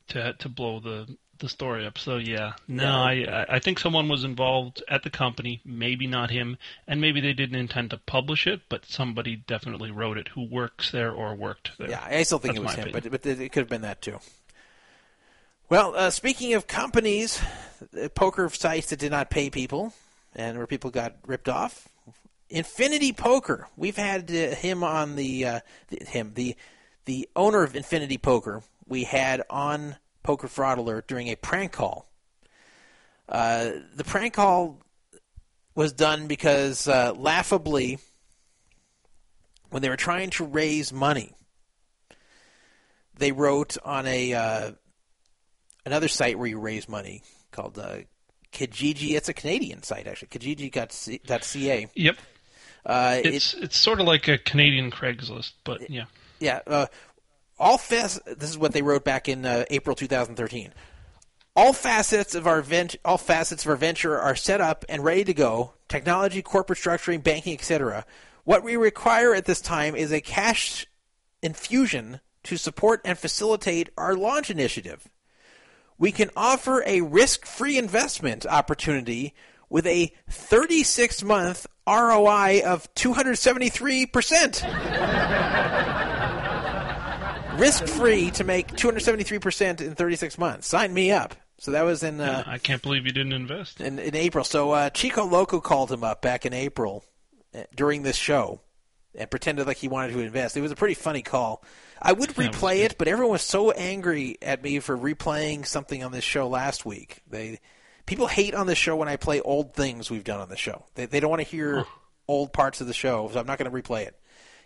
to to blow the the story up. So yeah, no, I I- I think someone was involved at the company, maybe not him, and maybe they didn't intend to publish it, but somebody definitely wrote it who works there or worked there. Yeah, I still think That's it was him, opinion. but but it could have been that too. Well, uh, speaking of companies, uh, poker sites that did not pay people and where people got ripped off, Infinity Poker. We've had uh, him on the, uh, the him the the owner of Infinity Poker. We had on Poker Fraud Alert during a prank call. Uh, the prank call was done because, uh, laughably, when they were trying to raise money, they wrote on a uh, another site where you raise money called uh, Kijiji. It's a Canadian site actually, Kijiji.ca. Yep. Uh, it- It's it's sort of like a Canadian Craigslist, but yeah. Yeah, uh, all This is what they wrote back in uh, April 2013. All facets of our vent- all facets of our venture are set up and ready to go. Technology, corporate structuring, banking, etc. What we require at this time is a cash infusion to support and facilitate our launch initiative. We can offer a risk-free investment opportunity with a 36-month ROI of 273%. <laughs> risk free to make 273% in 36 months. Sign me up. So that was in uh, I can't believe you didn't invest. in, in April. So uh, Chico Loco called him up back in April uh, during this show and pretended like he wanted to invest. It was a pretty funny call. I would Yeah, replay it, but everyone was so angry at me for replaying something on this show last week. They people hate on this show when I play old things we've done on the show. They they don't want to hear old parts of the show, so I'm not going to replay it.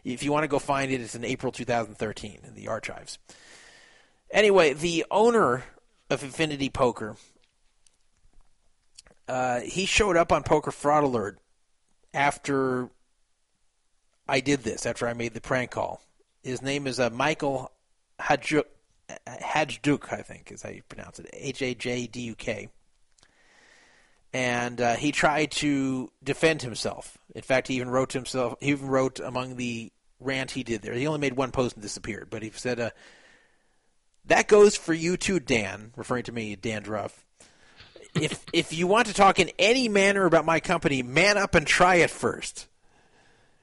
If you want to go find it, it's in April 2013 in the archives. Anyway, the owner of Infinity Poker, uh, he showed up on Poker Fraud Alert after I did this, after I made the prank call. His name is uh, Michael Hajduk, I think is how you pronounce it. H A J D U K. And uh, he tried to defend himself. In fact, he even wrote to himself. He even wrote among the rant he did there. He only made one post and disappeared, but he said, uh, "That goes for you too, Dan," referring to me, Dan Druff. If if you want to talk in any manner about my company, man up and try it first.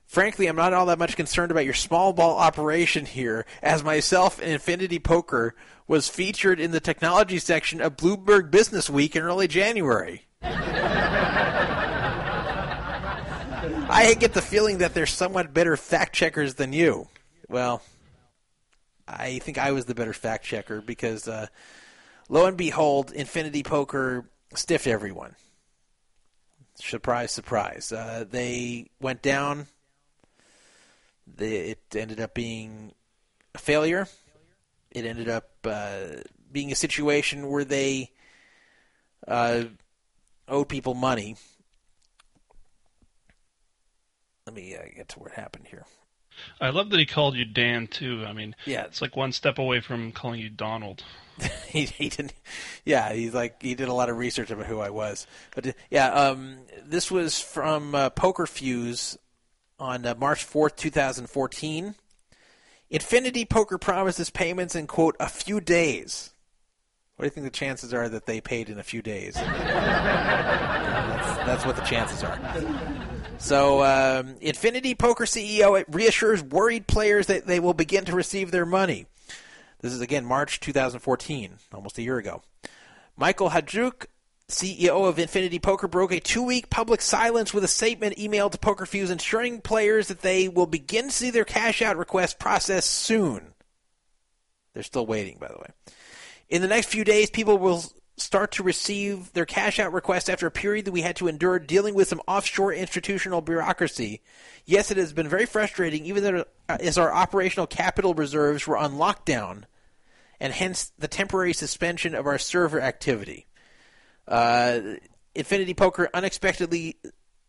Frankly, I'm not all that much concerned about your small ball operation here, as myself and Infinity Poker was featured in the technology section of Bloomberg Business Week in early January. I get the feeling that they're somewhat better fact checkers than you. Well, I think I was the better fact checker because, uh, lo and behold, Infinity Poker stiffed everyone. Surprise, surprise. Uh, they went down. They, it ended up being a failure. It ended up uh, being a situation where they uh, owed people money. Let me uh, get to what happened here. I love that he called you Dan too. I mean, Yeah. it's like one step away from calling you Donald. <laughs> he, he didn't. Yeah, he's like he did a lot of research about who I was. But uh, yeah, um, this was from uh, PokerFuse on uh, March fourth, two thousand fourteen. Infinity Poker promises payments in quote a few days. What do you think the chances are that they paid in a few days? <laughs> that's, that's what the chances are. So, um, Infinity Poker CEO reassures worried players that they will begin to receive their money. This is again March 2014, almost a year ago. Michael Hajduk, CEO of Infinity Poker, broke a two-week public silence with a statement emailed to PokerFuse ensuring players that they will begin to see their cash-out request processed soon. They're still waiting, by the way. In the next few days, people will start to receive their cash out requests after a period that we had to endure dealing with some offshore institutional bureaucracy. Yes, it has been very frustrating, even as our operational capital reserves were on lockdown, and hence the temporary suspension of our server activity. Uh, Infinity Poker unexpectedly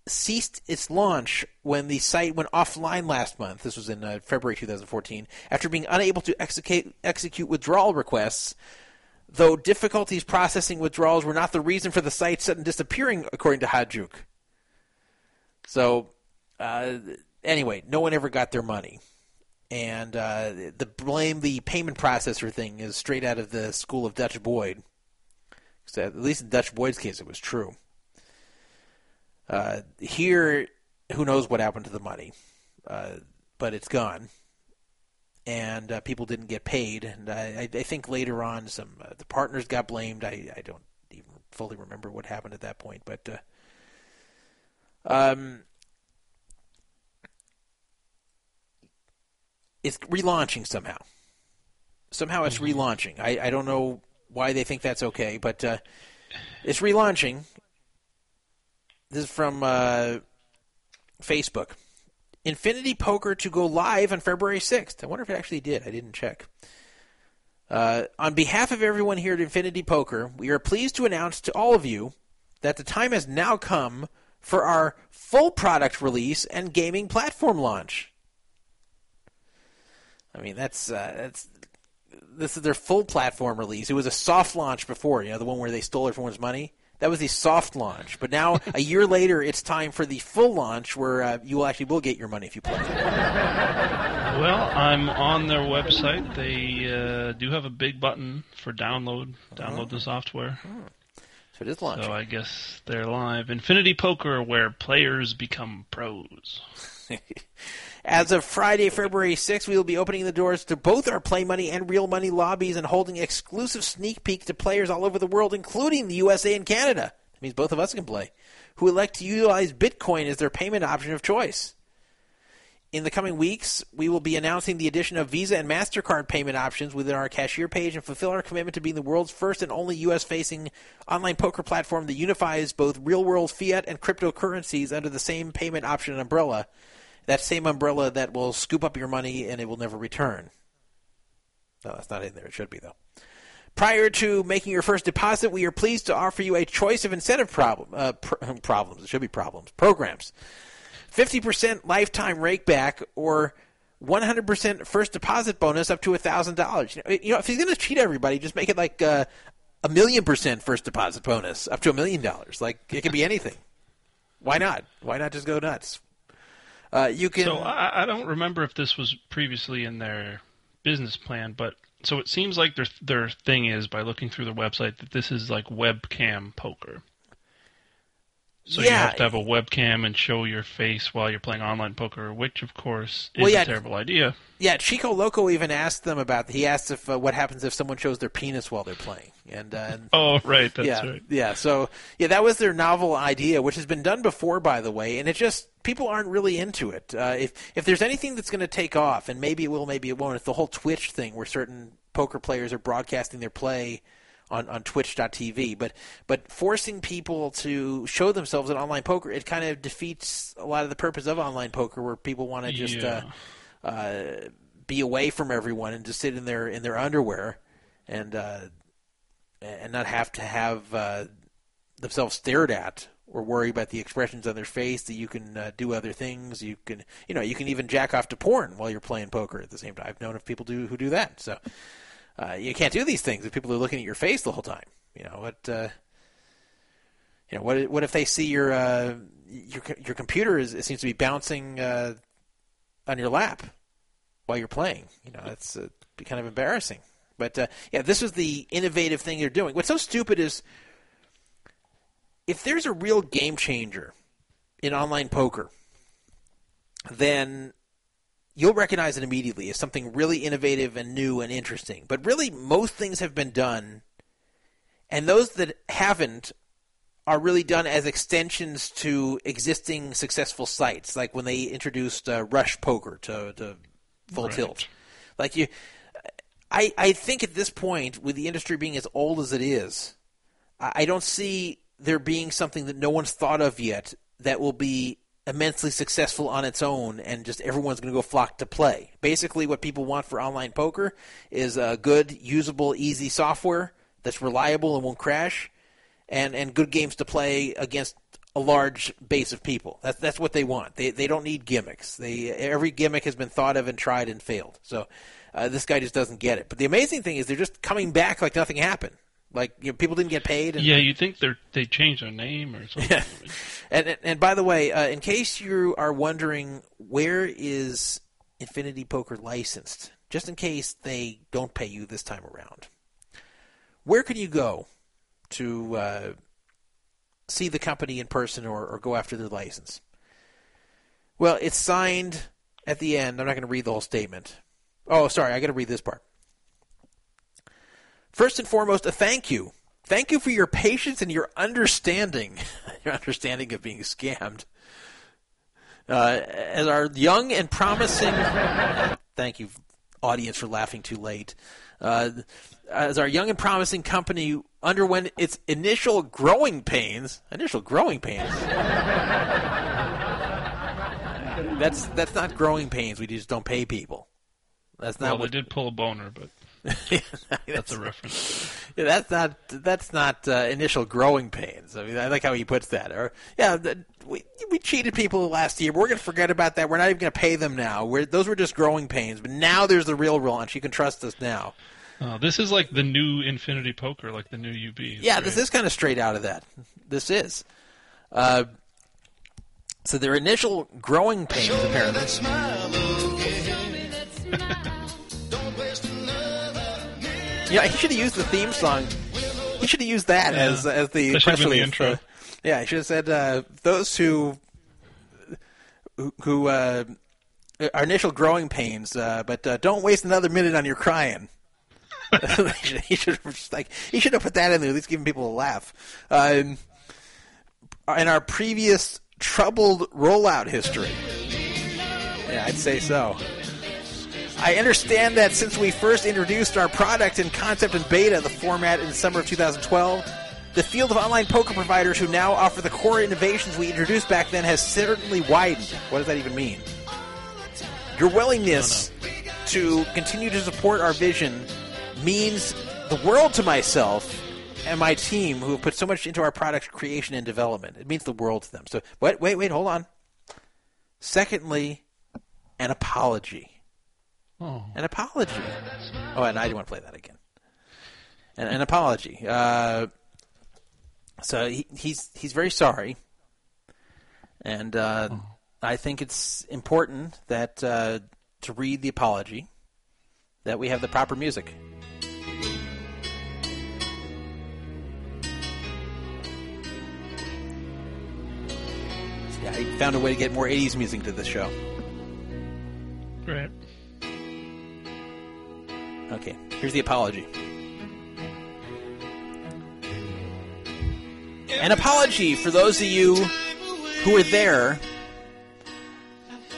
ceased its launch when the site went offline last month. This was in uh, February 2014, after being unable to execute, execute withdrawal requests though difficulties processing withdrawals were not the reason for the site's sudden disappearing, according to Hajduk. So, uh, anyway, no one ever got their money. And uh, the blame the payment processor thing is straight out of the school of Dutch Boyd. So at least in Dutch Boyd's case, it was true. Uh, here, who knows what happened to the money, uh, but it's gone and uh, people didn't get paid. And I, I think later on, some uh, the partners got blamed. I, I don't even fully remember what happened at that point, but uh, um, it's relaunching somehow. Somehow it's relaunching. I, I don't know why they think that's okay, but uh, it's relaunching. This is from uh, Facebook. Infinity Poker to go live on February 6th. I wonder if it actually did. I didn't check. Uh, on behalf of everyone here at Infinity Poker, we are pleased to announce to all of you that the time has now come for our full product release and gaming platform launch. I mean, that's uh, that's this is their full platform release. It was a soft launch before, you know, the one where they stole everyone's money. That was the soft launch, but now a year later, it's time for the full launch, where uh, you actually will get your money if you play. Well, I'm on their website. They uh, do have a big button for download. Download the software. So it is launching. So I guess they're live. Infinity Poker, where players become pros. <laughs> As of Friday, February 6th, we will be opening the doors to both our Play Money and Real Money lobbies and holding exclusive sneak peek to players all over the world, including the USA and Canada. That means both of us can play, who elect to utilize Bitcoin as their payment option of choice. In the coming weeks, we will be announcing the addition of Visa and MasterCard payment options within our cashier page and fulfill our commitment to being the world's first and only U.S. facing online poker platform that unifies both real world fiat and cryptocurrencies under the same payment option umbrella. That same umbrella that will scoop up your money and it will never return. No, that's not in there. It should be, though. Prior to making your first deposit, we are pleased to offer you a choice of incentive problem, uh, pr- <laughs> problems. It should be problems. Programs. 50% lifetime rakeback or 100% first deposit bonus up to $1,000. You know, if he's going to cheat everybody, just make it like uh, a million percent first deposit bonus up to a million dollars. Like, it can be anything. Why not? Why not just go nuts? Uh, you can. So I, I don't remember if this was previously in their business plan, but so it seems like their their thing is by looking through their website that this is like webcam poker. So you have to have a webcam and show your face while you're playing online poker, which of course is Well, yeah. a terrible idea. Yeah, Chico Loco even asked them about. He asked if uh, what happens if someone shows their penis while they're playing, and, uh, and Oh, right, that's yeah, right. yeah. So yeah, that was their novel idea, which has been done before, by the way, and it just people aren't really into it. Uh, if if there's anything that's going to take off, and maybe it will, maybe it won't, it's the whole Twitch thing where certain poker players are broadcasting their play on, on Twitch.tv. But but forcing people to show themselves in online poker, it kind of defeats a lot of the purpose of online poker, where people want to just. Yeah. Uh, uh, be away from everyone and just sit in their in their underwear and uh, and not have to have uh, themselves stared at or worry about the expressions on their face that you can uh, do other things you can you know you can even jack off to porn while you're playing poker at the same time I've known of people do who do that so uh, you can't do these things if people are looking at your face the whole time you know what uh, you know what what if they see your uh, your your computer is it seems to be bouncing uh, on your lap while you're playing. You know, it's uh, kind of embarrassing. But uh, yeah, this was the innovative thing they're doing. What's so stupid is if there's a real game changer in online poker, then you'll recognize it immediately as something really innovative and new and interesting. But really, most things have been done, and those that haven't are really done as extensions to existing successful sites, like when they introduced uh, Rush Poker to, to Full Right. Tilt. Like you, I I think at this point, with the industry being as old as it is, I, I don't see there being something that no one's thought of yet that will be immensely successful on its own, and just everyone's going to go flock to play. Basically, what people want for online poker is uh, good, usable, easy software that's reliable and won't crash and and good games to play against a large base of people. That's that's what they want. They they don't need gimmicks. They every gimmick has been thought of and tried and failed. So uh, this guy just doesn't get it. But the amazing thing is they're just coming back like nothing happened. Like you know, people didn't get paid. And, Yeah, you'd think they they changed their name or something. Yeah. <laughs> And, and and by the way, uh, in case you are wondering where is Infinity Poker licensed, just in case they don't pay you this time around, where can you go to uh, see the company in person or, or go after their license? Well, it's signed at the end. I'm not going to read the whole statement. Oh, sorry, I got to read this part. First and foremost, a thank you. Thank you for your patience and your understanding, <laughs> your understanding of being scammed. Uh, as our young and promising, thank you, audience for laughing too late. Uh, as our young and promising company underwent its initial growing pains, initial growing pains. that's that's not growing pains. We just don't pay people. That's not Well, they did pull a boner, but <laughs> that's a reference. Yeah, that's not that's not uh, initial growing pains. I mean, I like how he puts that. Or yeah, th- we we cheated people last year. We're going to forget about that. We're not even going to pay them now. We're, those were just growing pains. But now there's the real launch. You can trust us now. Uh, this is like the new Infinity Poker, like the new UB. It's Yeah, great. this is kind of straight out of that. This is. Uh, so their initial growing pains apparently. Yeah, he should have used the theme song. He should have used that Yeah. as as the That press been the intro. Yeah, he should have said uh, those who who, who uh, our initial growing pains, uh, but uh, don't waste another minute on your crying. <laughs> he should have like he should have put that in there, at least giving people a laugh. Um, in our previous troubled rollout history, yeah, I'd say so. I understand that since we first introduced our product and concept and beta, the format in the summer of 2012, the field of online poker providers who now offer the core innovations we introduced back then has certainly widened. What does that even mean? Your willingness to continue to support our vision means the world to myself and my team who have put so much into our product creation and development. It means the world to them. So, wait, wait, wait, hold on. Secondly, an apology. Oh. An apology. Oh, and I didn't want to play that again. An, an apology. Uh, so he, he's he's very sorry, and uh, I think it's important that uh, to read the apology that we have the proper music. Yeah, I found a way to get more '80s music to this show. Great. Okay, here's the apology. An apology for those of you who were there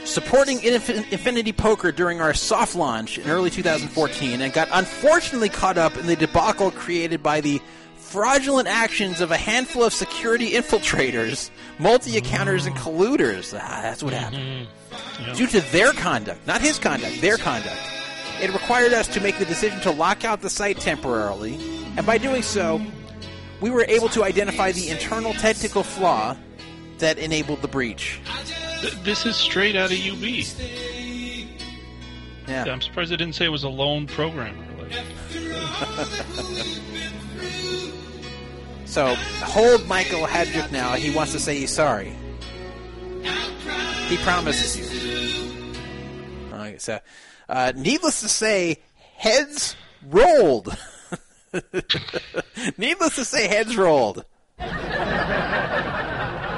supporting Infin- Infinity Poker during our soft launch in early 2014 and got unfortunately caught up in the debacle created by the fraudulent actions of a handful of security infiltrators, multi accounters, and colluders. Ah, that's what happened. Due to their conduct, not his conduct, their conduct, it required us to make the decision to lock out the site temporarily, and by doing so, we were able to identify the internal technical flaw that enabled the breach. Th- This is straight out of UB. Yeah. I'm surprised they didn't say it was a lone programmer. Like, So hold Michael Hadrick now. He wants to say he's sorry. He promises you. Okay, so, uh, needless to say, heads rolled. <laughs> needless to say, heads rolled.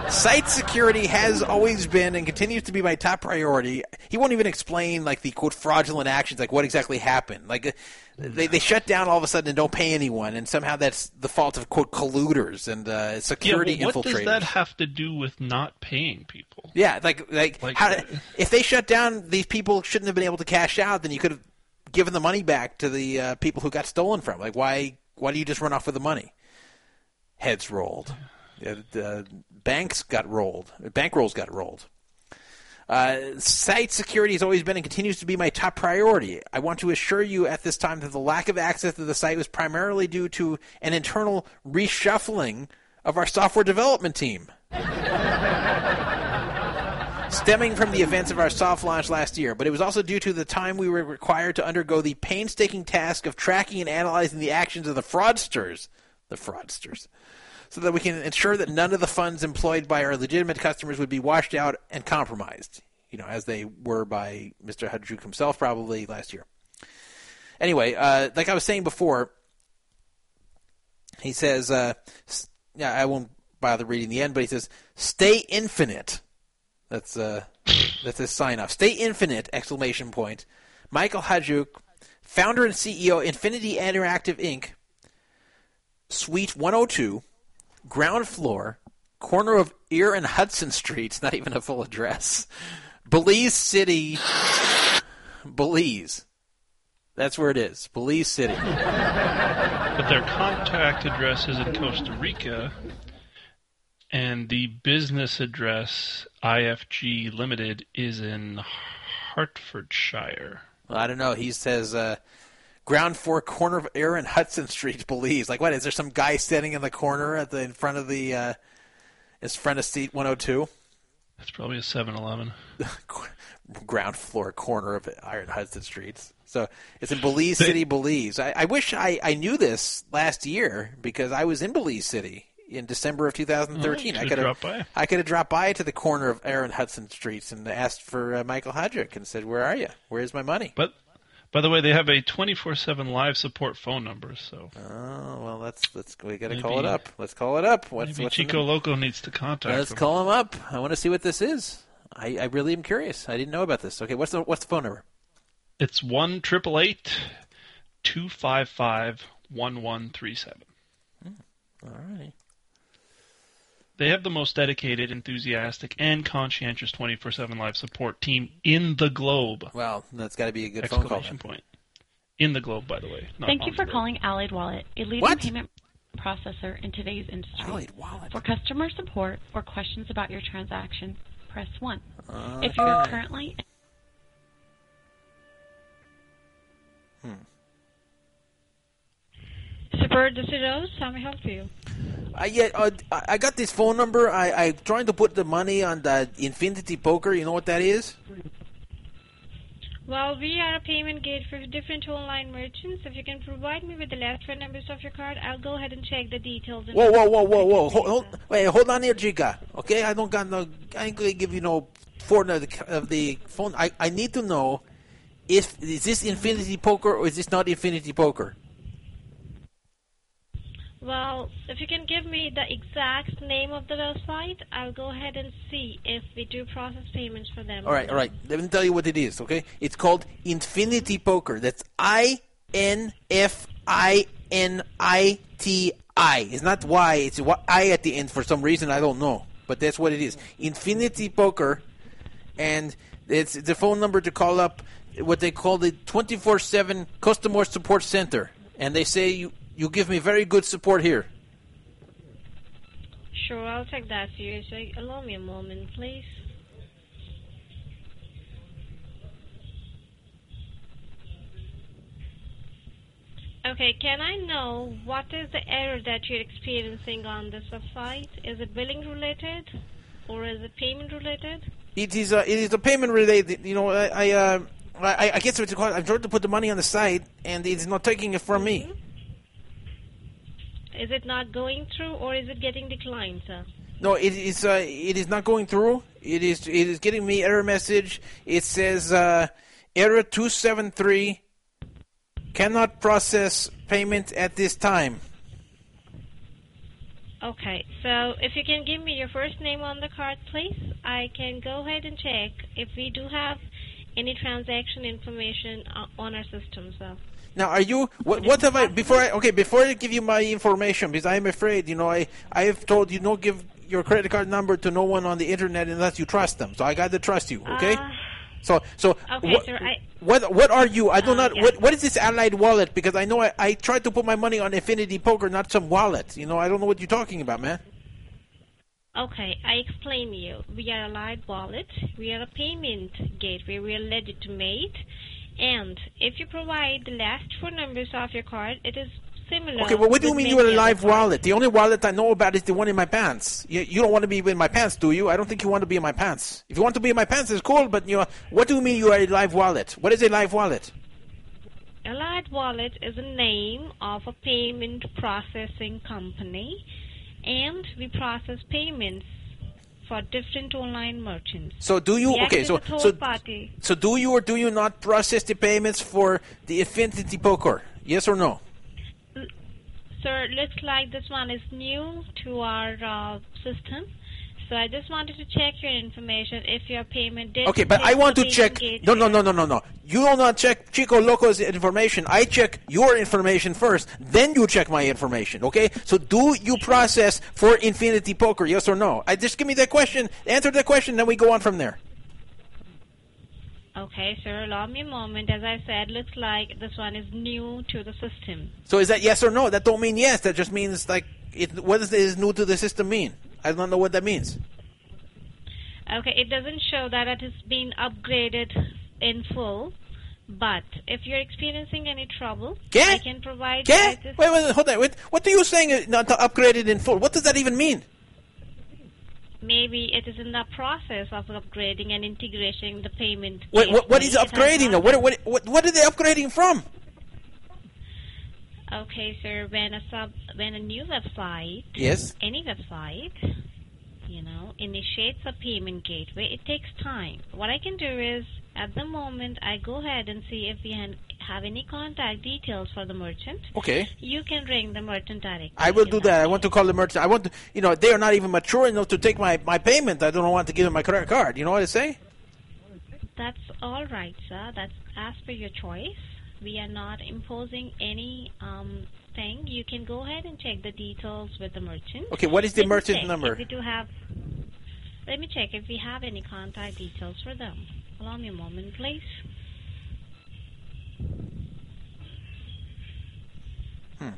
Site security has always been and continues to be my top priority. He won't even explain like the quote fraudulent actions, like what exactly happened. Like uh, they they shut down all of a sudden and don't pay anyone, and somehow that's the fault of quote colluders and uh, yeah, security well, what infiltrators. does that have to do with not paying people? Yeah, like like, Like- how <laughs> if they shut down these people shouldn't have been able to cash out, then you could have given the money back to the uh, people who got stolen from. Like why why do you just run off with the money? Heads rolled. The banks got rolled. Bankrolls got rolled. Uh, site security has always been and continues to be my top priority. I want to assure you at this time that the lack of access to the site was primarily due to an internal reshuffling of our software development team stemming from the events of our soft launch last year, but it was also due to the time we were required to undergo the painstaking task of tracking and analyzing the actions of the fraudsters, the fraudsters, so that we can ensure that none of the funds employed by our legitimate customers would be washed out and compromised, you know, as they were by Mr. Hajduk himself probably last year. Anyway, uh, like I was saying before, he says, uh, yeah, I won't bother reading the end, but he says, stay infinite. That's uh, that's his sign off. Stay infinite! Exclamation point. Michael Hajduk, founder and CEO, Infinity Interactive Inc. Suite 102, ground floor, corner of Eyre and Hudson Streets. <laughs> Not even a full address. Belize City, Belize. That's where it is. Belize City. But their contact address is in Costa Rica, and the business address, IFG Limited, is in Hertfordshire. Well, I don't know. He says uh, ground floor corner of Aaron Hudson Street, Belize. Like what? Is there some guy standing in the corner at the in front of the uh, in front of seat 102? That's probably a 7 Eleven. <laughs> ground floor corner of Iron Hudson Streets. So it's in Belize City, Belize. I, I wish I, I knew this last year because I was in Belize City in December of 2013. Oh, I could have dropped by. I could have dropped by to the corner of Aaron Hudson Streets and asked for uh, Michael Hodrick and said, "Where are you? Where's my money?" But by the way, they have a 24/7 live support phone number, so Oh well, let's let's we got to call it up. Let's call it up. What's, maybe what's Chico? Loco needs to contact Let's them. call him up. I want to see what this is. I, I really am curious. I didn't know about this. Okay, what's the what's the phone number? It's one triple eight two five five one one three seven. Hmm. All right. They have the most dedicated, enthusiastic, and conscientious 24/7 live support team in the globe. Well, that's got to be a good phone call. Exclamation Then. point. In the globe, by the way. not Thank you for globe. calling Allied Wallet, a leading What? payment processor in today's industry. Allied Wallet. For customer support or questions about your transaction, press 1. Uh, if you are Okay. currently hmm. Super, this is Rose. How may I help you? I yeah, uh, I got this phone number. I I trying to put the money on the Infinity Poker. You know what that is? Well, we are a payment gate for different online merchants. If you can provide me with the last four numbers of your card, I'll go ahead and check the details. and- Whoa, whoa, whoa, whoa, whoa! Hold, hold, wait, hold on here, Chica. Okay, I don't got no. I ain't gonna give you no four of the, of the phone. I I need to know if is this Infinity Poker or is this not Infinity Poker? Well, if you can give me the exact name of the website, I'll go ahead and see if we do process payments for them. All right, all right. Let me tell you what it is. Okay, it's called Infinity Poker. That's I N F I N I T I. It's not Y. It's I at the end for some reason. I don't know, but that's what it is. Infinity Poker, and it's the phone number to call up. What they call the twenty four seven customer support center, and they say you you give me very good support here. Sure, I'll take that you. Allow me a moment, please. Okay, can I know what is the error that you're experiencing on this site? Is it billing related or is it payment related? It is a, it is a payment related. You know, I I, uh, I, I guess what you call it. I'm trying to put the money on the site, and it's not taking it from me. Is it not going through or is it getting declined, sir? No, it is. Uh, it is not going through. It is. It is getting me error message. It says uh, error two seven three. Cannot process payment at this time. Okay, so if you can give me your first name on the card, please, I can go ahead and check if we do have any transaction information uh, on our system, sir. Now, are you? What, what have I? Before I okay, before I give you my information, because I am afraid, you know, I I have told you don't give your credit card number to no one on the internet unless you trust them. So I got to trust you, okay? Uh, so so okay, what, sir, I- what what are you? I do Uh, not. yeah. What what is this Allied wallet? Because I know I, I tried to put my money on Infinity Poker, not some wallet. You know, I don't know what you're talking about, man. Okay, I explain to you. We are a Live Wallet. We are a payment gateway. We are legitimate. And if you provide the last four numbers of your card, it is similar. Okay, well, what do you mean you many are a live wallet? The only wallet I know about is the one in my pants. You, you don't want to be in my pants, do you? I don't think you want to be in my pants. If you want to be in my pants, it's cool. But you know, what do you mean you are a live wallet? What is a live wallet? A Live Wallet is a name of a payment processing company, and we process payments for different online merchants. So do you? Okay, so so party. so do you or do you not process the payments for the Infinity Poker? Yes or no? Sir, looks like this one is new to our uh, system. So I just wanted to check your information if your payment did. Okay, but I want to check. No, no, no, no, no, no. You do not check Chico Loco's information. I check your information first, then you check my information. Okay? So, do you process for Infinity Poker? Yes or no? I just give me that question. Answer that question, then we go on from there. Okay, sir, allow me a moment. As I said, looks like this one is new to the system. So is that yes or no? That don't mean yes. That just means like it. What does is new to the system mean? I don't know what that means. Okay, it doesn't show that it has been upgraded in full. But if you're experiencing any trouble. I can provide you Wait, wait, hold on. Wait, what are you saying? Not upgraded in full. What does that even mean? maybe it is in the process of upgrading and integrating the payment. Wait, what, what is gateway. It has upgrading? though? What, what, what, what are they upgrading from? Okay, sir. When a sub, when a new website, Yes. any website, you know, initiates a payment gateway, it takes time. What I can do is, at the moment, I go ahead and see if we have any contact details for the merchant. Okay. You can ring the merchant directly. I will do that. I want to call the merchant. I want to, you know, they are not even mature enough to take my, my payment. I don't want to give them my credit card. You know what I say? That's all right, sir. That's as per your choice. We are not imposing any um, thing. You can go ahead and check the details with the merchant. Okay, what is the Let merchant number? If we do have, let me check if we have any contact details for them. Allow me a moment, please. Hmm.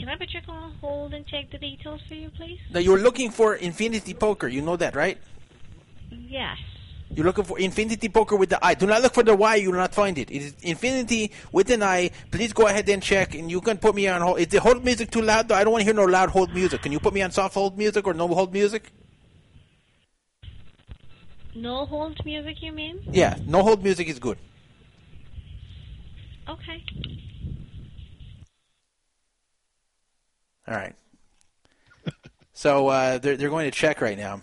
Can I put call on hold and check the details for you, please? Now you're looking for Infinity Poker. You know that, right? Yes. You're looking for Infinity Poker with the I. Do not look for the Y. You will not find it. It is Infinity with an I. Please go ahead and check, and you can put me on hold. Is the hold music too loud? Though I don't want to hear no loud hold music. Can you put me on soft hold music or no hold music? No hold music, you mean? Yeah, no hold music is good. Okay. All right. so uh, they're they're going to check right now.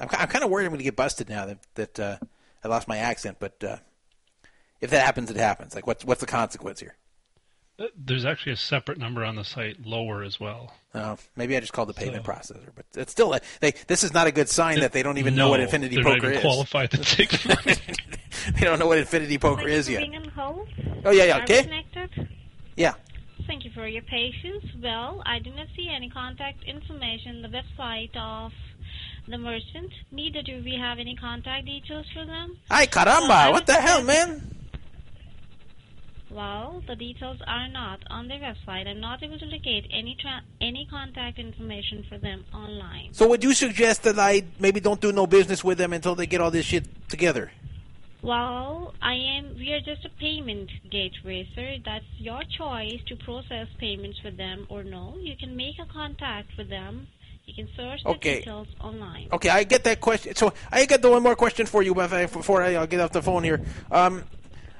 I'm, I'm kind of worried I'm going to get busted now that that uh, I lost my accent. But uh, if that happens, it happens. Like what's what's the consequence here? Uh, There's actually a separate number on the site, lower as well. Oh, maybe I just called the payment processor, but it's still they. This is not a good sign that they don't even know what No, Infinity they're not Poker even is. qualified to take <laughs> money. they don't know what Infinity Poker is yet. Ring and hold. Oh yeah, yeah, okay, yeah. Thank you for your patience. Well, I do not see any contact information on the website of the merchant. Neither do we have any contact details for them. Ay caramba! What the hell, man? Well, the details are not on their website. I'm not able to locate any tra- any contact information for them online. So would you suggest that I maybe don't do no business with them until they get all this shit together? Well, I am. We are just a payment gateway, sir. That's your choice to process payments with them or no. You can make a contact with them. You can search the Okay. details online. Okay, I get that question. So I got the one more question for you before I- uh, get off the phone here. Um,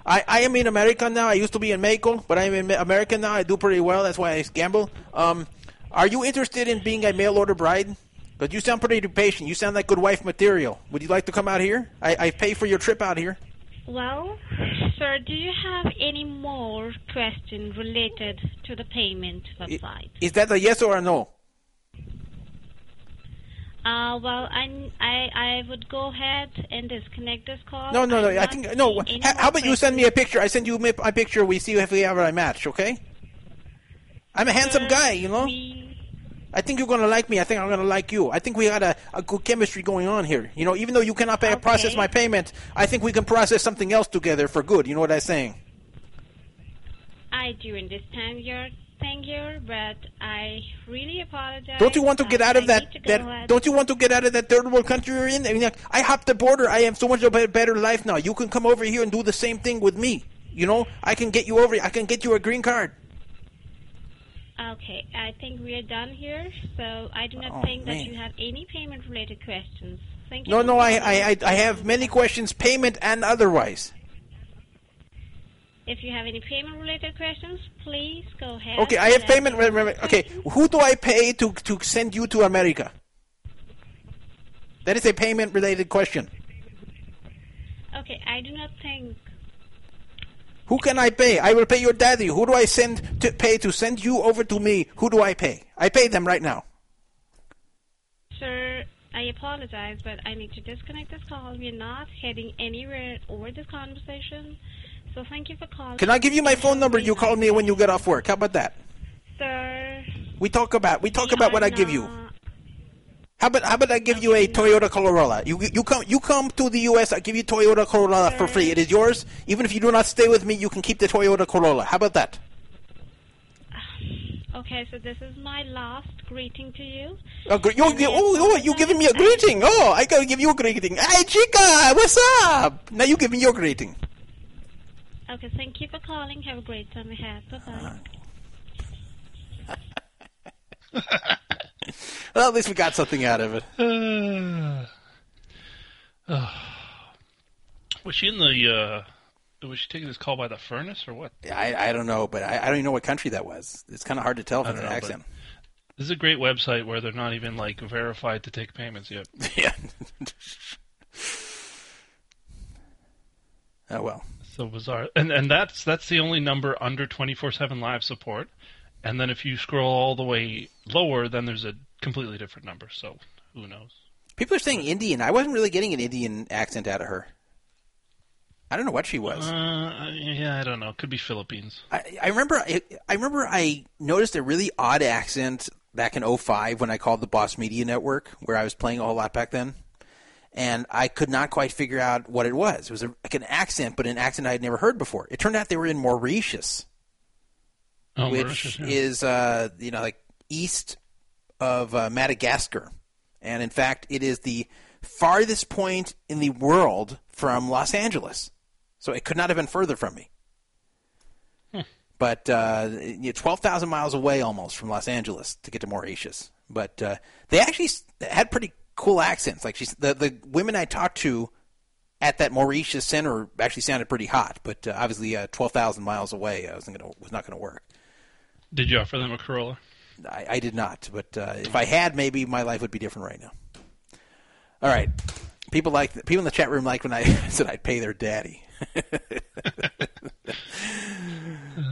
I, I am in America now. I used to be in Mexico, but I'm in America now. I do pretty well. That's why I gamble. Um, are you interested in being a mail order bride? Because you sound pretty patient. You sound like good wife material. Would you like to come out here? I, I pay for your trip out here. Well, sir, do you have any more questions related to the payment website? Is that a yes or a no? Uh, well, I, I, I would go ahead and disconnect this call. No, no, no. I'm I think no. How, how about you send me a picture? I send you my my picture. We see if we have a match. Okay. I'm a handsome Sir, guy, you know. we- I think you're gonna like me. I think I'm gonna like you. I think we got a, a good chemistry going on here. You know, even though you cannot pay, process my payment, I think we can process something else together for good. You know what I'm saying? I do understand your thing here, but I really apologize. Don't you want to get out of I that? need to go That don't you want to get out of that third world country you're in? I mean, like, I hopped the border. I have so much of a better life now. You can come over here and do the same thing with me. You know, I can get you over. I can get you a green card. Okay, I think we are done here. So I do not Oh, think man. that you have any payment-related questions. Thank you. No, no, I. I, I, have many questions, payment and otherwise. If you have any payment-related questions, please go ahead. Okay, I have payment. ask re- re- Okay, who do I pay to to send you to America? That is a payment related question. Okay, I do not think. Who can I pay? I will pay your daddy. Who do I send to pay to send you over to me? Who do I pay? I pay them right now. Sir, I apologize, but I need to disconnect this call. We're not heading anywhere over this conversation. So thank you for calling. Can I give you my phone number? You call me when you get off work. How about that? Sir, We talk about we talk we about what I give you. Not- How about how about I give you a Toyota Corolla? You you come you come to the U.S. I give you Toyota Corolla for free. It is yours. Even if you do not stay with me, you can keep the Toyota Corolla. How about that? <sighs> Okay, so this is my last greeting to you. Oh, gre- you, you, oh, oh, you giving me a greeting? Oh, I gotta give you a greeting. Hey, chica, what's up? Now you give me your greeting. Okay, thank you for calling. Have a great time ahead. Bye bye. Uh-huh. <laughs> <laughs> Well, at least we got something out of it. Uh, <sighs> <sighs> was she in the? Uh, was she taking this call by the furnace or what? I, I don't know, but I, I don't even know what country that was. It's kind of hard to tell from know, accent. This is a great website where they're not even like verified to take payments yet. <laughs> yeah. <laughs> oh well. So bizarre, and and that's that's the only number under twenty four seven live support, and then if you scroll all the way lower, then there's a completely different number. So who knows? People are saying Indian. I wasn't really getting an Indian accent out of her. I don't know what she was. Uh, yeah, I don't know. Could be Philippines. I, I remember. I, I remember. I noticed a really odd accent back in 05 when I called the Boss Media Network, where I was playing a whole lot back then, and I could not quite figure out what it was. It was a, like an accent, but an accent I had never heard before. It turned out they were in Mauritius, Oh, which Mauritius, yeah. is uh, you know like east of uh, Madagascar, and in fact, it is the farthest point in the world from Los Angeles. So it could not have been further from me. But uh, you know, twelve thousand miles away almost from Los Angeles to get to Mauritius. But uh, they actually had pretty cool accents. Like she's the the women I talked to at that Mauritius center actually sounded pretty hot. But uh, obviously, uh, twelve thousand miles away, I wasn't gonna was not going to work. Did you offer them a Corolla? I, I did not, but uh, if I had, maybe my life would be different right now. All right, people like people in the chat room like when I <laughs> said I'd pay their daddy. <laughs>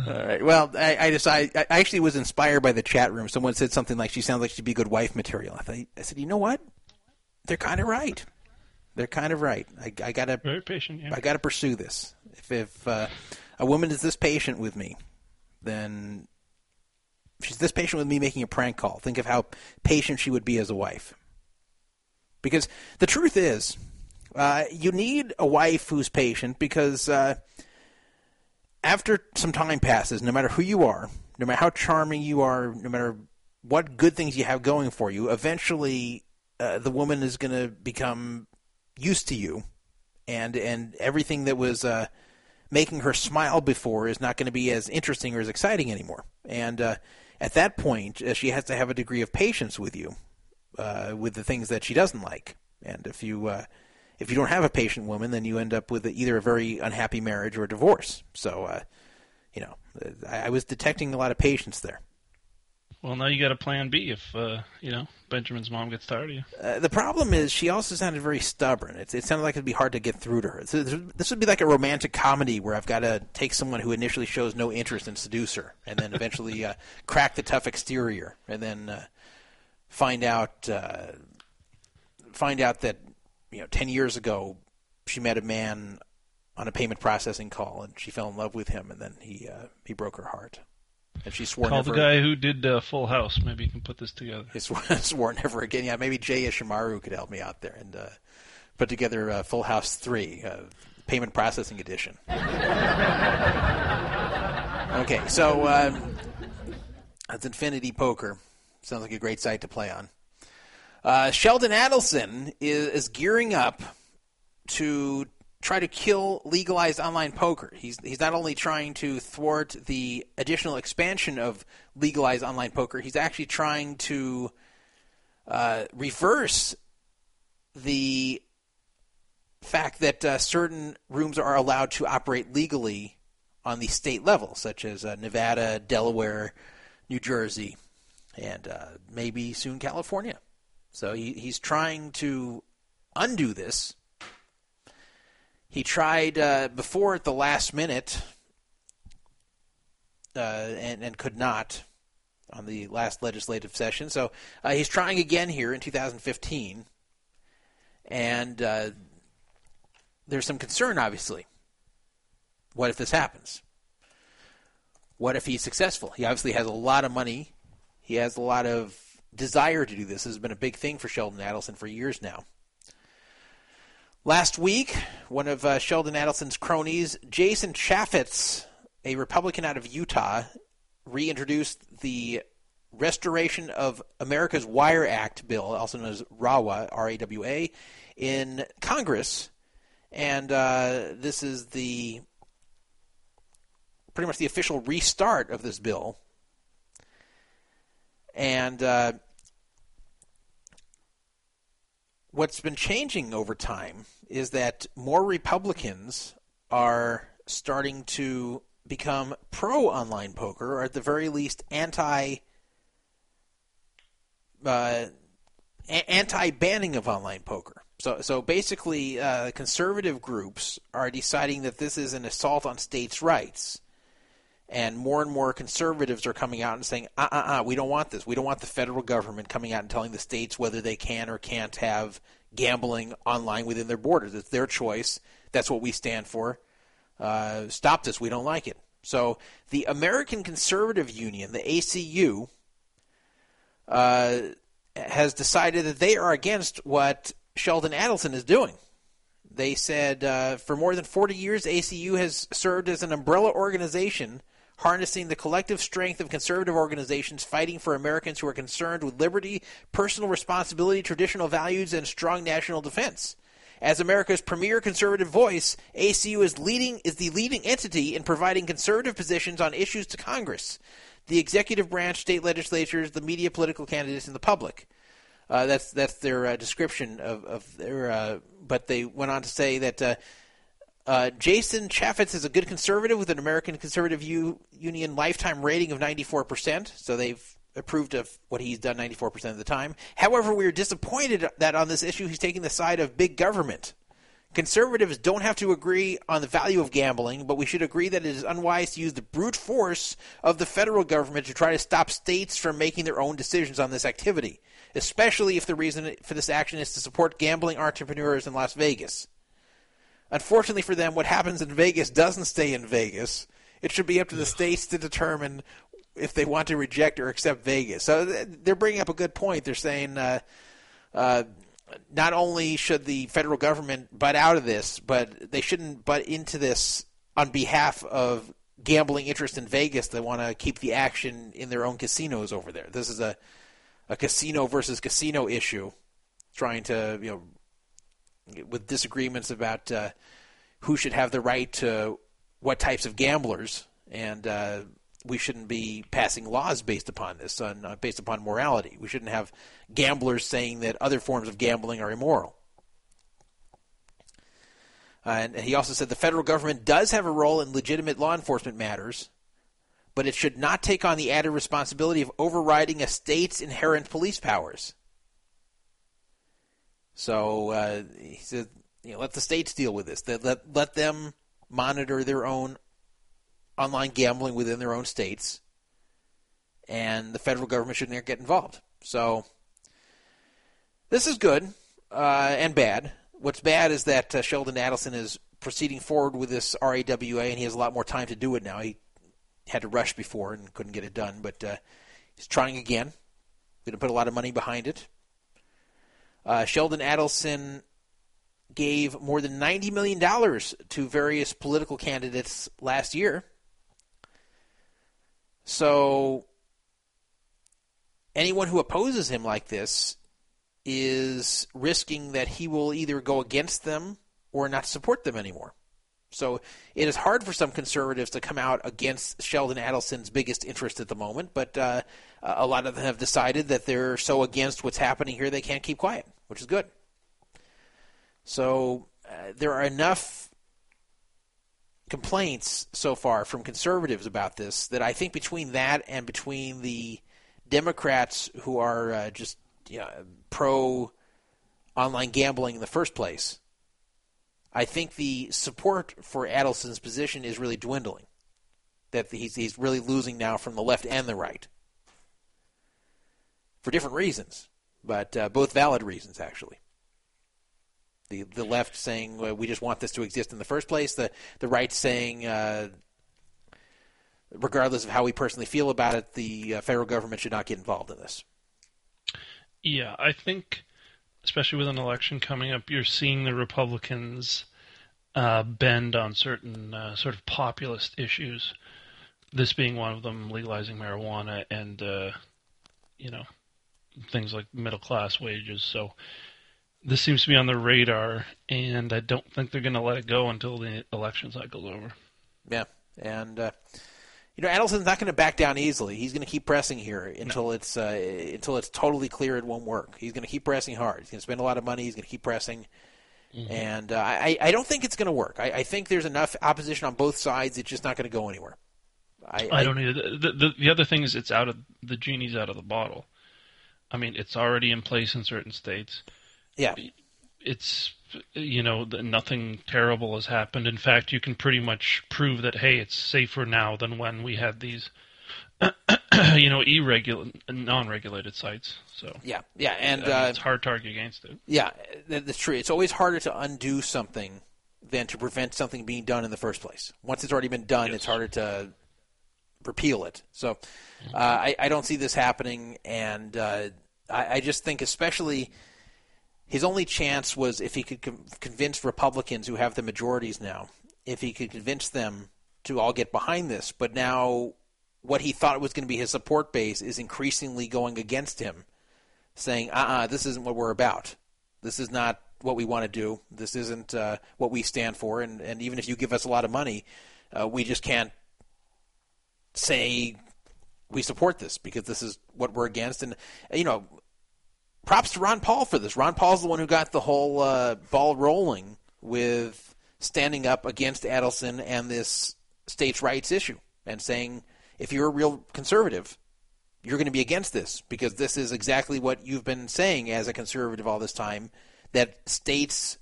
All right. Well, I, I decided I actually was inspired by the chat room. Someone said something like she sounds like she'd be good wife material. I thought I said, you know what? They're kind of right. They're kind of right. I, I gotta Very patient. Yeah. I got to pursue this. If, if uh, a woman is this patient with me, then she's this patient with me making a prank call. Think of how patient she would be as a wife. Because the truth is, uh, you need a wife who's patient because uh, after some time passes, no matter who you are, no matter how charming you are, no matter what good things you have going for you, eventually uh, the woman is going to become used to you, and and everything that was uh, making her smile before is not going to be as interesting or as exciting anymore. And uh, at that point, uh, she has to have a degree of patience with you, uh, with the things that she doesn't like. And if you uh, if you don't have a patient woman, then you end up with either a very unhappy marriage or a divorce. So, uh, you know, I, I was detecting a lot of patience there. Well, now you got a plan B if uh, you know Benjamin's mom gets tired of you. Uh, the problem is she also sounded very stubborn. It, it sounded like it'd be hard to get through to her. This this would be like a romantic comedy where I've got to take someone who initially shows no interest and seduce her, and then eventually uh, <laughs> crack the tough exterior, and then uh, find out uh, find out that you know ten years ago she met a man on a payment processing call, and she fell in love with him, and then he uh, he broke her heart, and she swore Call never. the guy who did uh, Full House. Maybe you can put this together. He swore, <laughs> swore never again. Yeah, maybe Jay Ishimaru could help me out there and uh, put together uh, Full House 3, uh, Payment Processing Edition. okay, so um, that's Infinity Poker. Sounds like a great site to play on. Uh, Sheldon Adelson is, is gearing up to try to kill legalized online poker. He's he's not only trying to thwart the additional expansion of legalized online poker, he's actually trying to uh, reverse the fact that uh, certain rooms are allowed to operate legally on the state level, such as uh, Nevada, Delaware, New Jersey, and uh, maybe soon California. So he, he's trying to undo this. He tried uh, before at the last minute uh, and, and could not on the last legislative session. So uh, he's trying again here in 2015. And uh, there's some concern, obviously. What if this happens? What if he's successful? He obviously has a lot of money. He has a lot of desire to do this. This has been a big thing for Sheldon Adelson for years now. Last week, one of uh, Sheldon Adelson's cronies, Jason Chaffetz, a Republican out of Utah, reintroduced the Restoration of America's Wire Act bill, also known as RAWA, R-A-W-A, in Congress, and uh, this is the pretty much the official restart of this bill. And uh, what's been changing over time is that more Republicans are starting to become pro online poker, or at the very least anti uh, anti banning of online poker. So, so basically, uh, conservative groups are deciding that this is an assault on states' rights, and more and more conservatives are coming out and saying, "Uh, uh, uh, we don't want this. We don't want the federal government coming out and telling the states whether they can or can't have gambling online within their borders. It's their choice. That's what we stand for. Uh, stop this. We don't like it." So, the American Conservative Union, the ACU, uh, has decided that they are against what Sheldon Adelson is doing. They said uh, for more than 40 years, ACU has served as an umbrella organization harnessing the collective strength of conservative organizations fighting for Americans who are concerned with liberty, personal responsibility, traditional values, and strong national defense. As America's premier conservative voice, ACU is leading is the leading entity in providing conservative positions on issues to Congress, the executive branch, state legislatures, the media, political candidates, and the public. Uh, that's that's their uh, description of, of their. Uh, but they went on to say that uh, Jason Chaffetz is a good conservative with an American Conservative U- Union lifetime rating of 94%. So they've approved of what he's done 94% of the time. However, we are disappointed that on this issue he's taking the side of big government. Conservatives don't have to agree on the value of gambling, but we should agree that it is unwise to use the brute force of the federal government to try to stop states from making their own decisions on this activity, especially if the reason for this action is to support gambling entrepreneurs in Las Vegas. Unfortunately for them, what happens in Vegas doesn't stay in Vegas. It should be up to the states to determine if they want to reject or accept Vegas. So they're bringing up a good point. They're saying uh, uh, not only should the federal government butt out of this, but they shouldn't butt into this on behalf of gambling interest in Vegas. They want to keep the action in their own casinos over there. This is a a casino versus casino issue, trying to you know with disagreements about uh, who should have the right to what types of gamblers, and uh, we shouldn't be passing laws based upon this, on, uh, based upon morality. We shouldn't have gamblers saying that other forms of gambling are immoral. And he also said the federal government does have a role in legitimate law enforcement matters, but it should not take on the added responsibility of overriding a state's inherent police powers. So uh, he said, you know, let the states deal with this. Let, let, let them monitor their own online gambling within their own states, and the federal government shouldn't get involved. So this is good uh, and bad. What's bad is that uh, Sheldon Adelson is proceeding forward with this RAWA, and he has a lot more time to do it now. He had to rush before and couldn't get it done, but uh, he's trying again. Going to put a lot of money behind it. Uh, Sheldon Adelson gave more than $90 million to various political candidates last year. So anyone who opposes him like this is risking that he will either go against them or not support them anymore. So it is hard for some conservatives to come out against Sheldon Adelson's biggest interest at the moment, but uh, a lot of them have decided that they're so against what's happening here they can't keep quiet, which is good. So uh, there are enough complaints so far from conservatives about this that I think between that and between the Democrats who are uh, just you know, pro online gambling in the first place, I think the support for Adelson's position is really dwindling. That he's he's really losing now from the left and the right for different reasons, but uh, both valid reasons actually the the left saying well, we just want this to exist in the first place. The the right saying, uh, regardless of how we personally feel about it, the uh, federal government should not get involved in this. Yeah, I think, especially with an election coming up, you're seeing the Republicans uh, bend on certain uh, sort of populist issues. This being one of them, legalizing marijuana and uh, you know things like middle class wages. So this seems to be on the radar, and I don't think they're going to let it go until the election cycle's over. Yeah, and uh, you know Adelson's not going to back down easily. He's going to keep pressing here until it's uh, until it's totally clear it won't work. He's going to keep pressing hard. He's going to spend a lot of money. He's going to keep pressing. And uh, I, I don't think it's going to work. I, I think there's enough opposition on both sides. It's just not going to go anywhere. I, I don't either. The, the the other thing is it's out of the genie's out of the bottle. I mean, it's already in place in certain states. Yeah, It's you know that nothing terrible has happened. In fact, you can pretty much prove that hey, it's safer now than when we had these <clears throat> you know irregular non-regulated sites. So yeah, yeah, and I mean, uh, it's hard to argue against it. Yeah, that's true. It's always harder to undo something than to prevent something being done in the first place. Once it's already been done, it's harder to repeal it. So uh, I, I don't see this happening, and uh, I, I just think, especially, his only chance was if he could con- convince Republicans who have the majorities now, if he could convince them to all get behind this. But now, what he thought was going to be his support base is increasingly going against him saying, uh uh this isn't what we're about. This is not what we want to do. This isn't uh, what we stand for. And, and even if you give us a lot of money, uh, we just can't say we support this because this is what we're against. And, you know, props to Ron Paul for this. Ron Paul's the one who got the whole uh, ball rolling with standing up against Adelson and this states' rights issue and saying, if you're a real conservative, you're going to be against this because this is exactly what you've been saying as a conservative all this time that states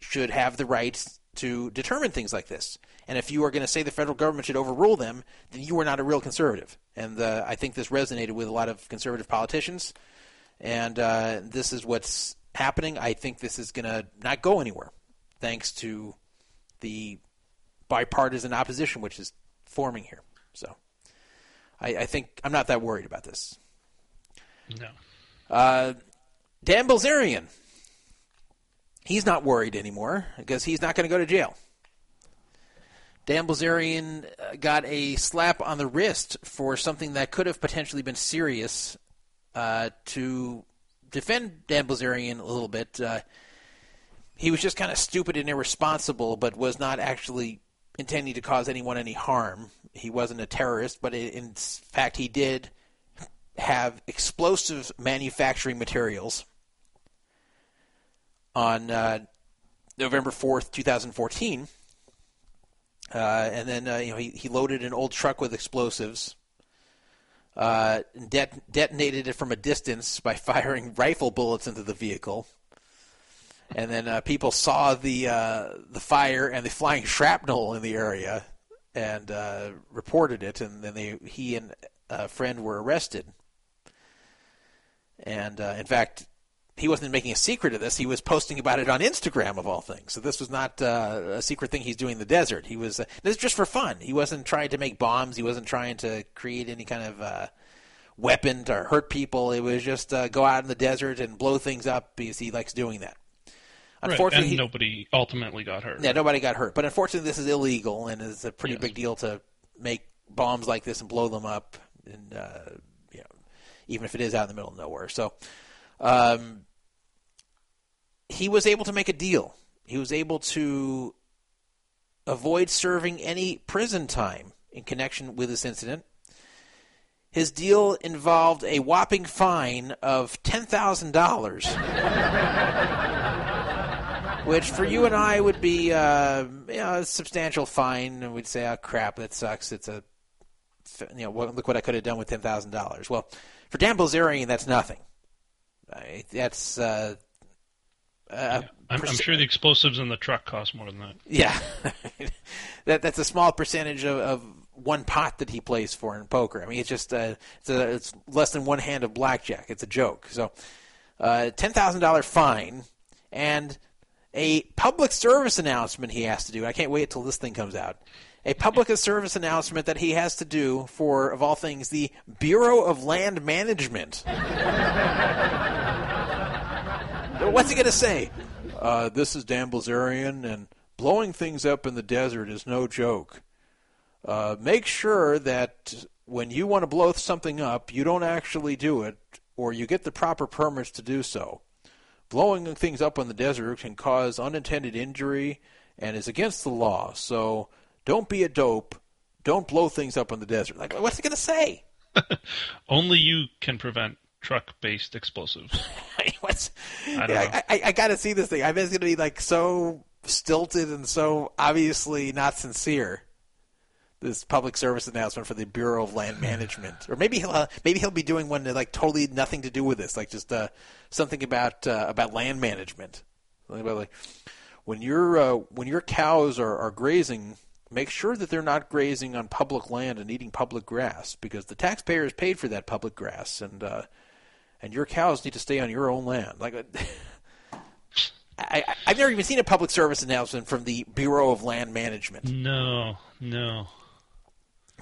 should have the rights to determine things like this. And if you are going to say the federal government should overrule them, then you are not a real conservative. And uh, I think this resonated with a lot of conservative politicians. And uh, this is what's happening. I think this is going to not go anywhere, thanks to the bipartisan opposition which is forming here. So I, I think I'm not that worried about this. No. Uh, Dan Bilzerian, he's not worried anymore because he's not going to go to jail. Dan Bilzerian uh, got a slap on the wrist for something that could have potentially been serious. Uh, to defend Dan Bilzerian a little bit, uh, he was just kind of stupid and irresponsible, but was not actually intending to cause anyone any harm. He wasn't a terrorist, but in fact, he did have explosive manufacturing materials on uh, November 4th, 2014. Uh, and then uh, you know he, he loaded an old truck with explosives, uh, det- detonated it from a distance by <laughs> firing rifle bullets into the vehicle, and then uh, people saw the uh, the fire and the flying shrapnel in the area, and uh, reported it, and then they he and a friend were arrested. And in fact, he wasn't making a secret of this. He was posting about it on Instagram, of all things. So this was not uh, a secret thing he's doing in the desert. He was uh, this is just for fun. He wasn't trying to make bombs. He wasn't trying to create any kind of uh, weapon to hurt people. It was just uh, go out in the desert and blow things up because he likes doing that. Right, Unfortunately, and he- nobody ultimately got hurt. yeah, nobody got hurt. But unfortunately, this is illegal, and it's a pretty Yes. big deal to make bombs like this and blow them up, and uh, you know, even if it is out in the middle of nowhere. So, um, he was able to make a deal. He was able to avoid serving any prison time in connection with this incident. His deal involved a whopping fine of ten thousand dollars <laughs> which for you and I would be uh, you know, a substantial fine, and we'd say, "Oh crap, that sucks." It's a you know, look what I could have done with ten thousand dollars. Well, for Dan Bilzerian, that's nothing. That's uh, uh, I'm, I'm sure the explosives in the truck cost more than that. yeah, <laughs> that that's a small percentage of, of one pot that he plays for in poker. I mean, it's just uh, it's a, it's less than one hand of blackjack. It's a joke. So, uh, ten thousand dollar fine and a public service announcement he has to do. I can't wait till this thing comes out. A public service announcement that he has to do for, of all things, the Bureau of Land Management. <laughs> What's he going to say? Uh, this is Dan Blazarian, and blowing things up in the desert is no joke. Uh, make sure that when you want to blow something up, you don't actually do it, or you get the proper permits to do so. Blowing things up in the desert can cause unintended injury and is against the law. So don't be a dope. Don't blow things up in the desert. Like, what's he going to say? <laughs> Only you can prevent truck-based explosives. <laughs> I don't yeah. I, I, I got to see this thing. I bet it's going to be like so stilted and so obviously not sincere. This public service announcement for the Bureau of Land <sighs> Management, or maybe he'll uh, maybe he'll be doing one that like totally nothing to do with this, like just uh, something about uh, about land management. Something about like when your uh, when your cows are, are grazing, make sure that they're not grazing on public land and eating public grass because the taxpayers paid for that public grass, and uh, and your cows need to stay on your own land. Like, <laughs> I, I, I've never even seen a public service announcement from the Bureau of Land Management. No, no.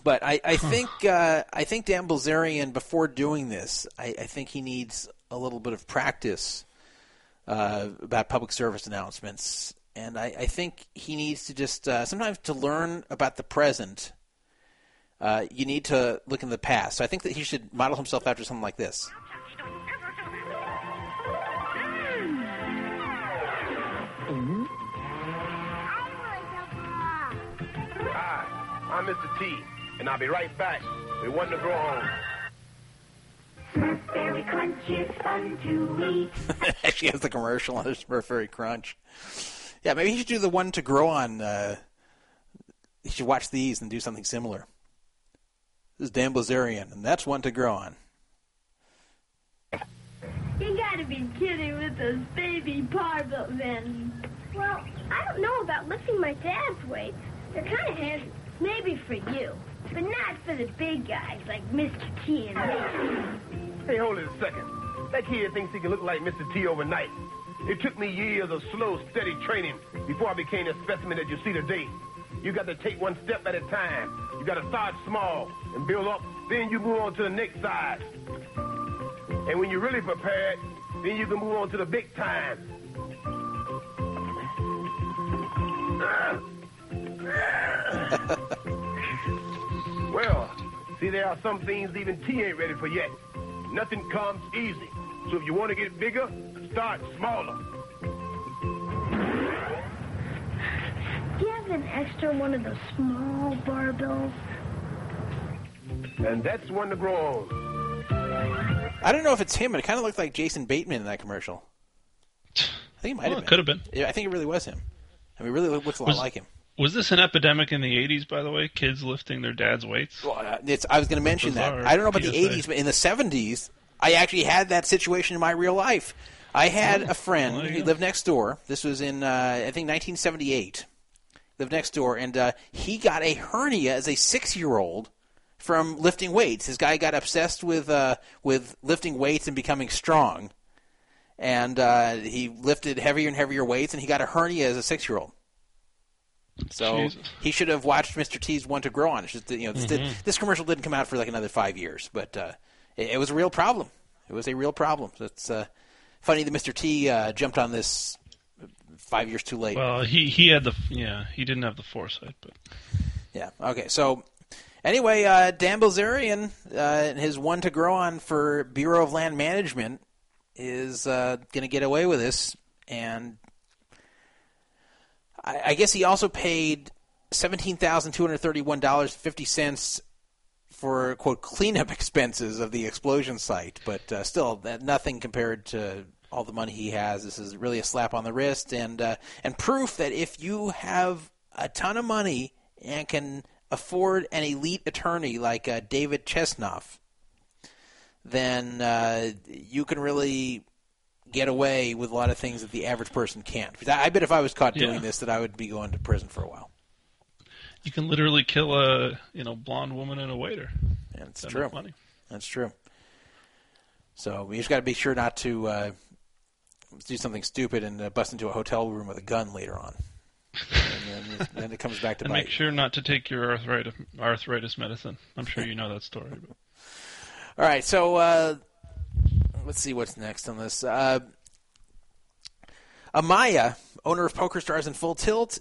But I, I think uh, I think Dan Bilzerian, before doing this, I, I think he needs a little bit of practice uh, about public service announcements, and I, I think he needs to just uh, sometimes to learn about the present. Uh, you need to look in the past. So I think that he should model himself after something like this. I'm Mr. T, and I'll be right back. We want to grow on. Very Crunch it's fun to eat. <laughs> Actually, has the commercial on his Smurfberry Crunch. Yeah, maybe he should do the one to grow on. Uh, he should watch these and do something similar. This is Dan Blazarian, and that's one to grow on. You gotta be kidding with those baby barbell men. Well, I don't know about lifting my dad's weights. They're kind of heavy. Maybe for you, but not for the big guys like Mr. T and me. Hey, hold it a second. That kid thinks he can look like Mr. T overnight. It took me years of slow, steady training before I became the specimen that you see today. You got to take one step at a time. You got to start small and build up. Then you move on to the next size. And when you're really prepared, then you can move on to the big time. <laughs> well, see, there are some things even T ain't ready for yet. Nothing comes easy. So if you want to get bigger, start smaller. Do you have an extra one of those small barbells? And that's one to grow on. I don't know if it's him, but it kind of looked like Jason Bateman in that commercial. I think it might Well, have it could have been. Yeah, I think it really was him. I mean, it really looks a lot Was- like him. Was this an epidemic in the 80s, by the way? Kids lifting their dad's weights? Well, uh, it's, I was going to mention that. I don't know about the 80s, but in the 70s, I actually had that situation in my real life. I had Oh, a friend well, who lived next door. This was in, uh, I think, 1978. Lived next door, and uh, he got a hernia as a six-year-old from lifting weights. His guy got obsessed with uh, with lifting weights and becoming strong, and uh, he lifted heavier and heavier weights, and he got a hernia as a six-year-old. So Jesus. he should have watched Mr. T's One to Grow on. It's just you know this, did, Mhm. this commercial didn't come out for like another five years, but uh, it, it was a real problem. It was a real problem. It's uh, funny that Mr. T uh, jumped on this five years too late. Well, he he had the yeah he didn't have the foresight, but Yeah. Okay. So anyway, uh, Dan Bilzerian uh, and his one to grow on for Bureau of Land Management is uh, going to get away with this, and I, I guess he also paid seventeen thousand two hundred thirty-one dollars fifty cents for quote cleanup <laughs> expenses of the explosion site, but uh, still that nothing compared to all the money he has. This is really a slap on the wrist and uh, and proof that if you have a ton of money and can afford an elite attorney like uh, David Chesnoff, then uh, you can really get away with a lot of things that the average person can't. Because I I bet if I was caught doing Yeah. this, that I would be going to prison for a while. you can literally kill a you know blonde woman and a waiter. That's That true. That's true. So we just got to be sure not to uh, do something stupid and uh, bust into a hotel room with a gun later on. and then, <laughs> then it comes back to And bite. make sure not to take your arthritis arthritis medicine. I'm sure you know that story. <laughs> All right, so uh, let's see what's next on this. Uh, Amaya, owner of Poker Stars and Full Tilt,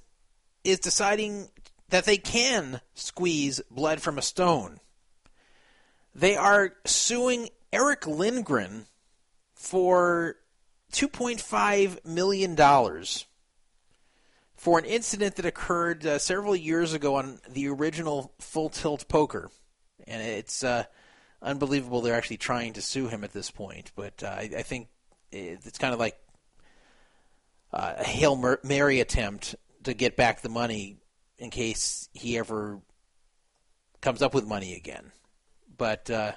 is deciding that they can squeeze blood from a stone. They are suing Erick Lindgren for $2.5 million for an incident that occurred uh, several years ago on the original Full Tilt Poker. And it's uh, unbelievable they're actually trying to sue him at this point. But uh, I, I think it's kind of like uh, a Hail Mary attempt to get back the money in case he ever comes up with money again. But uh,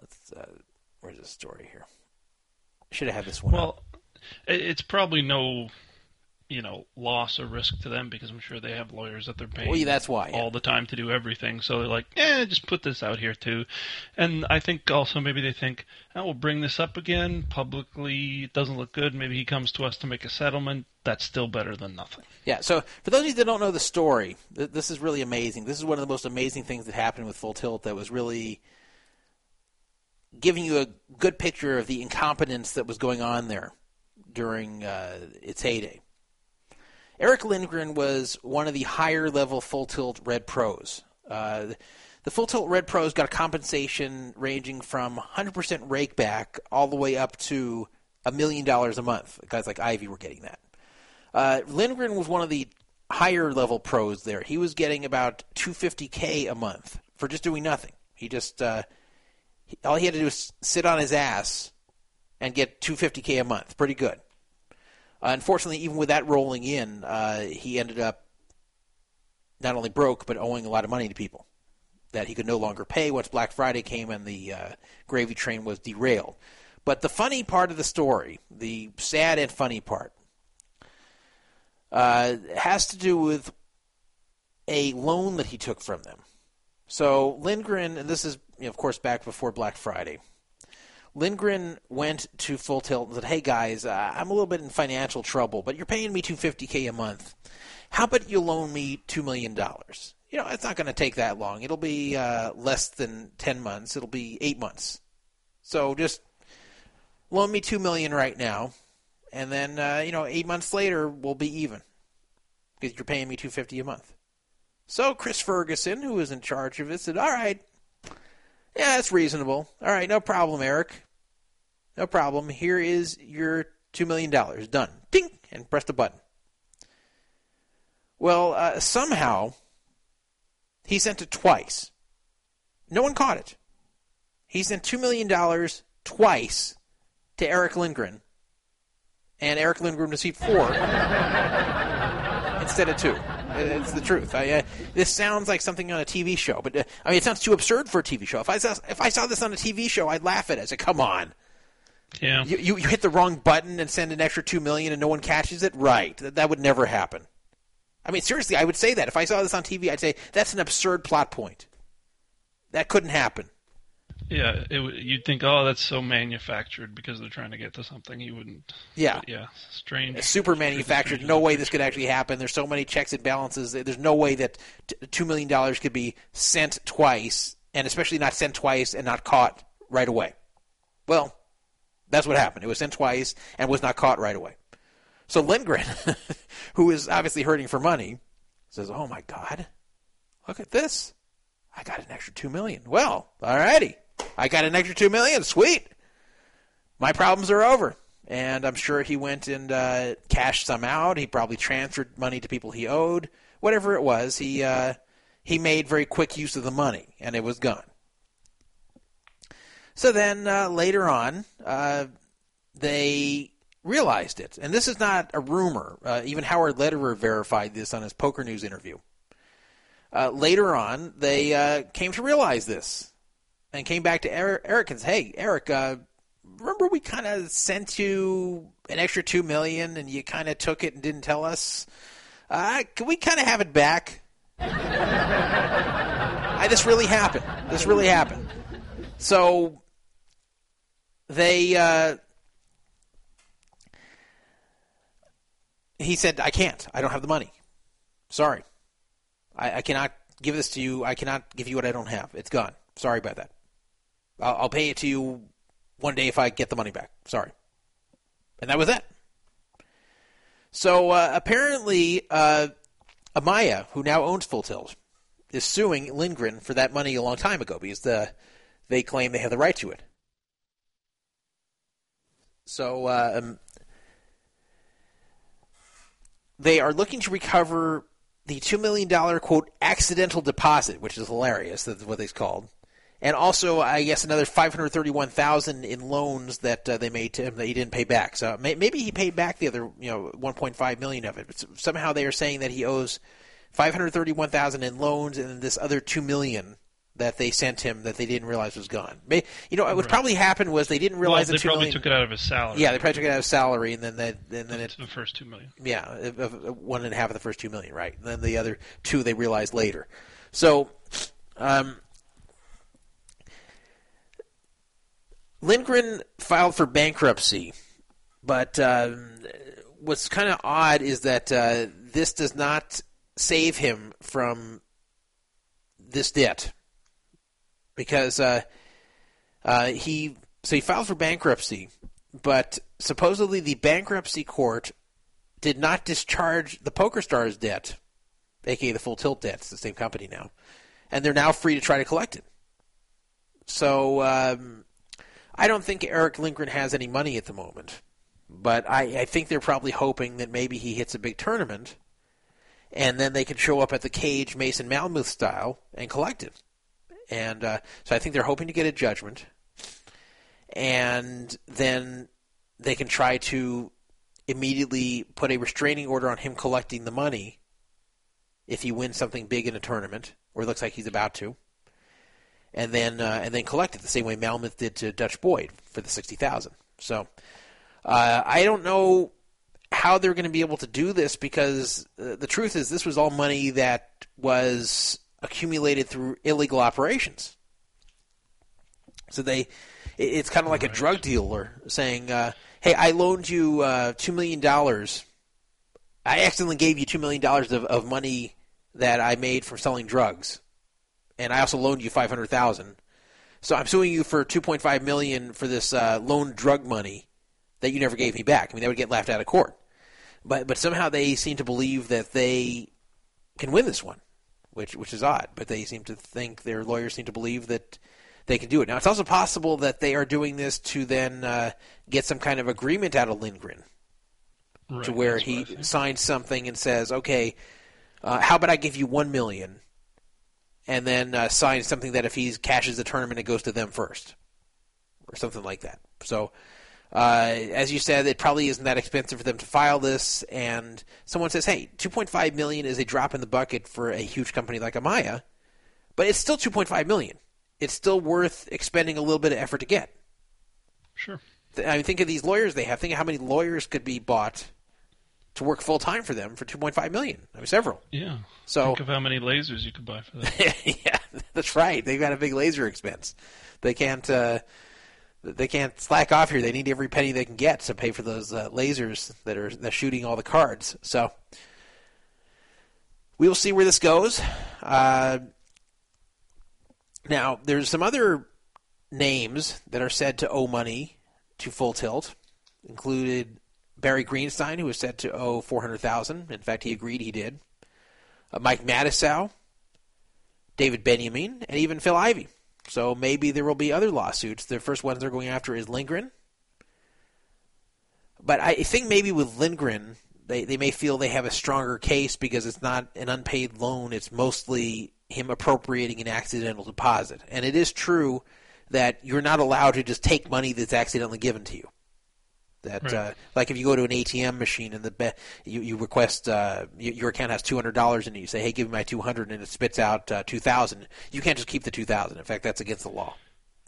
let's uh, where's the story here? Should have had this one. Well, it- it's probably no, you know, loss or risk to them because I'm sure they have lawyers that they're paying. Well, yeah, that's why, yeah. all the time to do everything. So they're like, eh, just put this out here too. And I think also maybe they think, oh, we'll bring this up again publicly. It doesn't look good. Maybe he comes to us to make a settlement. That's still better than nothing. Yeah, so for those of you that don't know the story, th- this is really amazing. This is one of the most amazing things that happened with Full Tilt that was really giving you a good picture of the incompetence that was going on there during uh, its heyday. Erick Lindgren was one of the higher level Full Tilt Red Pros. Uh, the Full Tilt Red Pros got a compensation ranging from 100% rake back all the way up to a million dollars a month. Guys like Ivey were getting that. Uh, Lindgren was one of the higher level pros there. He was getting about 250k a month for just doing nothing. He just uh, all he had to do was sit on his ass and get 250k a month. Pretty good. Unfortunately, even with that rolling in, uh, he ended up not only broke but owing a lot of money to people that he could no longer pay once Black Friday came and the uh, gravy train was derailed. But the funny part of the story, the sad and funny part, uh, has to do with a loan that he took from them. So Lindgren, and this is you know, of course back before Black Friday. Lindgren went to Full Tilt and said, "Hey guys, uh, I'm a little bit in financial trouble, but you're paying me 250k a month. How about you loan me two million dollars? You know, it's not going to take that long. It'll be uh, less than 10 months. It'll be eight months. So just loan me two million right now, and then uh, you know, eight months later we'll be even because you're paying me 250 a month." So Chris Ferguson, who was in charge of it, said, "All right." Yeah, that's reasonable. All right, no problem, Erick. No problem. Here is your $2 million. Done. Ding! And press the button. Well, uh, somehow, he sent it twice. No one caught it. He sent $2 million twice to Erick Lindgren, and Erick Lindgren received four instead of two. It's the truth. I, uh, this sounds like something on a TV show, but uh, I mean, it sounds too absurd for a TV show. If I saw if I saw this on a TV show, I'd laugh at it. I'd say, "Come on, Yeah. you, you you hit the wrong button and send an extra two million, and no one catches it." Right? That, that would never happen. I mean, seriously, I would say that if I saw this on TV, I'd say that's an absurd plot point. That couldn't happen. Yeah, it, you'd think, oh, that's so manufactured because they're trying to get to something. You wouldn't. Yeah. But yeah, strange. super manufactured. No way this could actually happen. There's so many checks and balances. There's no way that two million dollars could be sent twice, and especially not sent twice and not caught right away. Well, that's what happened. It was sent twice and was not caught right away. So Lindgren, <laughs> who is obviously hurting for money, says, "Oh my God, look at this! I got an extra two million. Well, alrighty, I got an extra two million. Sweet, my problems are over." And I'm sure he went and uh, cashed some out. He probably transferred money to people he owed. Whatever it was, he uh, he made very quick use of the money, and it was gone. So then uh, later on, uh, they realized it, and this is not a rumor. Uh, even Howard Lederer verified this on his Poker News interview. Uh, later on, they uh, came to realize this, and came back to Erick, Erick and said, "Hey, Erick, uh, remember we kind of sent you an extra two million, and you kind of took it and didn't tell us? Uh, can we kind of have it back?" <laughs> I, this really happened. This really happened. So they uh, he said, "I can't. I don't have the money. Sorry, I, I cannot give this to you. I cannot give you what I don't have. It's gone. Sorry about that. I'll, I'll pay it to you one day if I get the money back. Sorry." And that was it. So uh, apparently, uh, Amaya, who now owns Full Tilt, is suing Lindgren for that money a long time ago because the they claim they have the right to it. So um, they are looking to recover the two million dollar quote accidental deposit, which is hilarious. That's what it's called, and also I guess another five hundred thirty one thousand in loans that uh, they made to him that he didn't pay back. So may- maybe he paid back the other you know one point five million of it. But somehow they are saying that he owes five hundred thirty one thousand in loans and this other two million that they sent him that they didn't realize was gone. You know what Right. probably happened was they didn't Well, realize they the two probably million- took it out of his salary. Yeah, they probably took it out of salary, and then that, and then it the first two million. yeah, one and a half of the first two million, right? And then the other two they realized later. So, um, Lindgren filed for bankruptcy, but um, what's kind of odd is that uh, this does not save him from this debt because uh, uh, he so he filed for bankruptcy, but supposedly the bankruptcy court did not discharge the Poker Stars debt, aka the Full Tilt debt. It's the same company now, and they're now free to try to collect it. So um, I don't think Erick Lindgren has any money at the moment, but I, I think they're probably hoping that maybe he hits a big tournament, and then they can show up at the cage Mason Malmuth style and collect it. And uh, so I think they're hoping to get a judgment, and then they can try to immediately put a restraining order on him collecting the money if he wins something big in a tournament, or looks like he's about to, and then uh, and then collect it the same way Malmuth did to Dutch Boyd for the sixty thousand. So uh, I don't know how they're going to be able to do this because uh, the truth is this was all money that was accumulated through illegal operations. So they, it's kind of like a drug dealer saying, uh, "Hey, I loaned you uh, two million dollars. I accidentally gave you two million dollars of, of money that I made from selling drugs, and I also loaned you five hundred thousand. So I'm suing you for two point five million for this uh, loaned drug money that you never gave me back. I mean, that would get laughed out of court. But but somehow they seem to believe that they can win this one, which which is odd. But they seem to think their lawyers seem to believe that they can do it. Now it's also possible that they are doing this to then uh, get some kind of agreement out of Lindgren, to where that's what I he signs something and says, "Okay, uh, how about I give you one million, and then uh, sign something that if he cashes the tournament, it goes to them first, or something like that." So. Uh, as you said, it probably isn't that expensive for them to file this, and someone says, "Hey, 2.5 million is a drop in the bucket for a huge company like Amaya, but it's still 2.5 million. It's still worth expending a little bit of effort to get." Sure. I mean, think of these lawyers they have. Think of how many lawyers could be bought to work full time for them for 2.5 million. I mean, several. Yeah. So Think of how many lasers you could buy for that. <laughs> yeah, that's right. They've got a big laser expense. They can't. Uh, they can't slack off here. They need every penny they can get to pay for those uh, lasers that are that are shooting all the cards. So we will see where this goes. Uh, now, there's some other names that are said to owe money to Full Tilt, included Barry Greenstein, who was said to owe four hundred thousand. In fact, he agreed he did. Uh, Mike Matusow, David Benjamin, and even Phil Ivey. So maybe there will be other lawsuits. The first ones they're going after is Lindgren. But I think maybe with Lindgren, they, they may feel they have a stronger case because it's not an unpaid loan. It's mostly him appropriating an accidental deposit. And it is true that you're not allowed to just take money that's accidentally given to you. That Right. uh, like if you go to an ATM machine and the be- you, you request uh, y- your account has two hundred dollars in it, you say, "Hey, give me my two hundred, and it spits out uh, two thousand. You can't just keep the two thousand. In fact, that's against the law.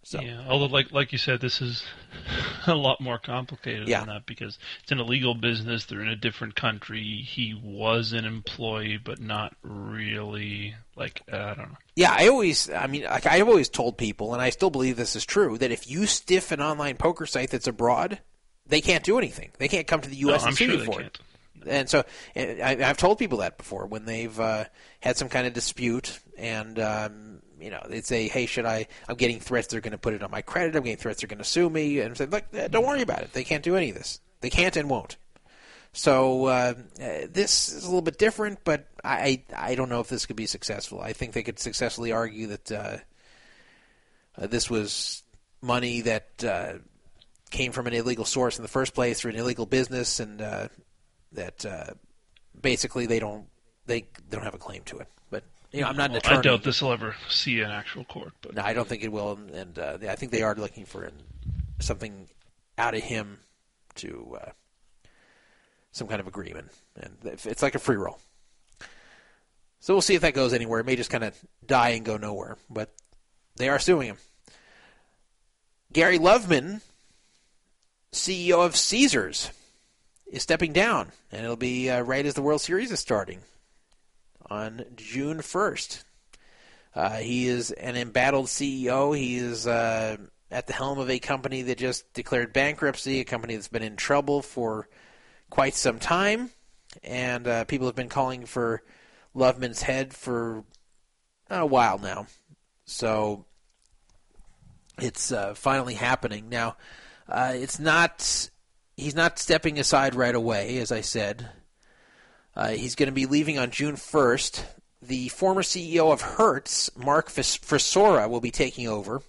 So Yeah, although like like you said, this is <laughs> a lot more complicated Yeah. than that because it's an illegal business. They're in a different country. He was an employee, but not really. Like uh, I don't know. Yeah, I always, I mean, like I've always told people, and I still believe this is true, that if you stiff an online poker site that's abroad, they can't do anything. They can't come to the U.S. No, and I'm sue sure for it. And so, I, I've told people that before when they've uh, had some kind of dispute, and um, you know, they'd say, "Hey, should I? I'm getting threats. They're going to put it on my credit. I'm getting threats. They're going to sue me." And I said, "Look, eh, don't worry about it. They can't do any of this. They can't and won't." So uh, uh, this is a little bit different, but I I don't know if this could be successful. I think they could successfully argue that uh, uh, this was money that uh, came from an illegal source in the first place through an illegal business, and uh, that uh, basically they don't they, they don't have a claim to it. But you know, I'm not an attorney. I doubt this will ever see an actual court. But No, I don't think it will, and, uh, I think they are looking for an, something out of him to uh, some kind of agreement, and it's like a free roll. So we'll see if that goes anywhere. It may just kind of die and go nowhere, but they are suing him. Gary Loveman, CEO of Caesars, is stepping down, and it'll be uh, right as the World Series is starting on June 1st. Uh, he is an embattled CEO. He is uh, at the helm of a company that just declared bankruptcy, a company that's been in trouble for quite some time, and uh, people have been calling for Loveman's head for a while now. So it's uh, finally happening now. Uh, it's not. He's not stepping aside right away, as I said. Uh, he's going to be leaving on June 1st. The former CEO of Hertz, Mark Fis- Frissora, will be taking over.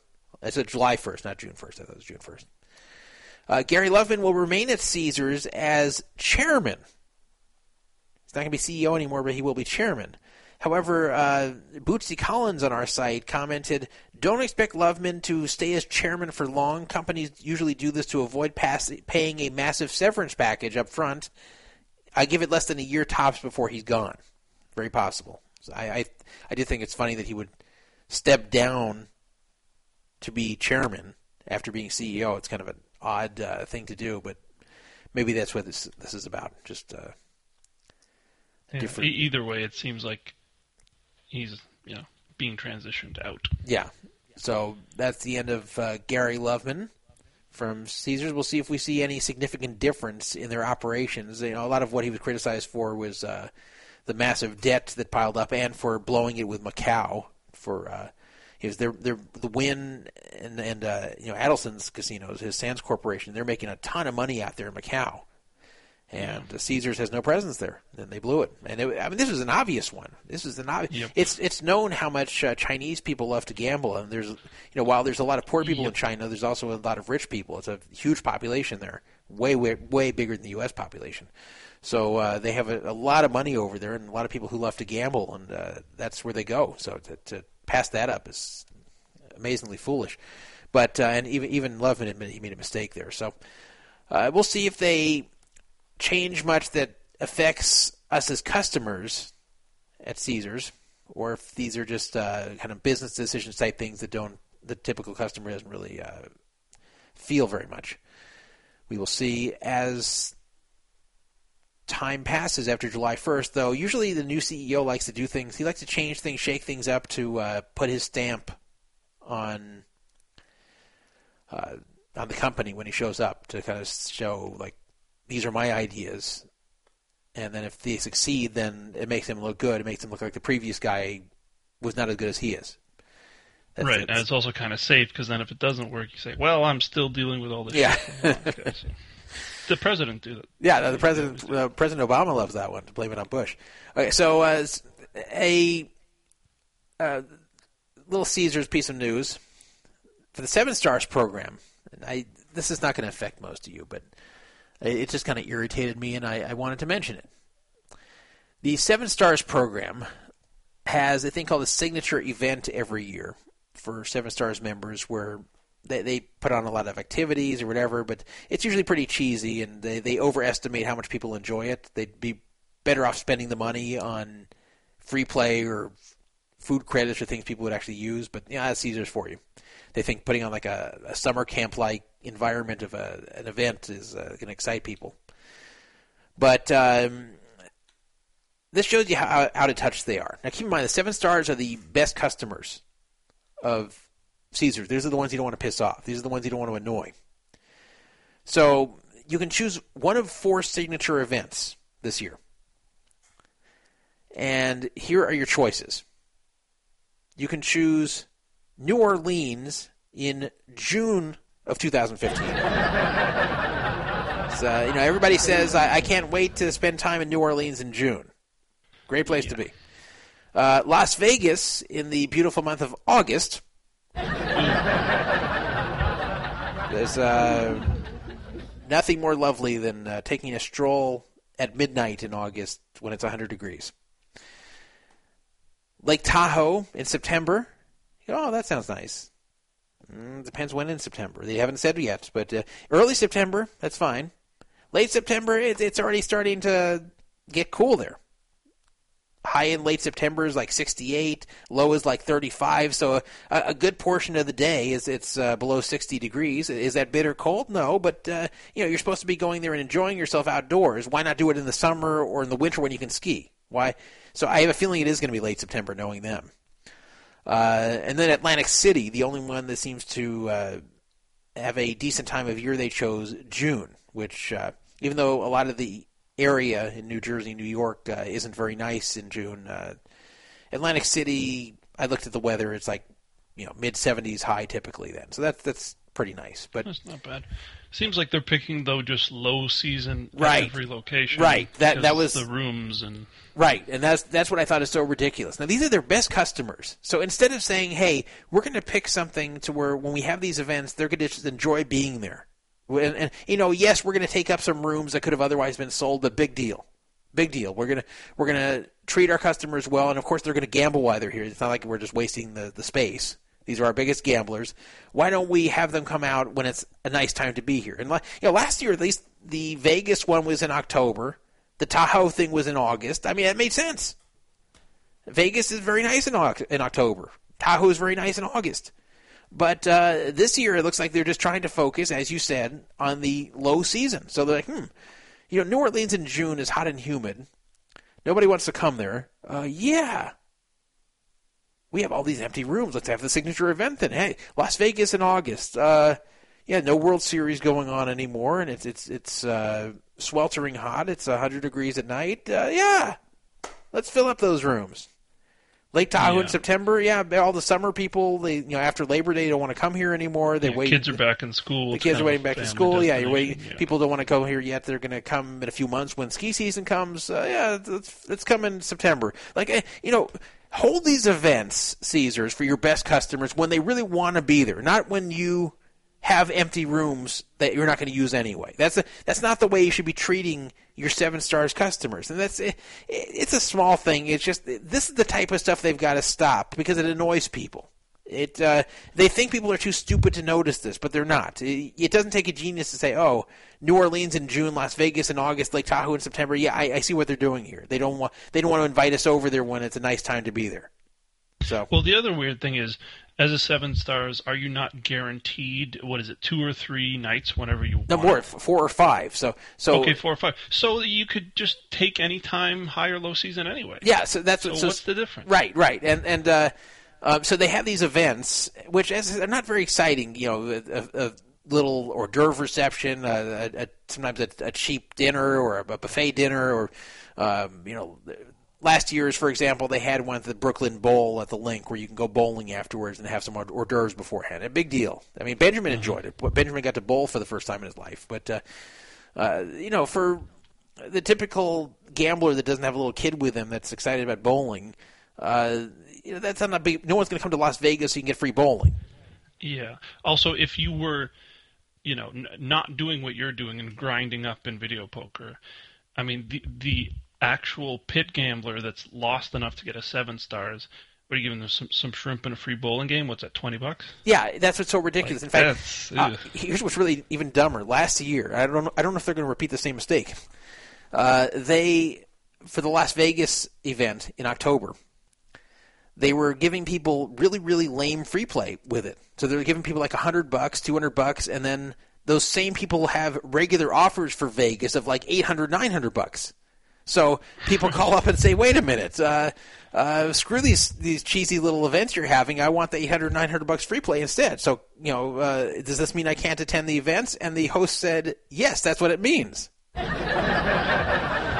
I said July 1st, not June 1st. I thought it was June 1st. Uh, Gary Loveman will remain at Caesars as chairman. He's not going to be CEO anymore, but he will be chairman. However, uh, Bootsy Collins on our site commented, "Don't expect Loveman to stay as chairman for long. Companies usually do this to avoid pass- paying a massive severance package up front. I give it less than a year tops before he's gone. Very possible. So I, I, I do think it's funny that he would step down to be chairman after being CEO. It's kind of an odd uh, thing to do, but maybe that's what this this is about. Just uh, Yeah, different. e- either way, it seems like he's you know being transitioned out. Yeah. So that's the end of uh, Gary Loveman from Caesars. We'll see if we see any significant difference in their operations. You know, a lot of what he was criticized for was uh, the massive debt that piled up, and for blowing it with Macau. For uh, was their their the Wynn and and uh, you know Adelson's casinos, his Sands Corporation. They're making a ton of money out there in Macau. And Caesars has no presence there, and they blew it. And it, I mean, this was an obvious one. This is an obvious. It's it's known how much uh, Chinese people love to gamble, and there's you know while there's a lot of poor people in China, there's also a lot of rich people. It's a huge population there, way way way bigger than the U.S. population. So uh, they have a, a lot of money over there, and a lot of people who love to gamble, and uh, that's where they go. So to, to pass that up is amazingly foolish. But uh, and even even Loveman admitted he made a mistake there. So uh, we'll see if they change much that affects us as customers at Caesars, or if these are just uh, kind of business decisions type things that don't the typical customer doesn't really uh, feel very much. We will see as time passes after July 1st, though. Usually, the new CEO likes to do things. He likes to change things, shake things up to uh, put his stamp on uh, on the company when he shows up to kind of show like these are my ideas. And then if they succeed, then it makes him look good. It makes him look like the previous guy was not as good as he is. That's- right, and it's also kind of safe because then if it doesn't work, you say, "Well, I'm still dealing with all this." Yeah. shit the last guy." So, the president do that. Yeah, the president uh, President Obama loves that one to blame it on Bush. Okay, so uh, a uh, little Caesars piece of news for the Seven Stars program. And I this is not going to affect most of you, but it just kind of irritated me, and I, I wanted to mention it. The Seven Stars program has a thing called a signature event every year for Seven Stars members, where they, they put on a lot of activities or whatever, but it's usually pretty cheesy, and they, they overestimate how much people enjoy it. They'd be better off spending the money on free play or food credits or things people would actually use, but yeah, that's Caesars for you. They think putting on like a, a summer camp like environment of a, an event is uh, going to excite people. But um, this shows you how of touch they are. Now, keep in mind, the seven stars are the best customers of Caesars. These are the ones you don't want to piss off. These are the ones you don't want to annoy. So you can choose one of four signature events this year. And here are your choices. You can choose New Orleans in June of 2015. It's uh, you know everybody says I, I can't wait to spend time in New Orleans in June. Great place to be. Uh, Las Vegas in the beautiful month of August. There's uh, nothing more lovely than uh, taking a stroll at midnight in August when it's 100 degrees. Lake Tahoe in September. Oh, that sounds nice. Mm, depends when in September. They haven't said yet, but uh, early September, that's fine. Late September, it, it's already starting to get cool there. High in late September is like 68, low is like 35. So a, a good portion of the day is it's uh, below 60 degrees. Is that bitter cold? No, but uh, you know you're supposed to be going there and enjoying yourself outdoors. Why not do it in the summer or in the winter when you can ski? Why? So I have a feeling it is going to be late September, knowing them. Uh, and then Atlantic City, the only one that seems to uh, have a decent time of year, they chose June, which, uh, even though a lot of the area in New Jersey, New York, uh, isn't very nice in June, uh, Atlantic City, I looked at the weather, it's like, you know, mid 70s high typically then. So that's, that's pretty nice. But That's not bad. Seems like they're picking though just low season at Right. every location. Right. That- that was- the rooms and Right, and that's that's what I thought is so ridiculous. Now these are their best customers, so instead of saying, "Hey, we're going to pick something to where when we have these events, they're going to just enjoy being there," and, and you know, yes, we're going to take up some rooms that could have otherwise been sold, but big deal, big deal. We're gonna we're gonna treat our customers well, and of course, they're going to gamble while they're here. It's not like we're just wasting the the space. These are our biggest gamblers. Why don't we have them come out when it's a nice time to be here? And you know, last year at least the Vegas one was in October. The Tahoe thing was in August. I mean, that made sense. Vegas is very nice in, in October. Tahoe is very nice in August. But uh, this year, it looks like they're just trying to focus, as you said, on the low season. So they're like, hmm, you know, New Orleans in June is hot and humid. Nobody wants to come there. Uh, yeah. We have all these empty rooms. Let's have the signature event then. Hey, Las Vegas in August. Uh, yeah, no World Series going on anymore, and it's it's it's uh, sweltering hot. It's hundred degrees at night. Uh, yeah, let's fill up those rooms. Lake Tahoe in September. Yeah, all the summer people. They you know after Labor Day don't want to come here anymore. They Yeah, wait. kids are back in school. The kids are waiting back to school. Yeah, you're waiting. yeah. People don't want to go here yet. They're going to come in a few months when ski season comes. Uh, yeah, let's let's come in September. Like eh, you know, hold these events, Caesars, for your best customers when they really want to be there, not when you have empty rooms that you're not going to use anyway. That's a, that's not the way you should be treating your seven stars customers. And that's it, it's a small thing. It's just this is the type of stuff they've got to stop because it annoys people. It uh, they think people are too stupid to notice this, but they're not. It, it doesn't take a genius to say, "Oh, New Orleans in June, Las Vegas in August, Lake Tahoe in September." Yeah, I, I see what they're doing here. They don't want they don't want to invite us over there when it's a nice time to be there. So Well, the other weird thing is, as a seven stars, are you not guaranteed? What is it, two or three nights whenever you no want? more four or five. So so okay, four or five. So you could just take any time, high or low season anyway. Yeah, so that's so so what's the difference? Right, right, and and uh, um, so they have these events, which as are not very exciting. You know, a, a, little hors d'oeuvre reception, a, a, a, sometimes a, a cheap dinner or a, buffet dinner, or um, you know. Last year's, for example, they had one at the Brooklyn Bowl at the LINQ where you can go bowling afterwards and have some hors hors d'oeuvres beforehand. A big deal. I mean, Benjamin enjoyed it. Benjamin got to bowl for the first time in his life. But, uh, uh, you know, for the typical gambler that doesn't have a little kid with him that's excited about bowling, uh, you know, that's not a big. No one's going to come to Las Vegas so you can get free bowling. Yeah. Also, if you were, you know, n- not doing what you're doing and grinding up in video poker, I mean, the the actual pit gambler that's lost enough to get a seven stars, what are you giving them some some shrimp and a free bowling game? What's that, twenty bucks? Yeah, that's what's so ridiculous. Like, In fact, uh, here's what's really even dumber. Last year, I don't know, I don't know if they're going to repeat the same mistake. Uh, they for the Las Vegas event in October, they were giving people really really lame free play with it. So they were giving people like a hundred bucks, two hundred bucks, and then those same people have regular offers for Vegas of like 800, 900 bucks. So people call up and say, "Wait a minute, uh, uh, screw these these cheesy little events you're having. I want the 800, 900 bucks free play instead." So you know, uh, does this mean I can't attend the events? And the host said, "Yes, that's what it means."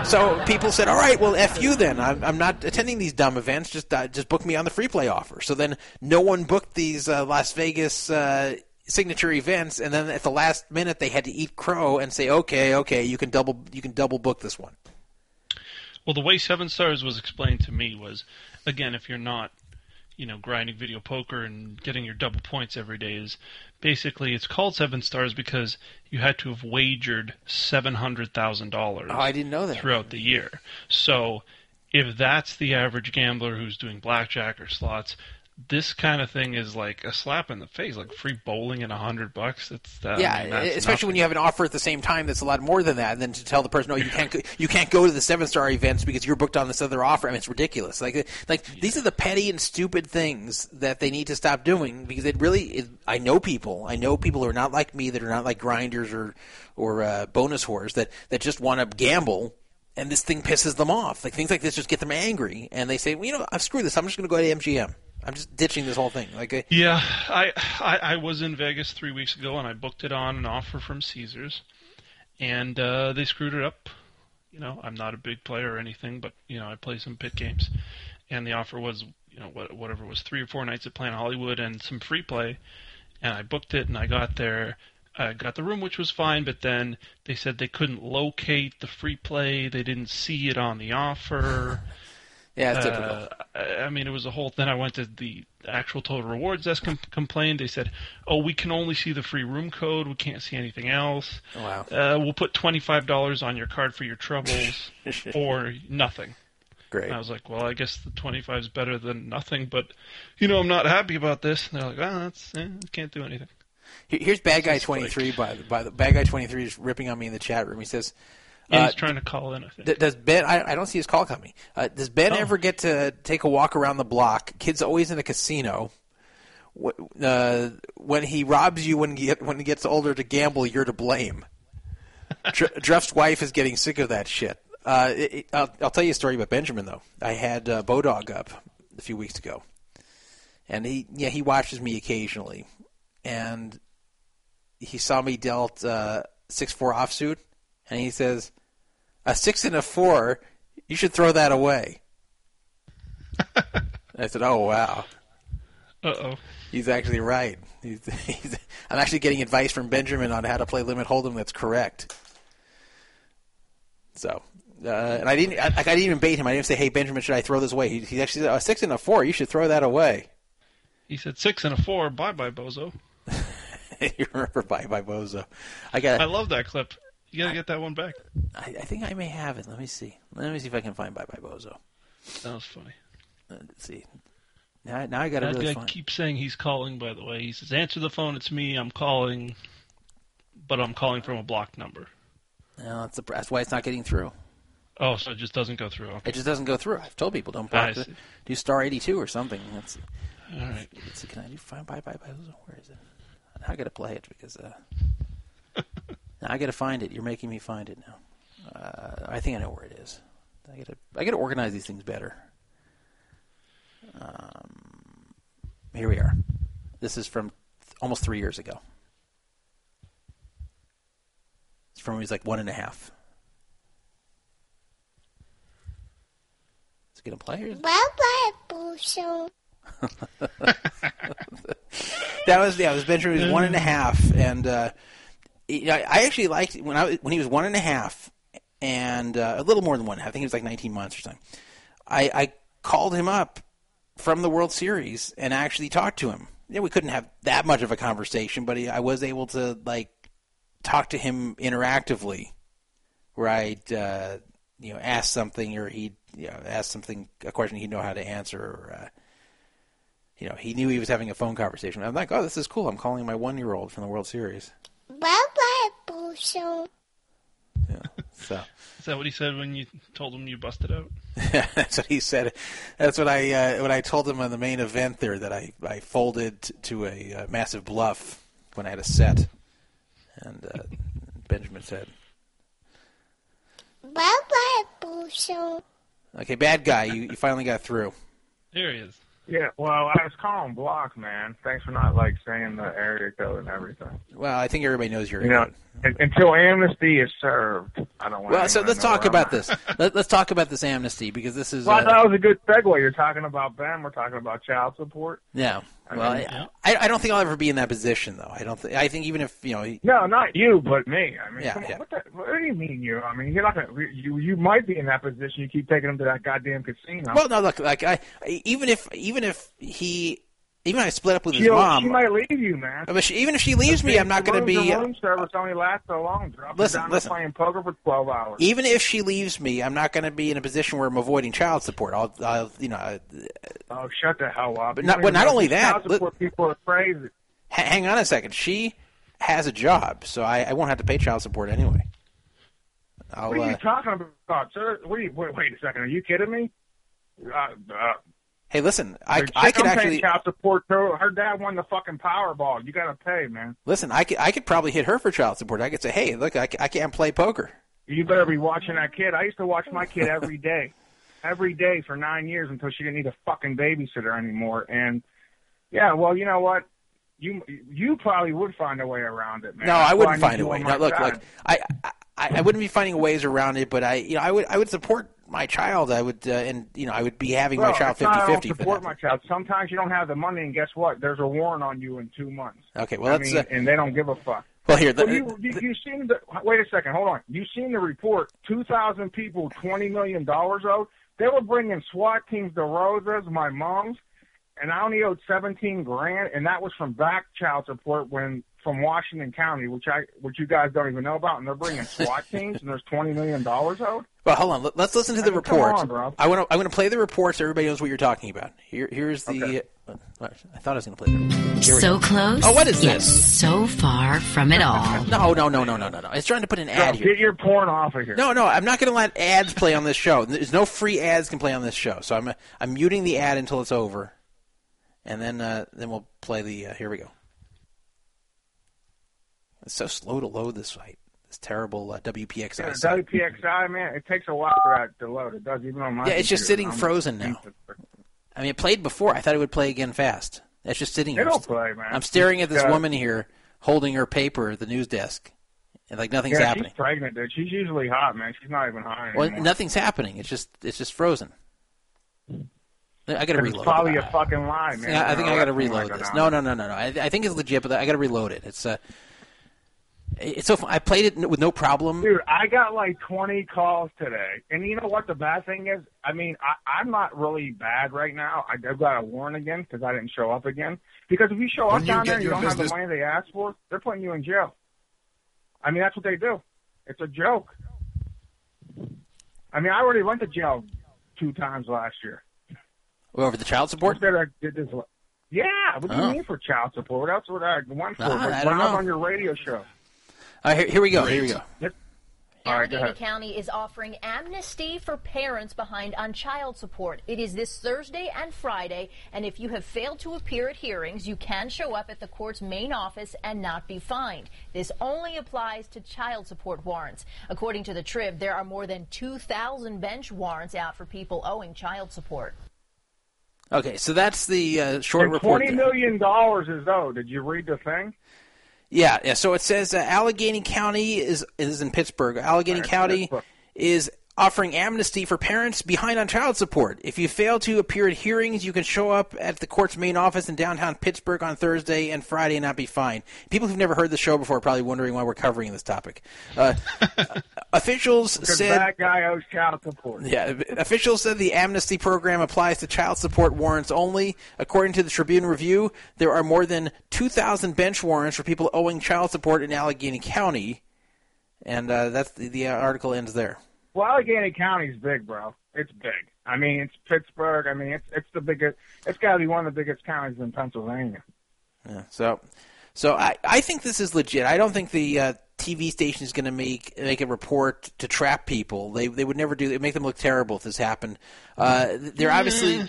So people said, "All right, well, f you then. I'm, I'm not attending these dumb events. Just uh, just book me on the free play offer." So then no one booked these uh, Las Vegas uh, signature events, and then at the last minute they had to eat crow and say, "Okay, okay, you can double you can double book this one." Well, the way Seven Stars was explained to me was, again, if you're not, you know, grinding video poker and getting your double points every day, is basically it's called Seven Stars because you had to have wagered seven hundred thousand dollars. Oh, I didn't know that. throughout the year. So, if that's the average gambler who's doing blackjack or slots. This kind of thing is like a slap in the face, like free bowling and a hundred bucks. It's uh, yeah, I mean, especially when you have an offer at the same time that's a lot more than that, and then to tell the person, "No, you can't go, you can't go to the seven star events because you're booked on this other offer." I mean, it's ridiculous. Like, like these are the petty and stupid things that they need to stop doing because it really. It, I know people. I know people who are not like me that are not like grinders or or uh, bonus whores that that just want to gamble. And this thing pisses them off. Like things like this just get them angry, and they say, "Well, you know, I've screwed this. I'm just going to go to MGM. I'm just ditching this whole thing." Like, Yeah, I, I I was in Vegas three weeks ago and I booked it on an offer from Caesars, and uh, they screwed it up. You know, I'm not a big player or anything, but you know, I play some pit games, and the offer was you know what whatever was three or four nights at Planet Hollywood and some free play, and I booked it and I got there. I got the room, which was fine, but then they said they couldn't locate the free play. They didn't see it on the offer. Yeah, it's Uh, typical. I mean, it was a whole. Then I went to the actual total rewards desk com- complained. They said, "Oh, we can only see the free room code. We can't see anything else. Wow. Uh, we'll put twenty five dollars on your card for your troubles, <laughs> or nothing." Great. And I was like, "Well, I guess the twenty five is better than nothing, but you know, I'm not happy about this." And they're like, "Ah, that's eh, can't do anything." Here's bad guy like- twenty three. By the by, the bad guy twenty three is ripping on me in the chat room. He says, Yeah, uh, he's trying to call in. I think. Does Ben? I, I don't see his call coming. Uh, does Ben Oh. ever get to take a walk around the block? Kid's always in a casino. Uh, when he robs you when he when he gets older to gamble, you're to blame. Dr- <laughs> wife is getting sick of that shit. Uh, it, it- I'll, I'll tell you a story about Benjamin though. I had uh, Bodog up a few weeks ago, and he yeah he watches me occasionally, and he saw me dealt uh, six four offsuit, and he says, "A six and a four, you should throw that away." <laughs> I said, "Oh wow." Uh oh. He's actually right. He's, he's, I'm actually getting advice from Benjamin on how to play limit hold'em that's correct. So, uh, and I didn't, I, I didn't even bait him. I didn't say, "Hey, Benjamin, should I throw this away?" He, he actually said, "A six and a four, you should throw that away." He said six and a four. Bye bye, bozo. <laughs> you remember Bye Bye Bozo? I got. I love that clip. You gotta get that one back. I, I think I may have it. Let me see. Let me see if I can find Bye Bye Bozo. That was funny. Uh, Let's see. Now, now I got to That really guy find. keeps saying he's calling. By the way, he says, "Answer the phone. It's me. I'm calling, but I'm calling from a blocked number." No, that's, the, that's why it's not getting through. Oh, so it just doesn't go through. Okay. It just doesn't go through. I've told people don't block it. Do star eighty two or something. Let's. All right. Let's see. Can I do find Bye Bye Bozo? Where is it? I got to play it because uh, now I got to find it. You're making me find it now. Uh, I think I know where it is. I got to I got to organize these things better. Um, here we are. This is from th- almost three years ago. It's from when he was like one and a half. Is it gonna play? Or Bye <laughs> that was yeah, it was Benjamin. He was one and a half, and uh, you know, I actually liked when I when he was one and a half, and uh, a little more than one. I think he was like 19 months or something. I, I called him up from the World Series and actually talked to him. Yeah, we couldn't have that much of a conversation, but he, I was able to like talk to him interactively, where I'd uh, you know ask something or he'd you know ask something a question he'd know how to answer. Or, uh, you know, he knew he was having a phone conversation. I'm like, oh, this is cool. I'm calling my one year old from the World Series. Bye bye, Bozo. Yeah. So Is that what he said when you told him you busted out? <laughs> Yeah, that's what he said. That's what I uh, what I told him on the main event there that I I folded to a uh, massive bluff when I had a set, and uh, <laughs> Benjamin said, Bye bye, Bozo. "Okay, bad guy, you, you finally got through." There he is. Yeah, well, I was calling block, man. Thanks for not like saying the area code and everything. Well, I think everybody knows you're. You know, un- until amnesty is served, I don't want. To. Well, so let's talk about I'm this. Let, let's talk about this amnesty because this is. Well, I Uh, thought it was a good segue. You're talking about Ben. We're talking about child support. yeah. I Well, mean, I, I, I don't think I'll ever be in that position, though. I don't. Th- I think even if you know, he- no, not you, but me. I mean, Yeah, come on, what, the, what do you mean you? I mean, you're not gonna. You you might be in that position. You keep taking him to that goddamn casino. well, no, look, like I, even if even if he, even if I split up with his She'll- mom, she might leave you, man. but she, even if she leaves me, I'm not going to be. The be. room service only lasts so long. Drop Listen, down listen. playing poker for twelve hours. Even if she leaves me, I'm not going to be in a position where I'm avoiding child support. I'll, I'll you know, uh, Oh, shut the hell up! But not- but not only that, child support people are crazy. ha- hang on a second. She has a job, so I, I won't have to pay child support anyway. I'll, What are you uh, talking about, sir? You, wait, wait a second. Are you kidding me? Uh, uh, hey, listen, I, I could actually child support. Her dad won the fucking Powerball. You got to pay, man. listen. I could, I could probably hit her for child support. I could say, hey, look, I, I can't play poker. You better be watching that kid. I used to watch my kid every day, every day for nine years until she didn't need a fucking babysitter anymore. And yeah, well, you know what? You you probably would find a way around it, man. No, That's I wouldn't find a way. No, look, look, I, I, I wouldn't be finding ways around it, but I, you know, I would, I would support my child. I would, uh, and you know, I would be having Well, my child it's not don't 50-50 support my child. Sometimes you don't have the money, and guess what? There's a warrant on you in two months. Okay, well, I that's, mean, uh, and they don't give a fuck. Well, here, the- Well, you, you you seen the wait a second, hold on. You seen the report? Two thousand people, twenty million dollars owed. They were bringing SWAT teams to Rosas, my mom's, and I only owed seventeen grand, and that was from back child support when from Washington County, which I which you guys don't even know about, and they're bringing SWAT <laughs> teams, and there's twenty million dollars owed. Well, hold on. Let- Let's listen to the I mean, come report. on, bro. I want to. I want to play the report so everybody knows what you're talking about. Here, here's the. uh, I thought I was going to play the. So go. close. Oh, what is yet this? So far from it all. <laughs> No, no, no, no, no, no, no. It's trying to put an ad Bro, here. get your porn off of here. No, no, I'm not going to let ads play on this show. There's no free ads can play on this show. So I'm I'm muting the ad until it's over, and then uh, then we'll play the. Uh, here we go. It's so slow to load this site. This terrible uh, WPXI Yeah, site. WPXI, man, it takes a while for that to load. It does even on my. Yeah, it's just sitting frozen now. I mean, it played before. I thought it would play again fast. It's just sitting here. It'll play, man. I'm staring at this Yeah. woman here holding her paper at the news desk, and like nothing's yeah, happening. she's pregnant, dude. She's usually hot, man. She's not even hot Well, anymore. nothing's happening. It's just it's just frozen. I got to It's reload. probably a fucking lie, man. Yeah, I think I got to reload this. No, no, no, no, no. I, I think it's legit, but I got to reload it. It's uh, it's so. fun. I played it with no problem. Dude, I got like 20 calls today. And you know what the bad thing is? I mean, I, I'm not really bad right now. I, I've got a warrant again because I didn't show up again. Because if you show When up you down there and you don't have the money they asked for, they're putting you in jail. I mean, that's what they do. It's a joke. I mean, I already went to jail two times last year. Over the child support. Instead, I did this. Yeah, what do you Oh. mean for child support? That's what else would I went for? Ah, But I when don't I was know. on your radio show. All right, here, here we go. Here we go. All right, Allegheny ahead. County is offering amnesty for parents behind on child support. It is this Thursday and Friday, and if you have failed to appear at hearings, you can show up at the court's main office and not be fined. This only applies to child support warrants. According to the Trib, there are more than 2,000 bench warrants out for people owing child support. Okay, so that's the uh, short And report. Twenty there. million dollars is owed. Did you read the thing? Yeah, yeah. So it says uh, Allegheny County is is in Pittsburgh. Allegheny County is offering amnesty for parents behind on child support. If you fail to appear at hearings, you can show up at the court's main office in downtown Pittsburgh on Thursday and Friday and not be fined. People who've never heard the show before are probably wondering why we're covering this topic. Uh, <laughs> officials Because said that guy owes child support. yeah, officials said the amnesty program applies to child support warrants only. According to the Tribune Review, there are more than 2,000 bench warrants for people owing child support in Allegheny County, and uh, that's the, the article ends there. Well, Allegheny County's big, bro. It's big. I mean, it's Pittsburgh. I mean, it's it's the biggest. It's got to be one of the biggest counties in Pennsylvania. Yeah, so, so I, I think this is legit. I don't think the uh, TV station is going to make make a report to trap people. They they would never do. It make them look terrible if this happened. Uh, they're obviously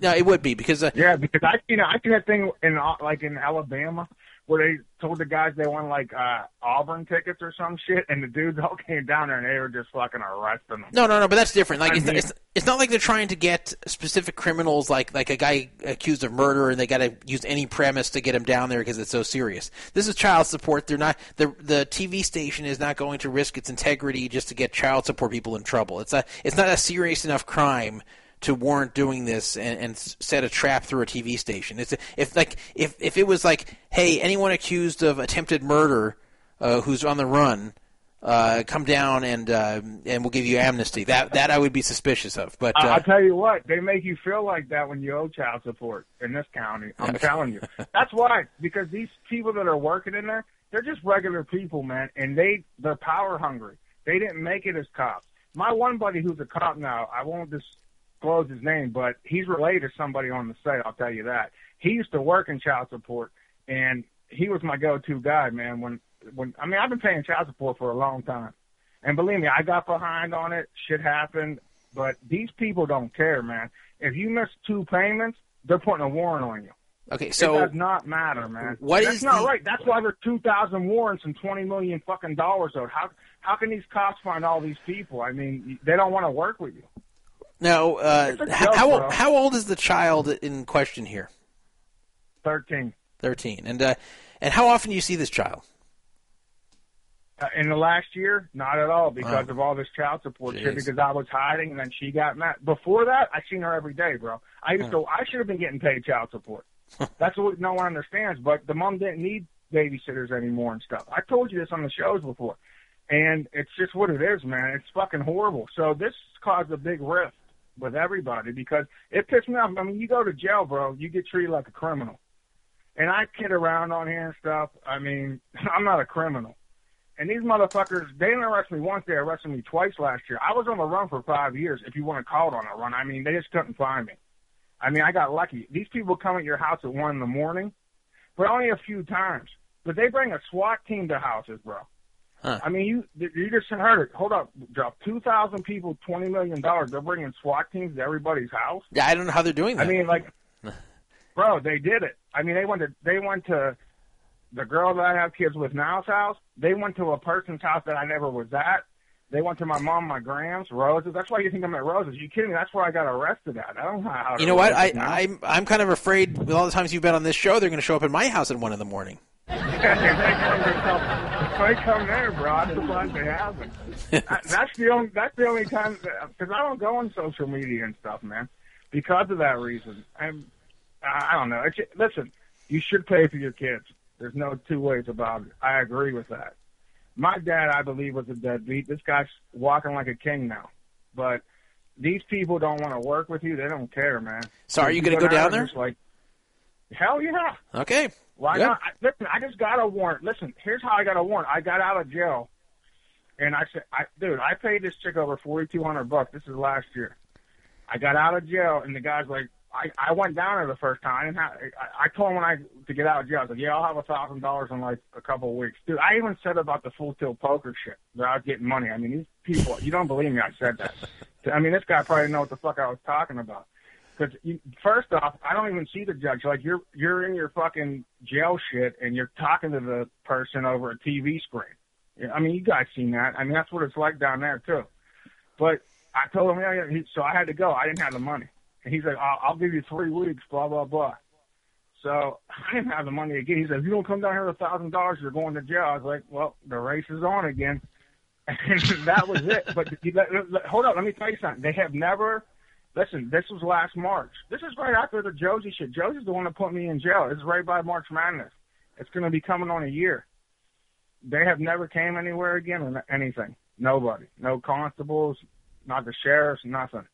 no, it would be because uh, Yeah, because I you know I seen that thing in like in Alabama where they told the guys they won like uh Auburn tickets or some shit, and the dudes all <laughs> came down there and they were just fucking arresting them. No, no, no, but that's different. Like I it's, mean- it's it's not like they're trying to get specific criminals, like like a guy accused of murder, and they got to use any premise to get him down there because it's so serious. This is child support. They're not the the TV station is not going to risk its integrity just to get child support people in trouble. It's a it's not a serious enough crime to warrant doing this and, and set a trap through a TV station. It's if like if if it was like, hey, anyone accused of attempted murder uh, who's on the run, uh, come down and uh, and we'll give you amnesty. That that I would be suspicious of. But I- uh, I'll tell you what, they make you feel like that when you owe child support in this county. I'm <laughs> telling you. That's why, because these people that are working in there, they're just regular people, man, and they they're power hungry. They didn't make it as cops. My one buddy who's a cop now, I won't disclose his name, but he's related to somebody on the site. I'll tell you that. He used to work in child support, and he was my go-to guy, man. When when I mean, I've been paying child support for a long time. And believe me, I got behind on it. Shit happened. But these people don't care, man. If you miss two payments, they're putting a warrant on you. okay, so it does not matter, man. what That's is not the- right. That's why there's two thousand warrants and twenty million fucking dollars owed. How how can these cops find all these people? I mean, they don't want to work with you. Now uh, how joke, how, bro. how old is the child in question here? Thirteen. Thirteen, and uh, and how often do you see this child? Uh, in the last year, not at all because Oh. of all this child support shit. Because I was hiding, and then she got mad. Before that, I seen her every day, bro. I used to. I should have been getting paid child support. <laughs> That's what no one understands. But the mom didn't need babysitters anymore and stuff. I told you this on the shows before, and it's just what it is, man. It's fucking horrible. So this caused a big rift with everybody because it pissed me off. I mean, you go to jail, bro. You get treated like a criminal. And I kid around on here and stuff. I mean, <laughs> I'm not a criminal. And these motherfuckers, they didn't arrest me once, they arrested me twice last year. I was on the run for five years, if you want to call it on a run. I mean, they just couldn't find me. I mean, I got lucky. These people come at your house at one in the morning, but only a few times. But they bring a SWAT team to houses, bro. Huh. I mean, you you just heard it. Hold up, drop two thousand people, twenty million dollars. They're bringing SWAT teams to everybody's house. Yeah, I don't know how they're doing that. I mean, like, <laughs> bro, they did it. I mean, they went to they went to the girl that I have kids with now's house. They went to a person's house that I never was at. They went to my mom, my grams, Roses. That's why you think I'm at Roses. You kidding me? That's where I got arrested at. I don't know how. you know what? I, now. I'm I'm kind of afraid with all the times you've been on this show, they're going to show up at my house at one in the morning. They come to come, they come there, bro. I'm surprised they haven't. I- that's the only. That's the only time because I don't go on social media and stuff, man. Because of that reason, I'm. I don't know. It's, listen, you should pay for your kids. There's no two ways about it. I agree with that. My dad, I believe, was a deadbeat. This guy's walking like a king now, but these people don't want to work with you. They don't care, man. So are you You gonna go down and there? just Like, hell yeah. Okay. Why Good. not? I, listen, I just got a warrant. Listen, here's how I got a warrant. I got out of jail, and I said, I, "Dude, I paid this chick over forty two hundred bucks. This is last year. I got out of jail, and the guy's like, I, I went down there the first time. and. I, I told him when I to get out of jail. I said, "Yeah, I'll have a thousand dollars in like a couple of weeks." Dude, I even said about the full tilt poker shit that I was getting money. I mean, these people. You don't believe me? I said that. I mean, this guy probably didn't know what the fuck I was talking about. Because first off, I don't even see the judge. Like you're you're in your fucking jail shit, and you're talking to the person over a TV screen. I mean, you guys seen that. I mean, that's what it's like down there too. But I told him, yeah, yeah. He, so I had to go. I didn't have the money, and he's like, I'll, I'll give you three weeks, blah blah blah. So I didn't have the money again. He said, if you don't come down here with a thousand dollars, you're going to jail. I was like, well, the race is on again. <laughs> And that was it. But <laughs> let- let- hold up, let me tell you something. They have never. Listen, this was last March. This is right after the Josie shit. Josie's the one that put me in jail. This is right by March Madness. It's going to be coming on a year. They have never came anywhere again or anything. Nobody. No constables, not the sheriffs, nothing.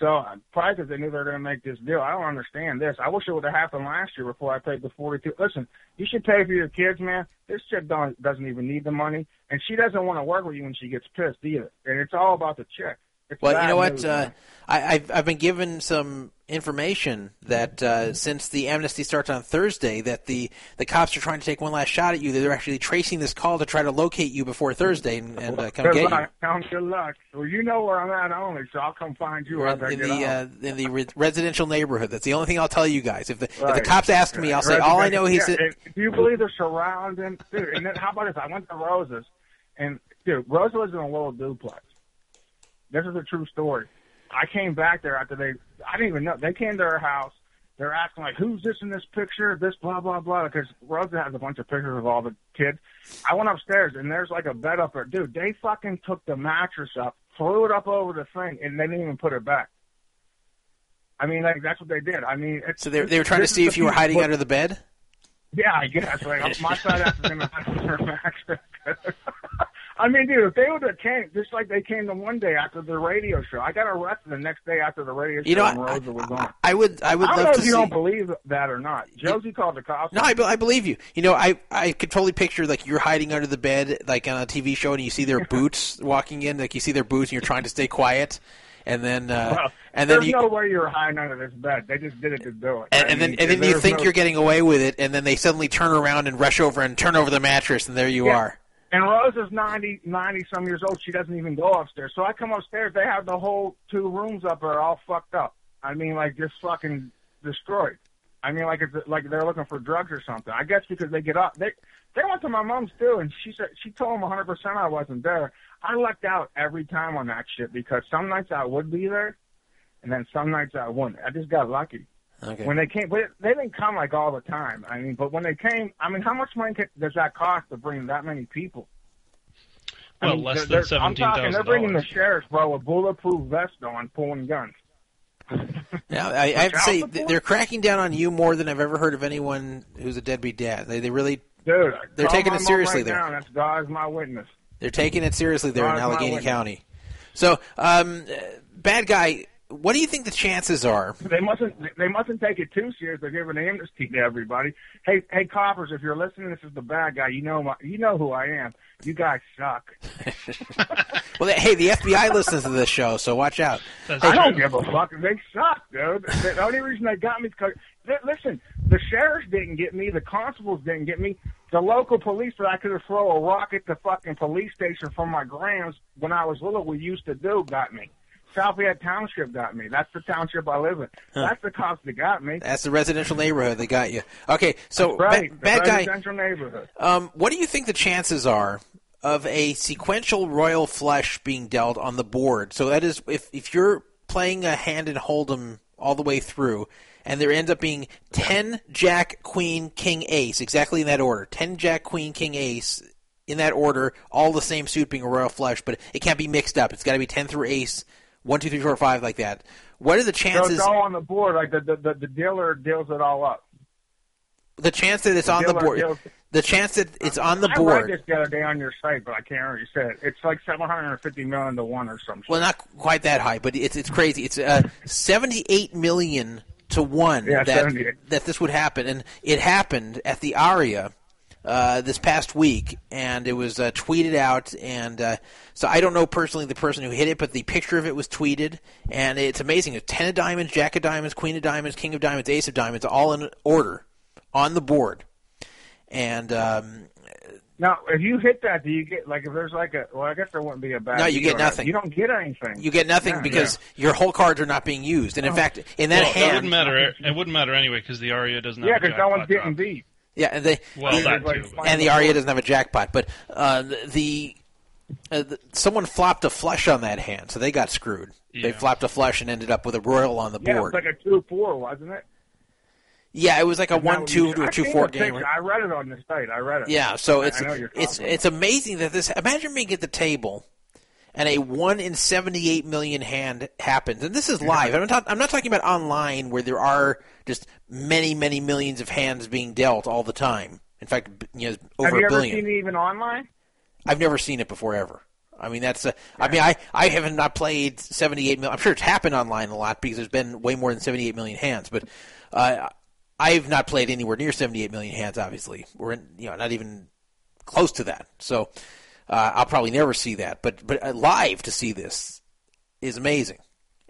So probably because they knew they were going to make this deal. I don't understand this. I wish it would have happened last year before I paid the forty-two. Listen, you should pay for your kids, man. This chick don't, doesn't even need the money, and she doesn't want to work with you when she gets pissed either. And it's all about the chick. Well, you know what? Uh. I, I've I've been given some information that uh, since the amnesty starts on Thursday, that the the cops are trying to take one last shot at you. They're actually tracing this call to try to locate you before Thursday and, and uh, come good get you. luck. Count your luck. Well, you know where I'm at only, so I'll come find you I in the uh, in the re- residential neighborhood. That's the only thing I'll tell you guys. If the if the cops ask me, I'll say all I know. He's yeah, Do you believe they're surrounding? Dude, and then how about this? I went to Rose's, and dude, Rose lives in a little duplex. This is a true story. I came back there after they. I didn't even know they came to our house. They're asking like, "Who's this in this picture?" This blah blah blah. Because Rosa has a bunch of pictures of all the kids. I went upstairs and there's like a bed up there, dude. They fucking took the mattress up, threw it up over the thing, and they didn't even put it back. I mean, like that's what they did. I mean, it's, So they they were trying to see if you were hiding under the bed. Yeah, I guess. Like my side African American accent. I mean, dude, if they would have came, just like they came the one day after the radio show, I got arrested the next day after the radio show. You know, and Rosa was on. I would I would I don't love know to if you see. don't believe that or not. Josie called the cops. No, I, I believe you. You know, I I could totally picture like you're hiding under the bed, like on a TV show, and you see their <laughs> boots walking in, like you see their boots, and you're trying to stay quiet, and then uh, Well, and then there's you no way you're hiding under this bed. They just did it to do it. and, and then mean, and then you think no- you're getting away with it, and then they suddenly turn around and rush over and turn over the mattress, and there you Yeah. are. And Rosa's 90, 90 some years old. She doesn't even go upstairs. So I come upstairs. They have the whole two rooms up there all fucked up. I mean, like just fucking destroyed. I mean, like it's like they're looking for drugs or something. I guess because they get up. They they went to my mom's too, and she said she told them 100 percent I wasn't there. I lucked out every time on that shit because some nights I would be there, and then some nights I wouldn't. I just got lucky. Okay. When they came, but they didn't come like all the time. I mean, but when they came, I mean, how much money ca- does that cost to bring that many people? I Well, mean, less they're- than they're- I'm talking, they're bringing the sheriffs, bro, with bulletproof vests on, pulling guns. <laughs> Now, I, I have to say th- they're cracking down on you more than I've ever heard of anyone who's a deadbeat dad. They they really Dude, They're taking it seriously right there. Now. That's God's my witness. They're taking it seriously there in Allegheny. County. So, um, uh, bad guy, what do you think the chances are? They mustn't. They mustn't take it too serious. They're giving amnesty to everybody. Hey, hey, coppers, if you're listening, this is the bad guy. You know, my, you know who I am. You guys suck. <laughs> Well, hey, the FBI listens to this show, so watch out. I don't give a fuck. They suck, dude. The the only reason they got me is because listen, the sheriffs didn't get me, the constables didn't get me, the local police that I could have thrown a rock at the fucking police station from my grams when I was little. We used to do got me. Southfield Township got me. That's the township I live in. Huh. That's the cops that got me. That's the residential neighborhood. They got you. Okay, so That's right. ba- the bad guy. residential neighborhood. Um, what do you think the chances are of a sequential royal flush being dealt on the board? So that is, if if you're playing a hand and hold'em all the way through, and there ends up being ten Jack, Queen, King, Ace, exactly in that order. Ten Jack, Queen, King, Ace. In that order, all the same suit being a royal flush, but it can't be mixed up. It's got to be ten through ace, one, two, three, four, five, like that. What are the So chances? it's all on the board. Like the the, the, the dealer deals it all up. the chance that it's The on the board. deals- The chance that it's on the I board. read this the other day on your site, but I can't remember. You said it's like seven hundred and fifty million to one or something. Well, not quite that high, but it's it's crazy. It's uh, seventy-eight million to one Yeah, that that this would happen, and it happened at the Aria uh, this past week, and it was uh, tweeted out. And uh, so I don't know personally the person who hit it, but the picture of it was tweeted, and it's amazing. It's ten of diamonds, jack of diamonds, queen of diamonds, king of diamonds, ace of diamonds, all in order on the board, and. Um, Now, if you hit that, do you get like if there's like a? Well, I guess there wouldn't be a bad. No, you get nothing. You don't get anything. You get nothing Yeah, because your whole cards are not being used, and in fact, in that well, hand, that wouldn't matter. It wouldn't matter anyway because the Aria doesn't yeah, because no one's getting drop. beat. Yeah, and they Well, that too. and the Aria doesn't have a jackpot, but uh, the, the, uh, the someone flopped a flush on that hand, so they got screwed. They flopped a flush and ended up with a royal on the Yeah, board. it's like a two four, wasn't it? yeah, it was like a one what two you- to a I've two seen four game. picture. I read it on the site. I read it. Yeah, so it's I know you're it's it's amazing that this. Imagine being at the table, and a one in seventy eight million hand happens, and this is live. I'm not I'm not talking about online where there are just many many millions of hands being dealt all the time. In fact, you know, over Have you a ever billion. seen it even online? I've never seen it before ever. I mean, that's. Uh, I mean, I I haven't not played seventy eight million. I'm sure it's happened online a lot because there's been way more than seventy eight million hands, but uh, I've not played anywhere near seventy eight million hands. Obviously, we're in, you know not even close to that. So uh, I'll probably never see that. But but uh, live to see this is amazing,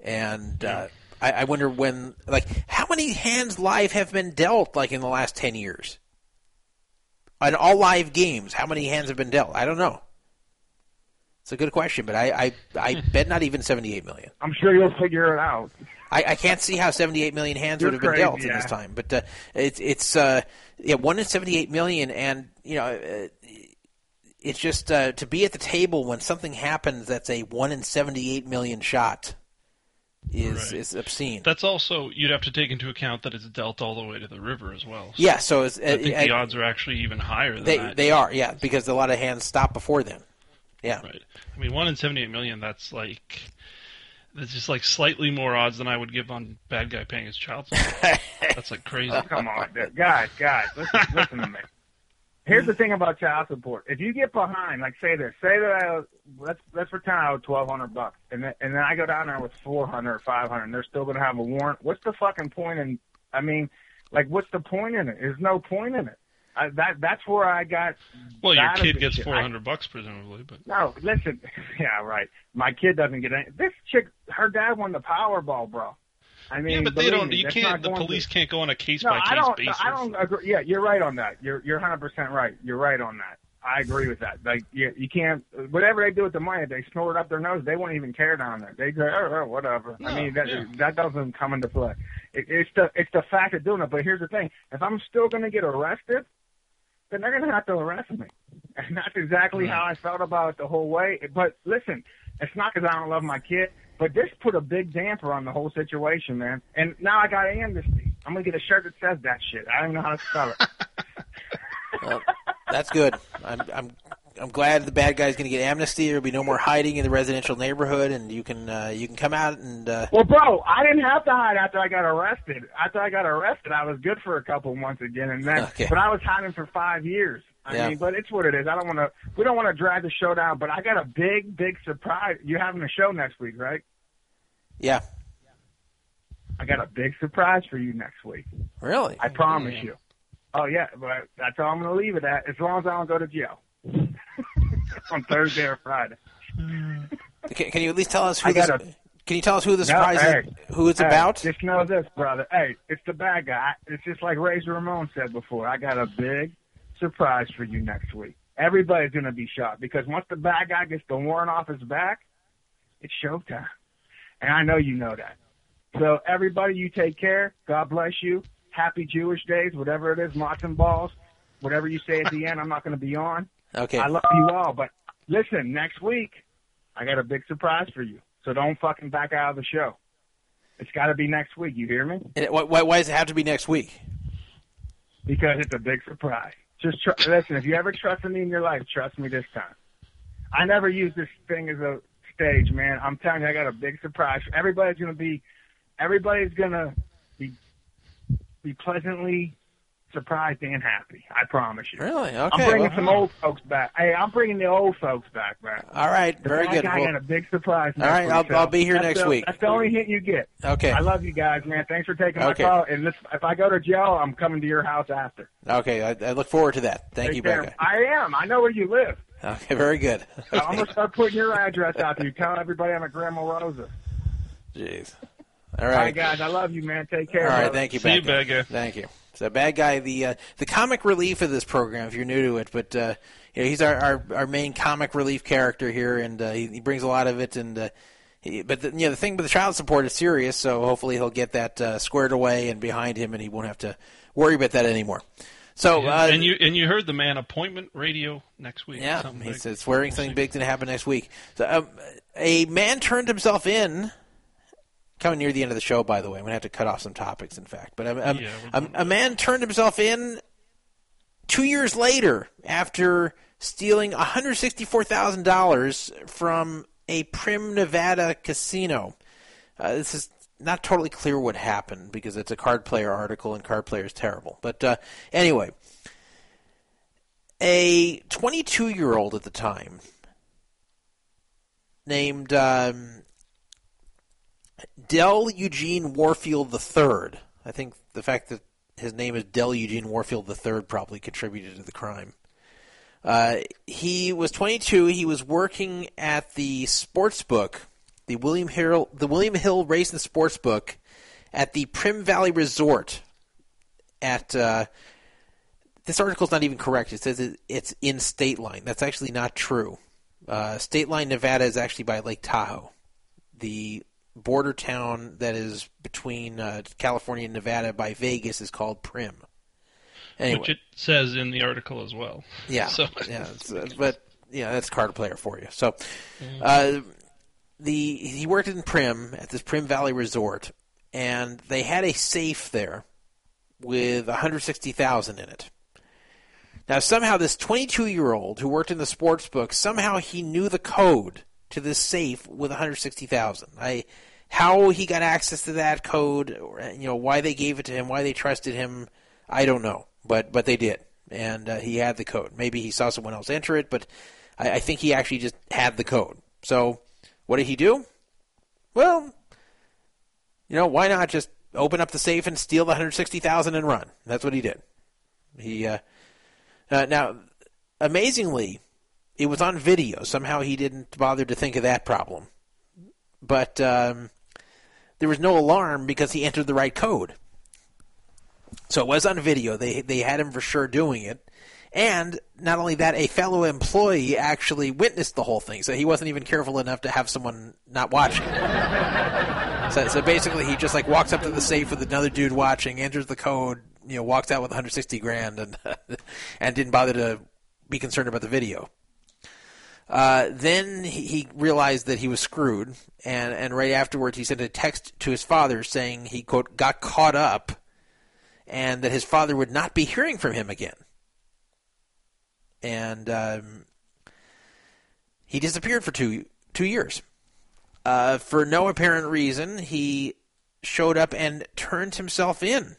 and uh, I, I wonder when like how many hands live have been dealt like in the last ten years. On all live games, how many hands have been dealt? I don't know. It's a good question, but I I, I <laughs> bet not even seventy eight million. I'm sure you'll figure it out. I, I can't see how 78 million hands You're would have been crazy, dealt in this time, but uh, it's it's uh, yeah one in 78 million, and you know uh, it's just uh, to be at the table when something happens that's a one in 78 million shot is Right. is obscene. That's also you'd have to take into account that it's dealt all the way to the river as well. Yeah, so it's, I think uh, the uh, odds are actually even higher than they that. they are yeah because a lot of hands stop before then. Yeah, Right. I mean, one in seventy-eight million. That's like It's just like slightly more odds than I would give on bad guy paying his child support. <laughs> That's like crazy. Oh, come on, dude. guys, guys, listen, listen to me. Here's the mm. thing about child support. If you get behind, like say this, say that I let's let's pretend I owe twelve hundred bucks, and then, and then I go down there with four hundred or five hundred, and they're still going to have a warrant. What's the fucking point in? I mean, like, what's the point in it? There's no point in it. I, that that's where I got. Well, your kid gets four hundred bucks presumably, but No, listen. <laughs> Yeah, right. My kid doesn't get any. This chick, her dad won the Powerball, bro. I mean, yeah, but they don't. me, You can't. The going to- police can't go on a case no, by case basis. I don't agree. Yeah, you're right on that. You're you're 100 percent right. You're right on that. I agree with that. Like you, you can't. Whatever they do with the money, they snort it up their nose. They won't even care down there. They go, oh, oh whatever. I mean, that yeah. that doesn't come into play. It, it's the it's the fact of doing it. But here's the thing: if I'm still going to get arrested, then they're going to have to arrest me. And that's exactly how I felt about it the whole way. But listen, it's not because I don't love my kid, but this put a big damper on the whole situation, man. And now I got amnesty. I'm going to get a shirt that says that shit. I don't even know how to spell it. <laughs> Well, that's good. I'm I'm I'm glad the bad guy's going to get amnesty. There'll be no more hiding in the residential neighborhood, and you can uh, you can come out and uh, Well, bro, I didn't have to hide after I got arrested. After I got arrested, I was good for a couple months again, and then, Okay. but I was hiding for five years. I Yeah. mean, but it's what it is. I don't want to. We don't want to drag the show down. But I got a big, big surprise. You're having a show next week, right? Yeah. I got a big surprise for you next week. Really? I promise you. Oh yeah, but that's all I'm going to leave it at. As long as I don't go to jail <laughs> on Thursday or Friday. <laughs> Can, can you at least tell us who I this? a- Can you tell us who the No, surprise hey, is? Who it's hey, about? Just know this, brother. Hey, it's the bad guy. It's just like Razor Ramon said before. I got a big surprise for you next week. Everybody's going to be shocked because once the bad guy gets the warrant off his back, it's showtime. And I know you know that. So everybody, you take care. God bless you. Happy Jewish days, whatever it is, matzo balls, whatever you say at the end. I'm not going to be on. Okay. I love you all, but listen, next week I got a big surprise for you. So don't fucking back out of the show. It's got to be next week. You hear me? And it- why, why why does it have to be next week? Because it's a big surprise. Just tr- listen. If you ever trusted me in your life, trust me this time. I never use this thing as a stage, man. I'm telling you, I got a big surprise. Everybody's gonna be, everybody's gonna be, be pleasantly surprised and happy. I promise you. Really? Okay. I'm bringing well- some old folks back. Hey, I'm bringing the old folks back, man. All right. The Very good. guy Well, got a big surprise. All right, I'll- I'll be here that's next the- week. That's the only hint you get. Okay. I love you guys, man. Thanks for taking my Okay. call. And this, if I go to jail, I'm coming to your house after. okay. I, I look forward to that. Thank Take you, care. Becca. I am. I know where you live. Okay. Very good. So <laughs> I'm gonna start putting your address out there. You tell everybody I'm at Grandma Rosa. Jeez. All All right, right. guys. I love you, man. Take care. All right, brother. thank you, See you, bad guy. Thank you. So, bad guy, the uh, the comic relief of this program, if you're new to it, but uh, you know, he's our, our our main comic relief character here, and uh, he, he brings a lot of it. And uh, he, but the, you know, the thing with the child support is serious, so hopefully he'll get that uh, squared away and behind him, and he won't have to worry about that anymore. So, uh, and you and you heard the man appointment radio next week. yeah, Something he big. said swearing something big's going to happen next week. So, um, a man turned himself in. Coming near the end of the show, by the way, I'm going to have to cut off some topics. In fact, but um, um, Yeah, a, a man turned himself in two years later after stealing 164 thousand dollars from a Primm, Nevada casino. Uh, this is not totally clear what happened because it's a card player article and card player is terrible. But uh, anyway, a 22 year old at the time named um, Del Eugene Warfield III. I think the fact that his name is Dell Eugene Warfield III probably contributed to the crime. Uh, he was 22. He was working at the sports book, the William Hill, the William Hill Race and Sports Book, at the Primm Valley Resort. At uh, this is not even correct. It says it, it's in State Line. That's actually not true. Uh, State Line, Nevada, is actually by Lake Tahoe, the border town that is between uh, California and Nevada by Vegas is called Primm. Anyway, Which it says in the article as well. yeah, <laughs> So yeah, uh, but yeah, that's card player for you. So, uh, the he worked in Primm at this Primm Valley Resort, and they had a safe there with 160,000 in it. Now, somehow this 22 year old who worked in the sports book somehow he knew the code to this safe with 160,000. I how he got access to that code, or, you know, why they gave it to him, why they trusted him, I don't know, but but they did, and uh, he had the code. Maybe he saw someone else enter it, but I, I think he actually just had the code. So what did he do? Well, you know, why not just open up the safe and steal the 160,000 and run? That's what he did. He uh, uh, now, amazingly, it was on video. Somehow he didn't bother to think of that problem. But um, there was no alarm because he entered the right code. So it was on video. They they had him for sure doing it. And not only that, a fellow employee actually witnessed the whole thing, so he wasn't even careful enough to have someone not watching. <laughs> so, so basically, he just like walks up to the safe with another dude watching, enters the code, you know, walks out with 160 grand, and <laughs> and didn't bother to be concerned about the video. Uh, then he, he realized that he was screwed, and and right afterwards, he sent a text to his father saying he quote got caught up, and that his father would not be hearing from him again and um, he disappeared for two two years. Uh, for no apparent reason, he showed up and turned himself in,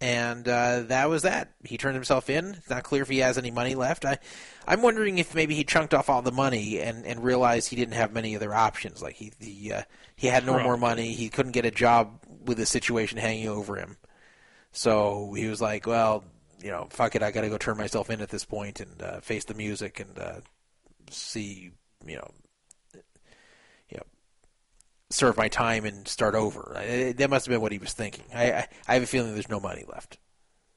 and uh, that was that. He turned himself in. It's not clear if he has any money left. I, I'm wondering if maybe he chunked off all the money and, and realized he didn't have many other options. Like he he, uh, he had no more money. He couldn't get a job with the situation hanging over him. So he was like, well, you know, fuck it, I got to go turn myself in at this point and uh, face the music and uh, see, you know, you know, serve my time and start over. I, that must have been what he was thinking. I, I, I have a feeling there's no money left,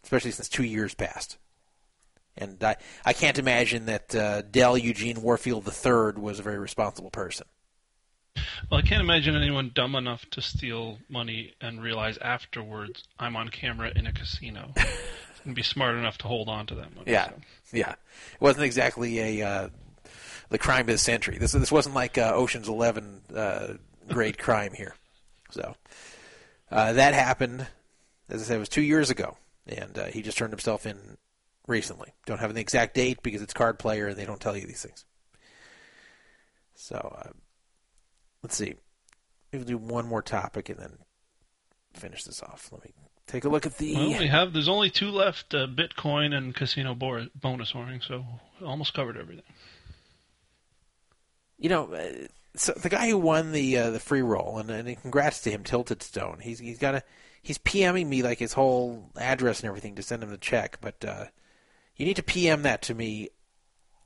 especially since two years passed. And I, I can't imagine that uh, Dell Eugene Warfield III was a very responsible person. Well, I can't imagine anyone dumb enough to steal money and realize afterwards I'm on camera in a casino <laughs> and be smart enough to hold on to that money. Yeah, yeah. It wasn't exactly a uh, the crime of the century. This this wasn't like uh, Ocean's Eleven uh, great <laughs> crime here. So uh, that happened. As I said, it was two years ago, and uh, he just turned himself in recently. Don't have an exact date because it's card player and they don't tell you these things. So uh, let's see. We'll do one more topic and then finish this off. Let me take a look at the. Well, we have. There's only two left: uh, Bitcoin and casino bor- bonus whoring. So almost covered everything. you know, uh, so the guy who won the uh, the free roll, and, and congrats to him, Tilted Stone. He's he's got a he's PMing me like his whole address and everything to send him the check, but uh, you need to PM that to me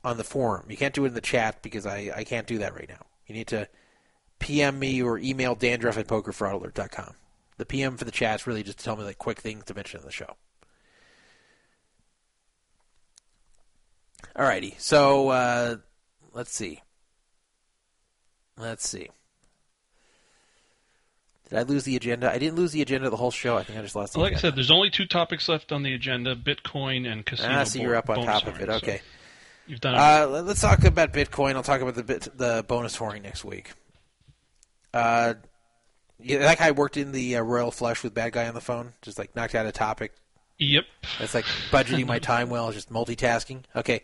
on the forum. You can't do it in the chat because I, I can't do that right now. You need to PM me or email dandruff at pokerfraudalert.com. The PM for the chat is really just to tell me like quick things to mention in the show. Alrighty, so uh, let's see. Let's see. Did I lose the agenda? I didn't lose the agenda of the whole show. I think I just lost the Like I said, there's only two topics left on the agenda: Bitcoin and casino. Ah, so you're up on top of it. whoring. So Okay. you've done it. Uh, let- let's talk about Bitcoin. I'll talk about the bit, the bonus whoring next week. Uh, yeah, that guy worked in the uh, Royal Flush with bad guy on the phone. Just like knocked out a topic. Yep. That's like budgeting my time well, just multitasking. Okay,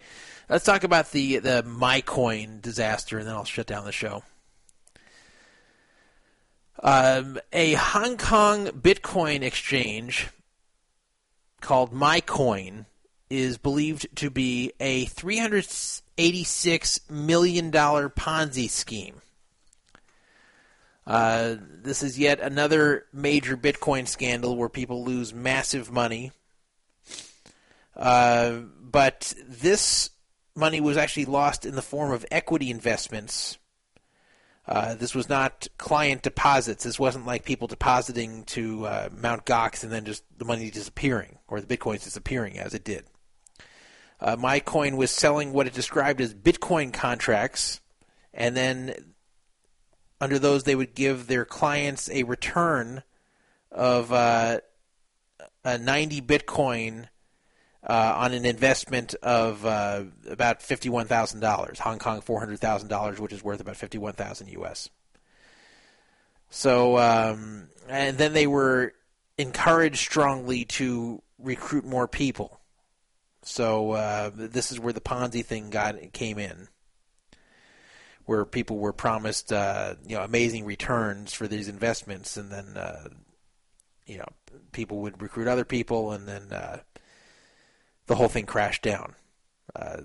let's talk about the the MyCoin disaster, and then I'll shut down the show. Um, a Hong Kong Bitcoin exchange called MyCoin is believed to be a $386 million Ponzi scheme. Uh, this is yet another major Bitcoin scandal where people lose massive money. Uh, but this money was actually lost in the form of equity investments. Uh, this was not client deposits. This wasn't like people depositing to uh, Mount Gox and then just the money disappearing or the bitcoins disappearing as it did. Uh, MyCoin was selling what it described as Bitcoin contracts, and then under those they would give their clients a return of uh, a 90 Bitcoin uh, on an investment of uh, about fifty-one thousand dollars, Hong Kong four hundred thousand dollars, which is worth about fifty-one thousand U.S. So, um, and then they were encouraged strongly to recruit more people. So uh, this is where the Ponzi thing got came in, where people were promised uh, you know amazing returns for these investments, and then uh, you know people would recruit other people, and then uh, the whole thing crashed down. Uh,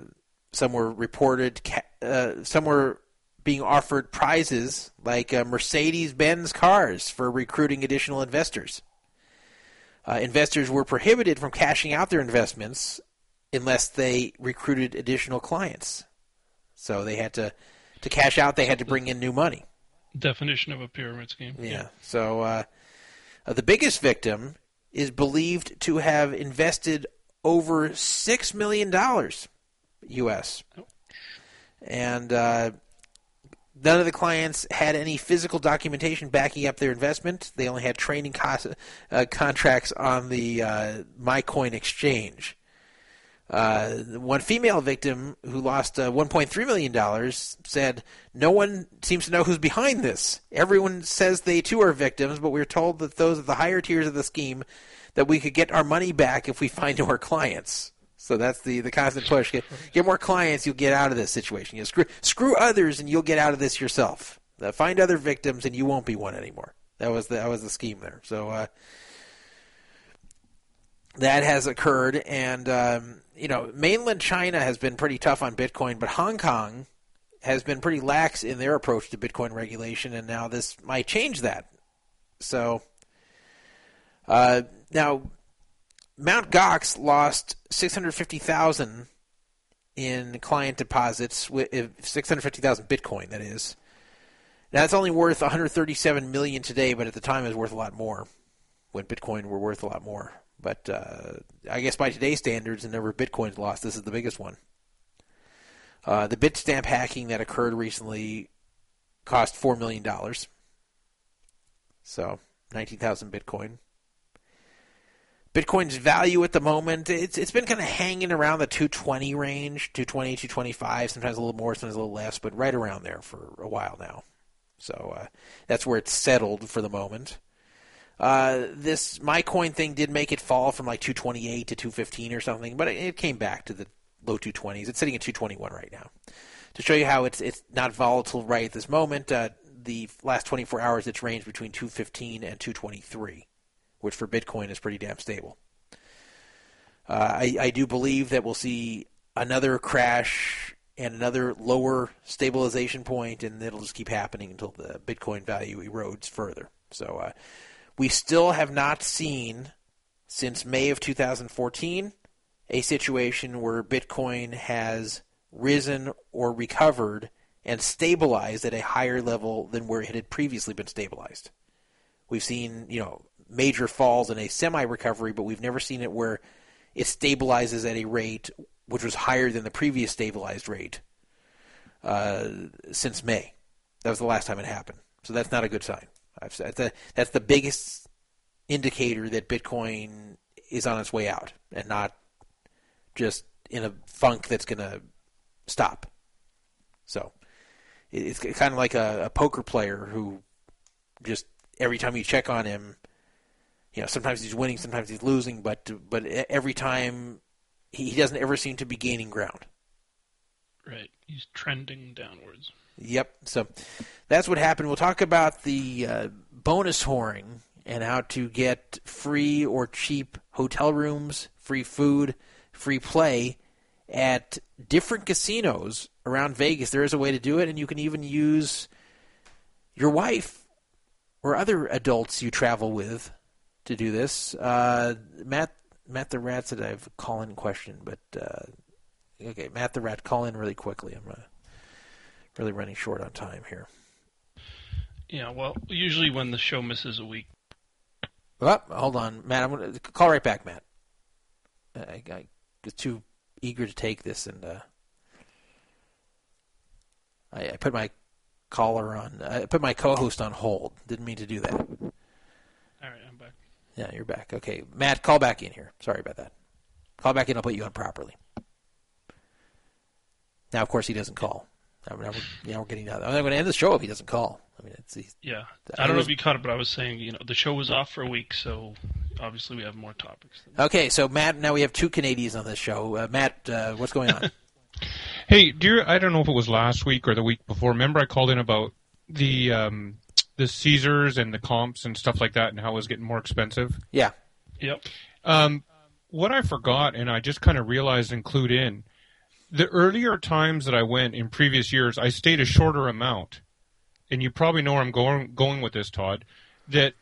some were reported, ca- uh, some were being offered prizes like uh, Mercedes-Benz cars for recruiting additional investors. Investors were prohibited from cashing out their investments unless they recruited additional clients. So they had to to cash out. They had to bring in new money. Definition of a pyramid scheme. Yeah. So uh, uh, the biggest victim is believed to have invested over six million dollars U.S. And uh, none of the clients had any physical documentation backing up their investment. They only had trading cost, uh, contracts on the uh, MyCoin exchange. Uh, one female victim who lost uh, 1.3 million dollars said, "No one seems to know who's behind this. Everyone says they too are victims, but we're told that those are the higher tiers of the scheme that we could get our money back if we find more clients." So that's the, the constant push. Get, get more clients, you'll get out of this situation. You screw screw others, and you'll get out of this yourself. Uh, find other victims, and you won't be one anymore. That was the, that was the scheme there. So uh, that has occurred, and um, you know, mainland China has been pretty tough on Bitcoin, but Hong Kong has been pretty lax in their approach to Bitcoin regulation, and now this might change that. So uh, now, Mount Gox lost six hundred fifty thousand in client deposits, with six hundred fifty thousand Bitcoin. That is. Now it's only worth one hundred thirty-seven million today, but at the time it was worth a lot more. When Bitcoin were worth a lot more. But uh, I guess by today's standards, the number of bitcoins lost, this is the biggest one. Uh, the Bitstamp hacking that occurred recently cost four million dollars. So nineteen thousand Bitcoin. Bitcoin's value at the moment, it's it's been kind of hanging around the 220 range, 220, 225, sometimes a little more, sometimes a little less, but right around there for a while now. So uh, that's where it's settled for the moment. Uh, this MyCoin thing did make it fall from like 228 to 215 or something, but it, it came back to the low 220s. It's sitting at 221 right now. To show you how it's it's not volatile right at this moment, uh, the last 24 hours it's ranged between 215 and 223, which for Bitcoin is pretty damn stable. Uh, I, I do believe that we'll see another crash and another lower stabilization point, and it'll just keep happening until the Bitcoin value erodes further. So uh, we still have not seen, since May of 2014, a situation where Bitcoin has risen or recovered and stabilized at a higher level than where it had previously been stabilized. We've seen, you know, major falls in a semi-recovery, but we've never seen it where it stabilizes at a rate which was higher than the previous stabilized rate uh, since May. That was the last time it happened. So that's not a good sign. I've said that's the biggest indicator that Bitcoin is on its way out and not just in a funk that's going to stop. So it's kind of like a, a, poker player who just every time you check on him, you know, sometimes he's winning, sometimes he's losing, but but every time he doesn't ever seem to be gaining ground. Right, he's trending downwards. Yep. So that's what happened. We'll talk about the uh, bonus whoring and how to get free or cheap hotel rooms, free food, free play at different casinos around Vegas. There is a way to do it, and you can even use your wife or other adults you travel with to do this. Uh, Matt Matt the Rat said I have a call in question, but uh, okay, Matt the Rat, call in really quickly. I'm uh, really running short on time here. Yeah, well, usually when the show misses a week. Oh, hold on, Matt. I'm gonna call right back, Matt. I, I was too eager to take this, and uh, I, I put my caller on. I put my co-host on hold. Didn't mean to do that. All right, I'm back. Yeah, you're back. Okay, Matt, call back in here. Sorry about that. Call back in. I'll put you on properly. Now, of course, he doesn't call. Now we're, yeah, we're getting that. I'm going to end the show if he doesn't call. I mean, it's he's, yeah. I don't know if you caught it, but I was saying, you know, the show was off for a week, so obviously we have more topics. Okay, so Matt, now we have two Canadians on this show. Uh, Matt, uh, what's going on? <laughs> Hey, dear, I don't know if it was last week or the week before. Remember, I called in about the um, the Caesars and the comps and stuff like that, and how it was getting more expensive. Yeah. Yep. Um, what I forgot, and I just kind of realized and clued in, the earlier times that I went in previous years, I stayed a shorter amount, and you probably know where I'm going going with this, Todd. That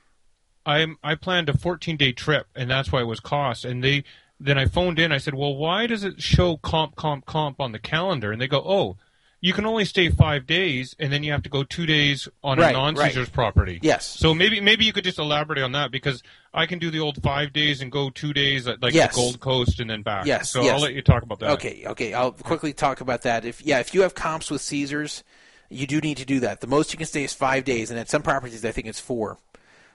I'm I planned a 14 day trip, and that's why it was cost. And they then I phoned in. I said, "Well, why does it show comp comp comp on the calendar?" And they go, "Oh." You can only stay five days, and then you have to go two days on Right, a non-Caesars right. property. Yes. So maybe maybe you could just elaborate on that because I can do the old five days and go two days at like Yes. the Gold Coast and then back. Yes. So yes. I'll let you talk about that. Okay. Okay. I'll quickly talk about that. If yeah, if you have comps with Caesars, you do need to do that. The most you can stay is five days, and at some properties, I think it's four.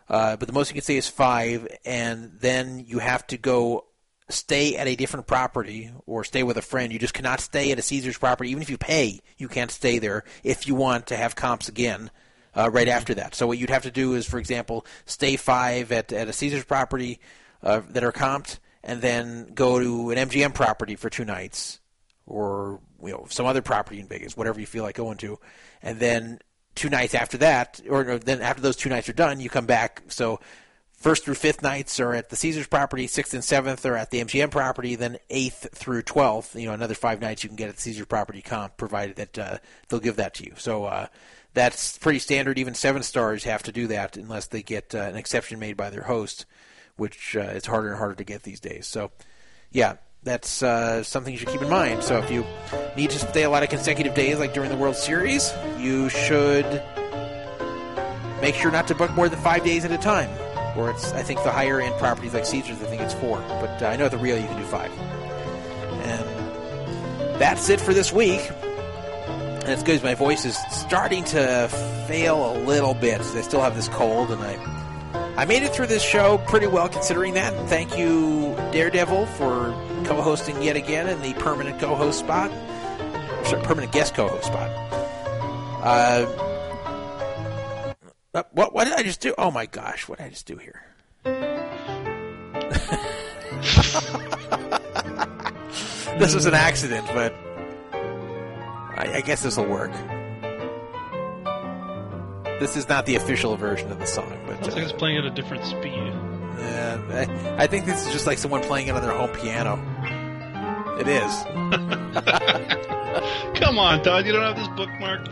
Uh, but the most you can stay is five, and then you have to go stay at a different property or stay with a friend. You just cannot stay at a Caesars property, even if you pay. You can't stay there if you want to have comps again. Uh, right after that. So what you'd have to do is, for example, stay five at, at a Caesars property uh, that are comped, and then go to an MGM property for two nights, or you know some other property in Vegas, whatever you feel like going to, and then two nights after that, or, or then after those two nights are done, you come back. So first through fifth nights are at the Caesars property, sixth and seventh are at the MGM property, then eighth through twelfth, you know, another five nights you can get at the Caesars property comp, provided that uh, they'll give that to you. So uh, that's pretty standard. Even seven stars have to do that unless they get uh, an exception made by their host, which uh, it's harder and harder to get these days. So, yeah, that's uh, something you should keep in mind. So if you need to stay a lot of consecutive days, like during the World Series, you should make sure not to book more than five days at a time. Or it's, I think, the higher end properties like Caesars, I think it's four. But uh, I know the Rio you can do five. And that's it for this week. And it's good. My voice is starting to fail a little bit. I still have this cold, and I I made it through this show pretty well considering that. And thank you, Daredevil, for co-hosting yet again in the permanent co-host spot. Sorry, permanent guest co-host spot. Uh, what what did I just do? Oh my gosh, what did I just do here? <laughs> this was an accident, but I, I guess this will work. This is not the official version of the song, but uh, like it's playing at a different speed. yeah, I, I think this is just like someone playing it on their home piano. It is. <laughs> Come on, Todd, you don't have this bookmark.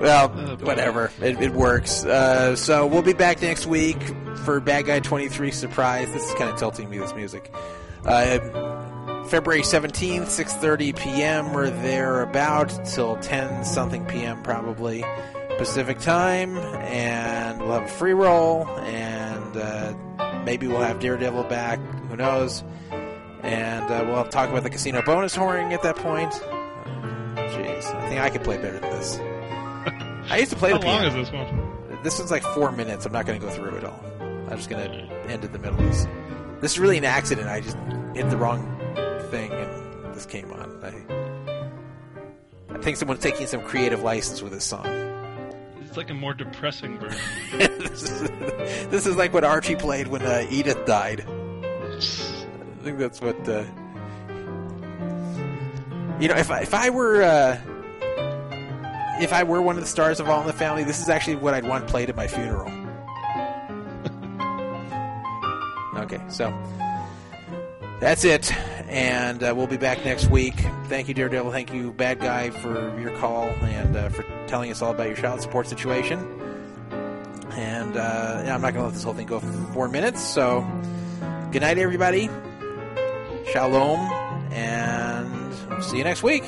Well, whatever. It, it works. Uh, so we'll be back next week for Bad Guy 23 Surprise. This is kind of tilting me, this music. Uh, February 17th, 6.30 p.m. or thereabout till 10 something p.m. probably Pacific time. And we'll have a free roll. And uh, maybe we'll have Daredevil back. Who knows? And uh, we'll talk about the casino bonus whoring at that point. Jeez, I think I could play better than this. I used to play How the long piano. is this one? This one's like four minutes. I'm not going to go through it all. I'm just going to end in the middle. This, this is really an accident. I just hit the wrong thing and this came on. I, I think someone's taking some creative license with this song. It's like a more depressing version. this, <laughs> is, this is like what Archie played when uh, Edith died. I think that's what. Uh, you know, if I, if I were uh, if I were one of the stars of All in the Family, this is actually what I'd want played at my funeral. <laughs> okay, so that's it, and uh, we'll be back next week. Thank you, Daredevil. Thank you, Bad Guy, for your call and uh, for telling us all about your child support situation. And uh, yeah, I'm not going to let this whole thing go for four minutes. So, good night, everybody. Shalom, and see you next week.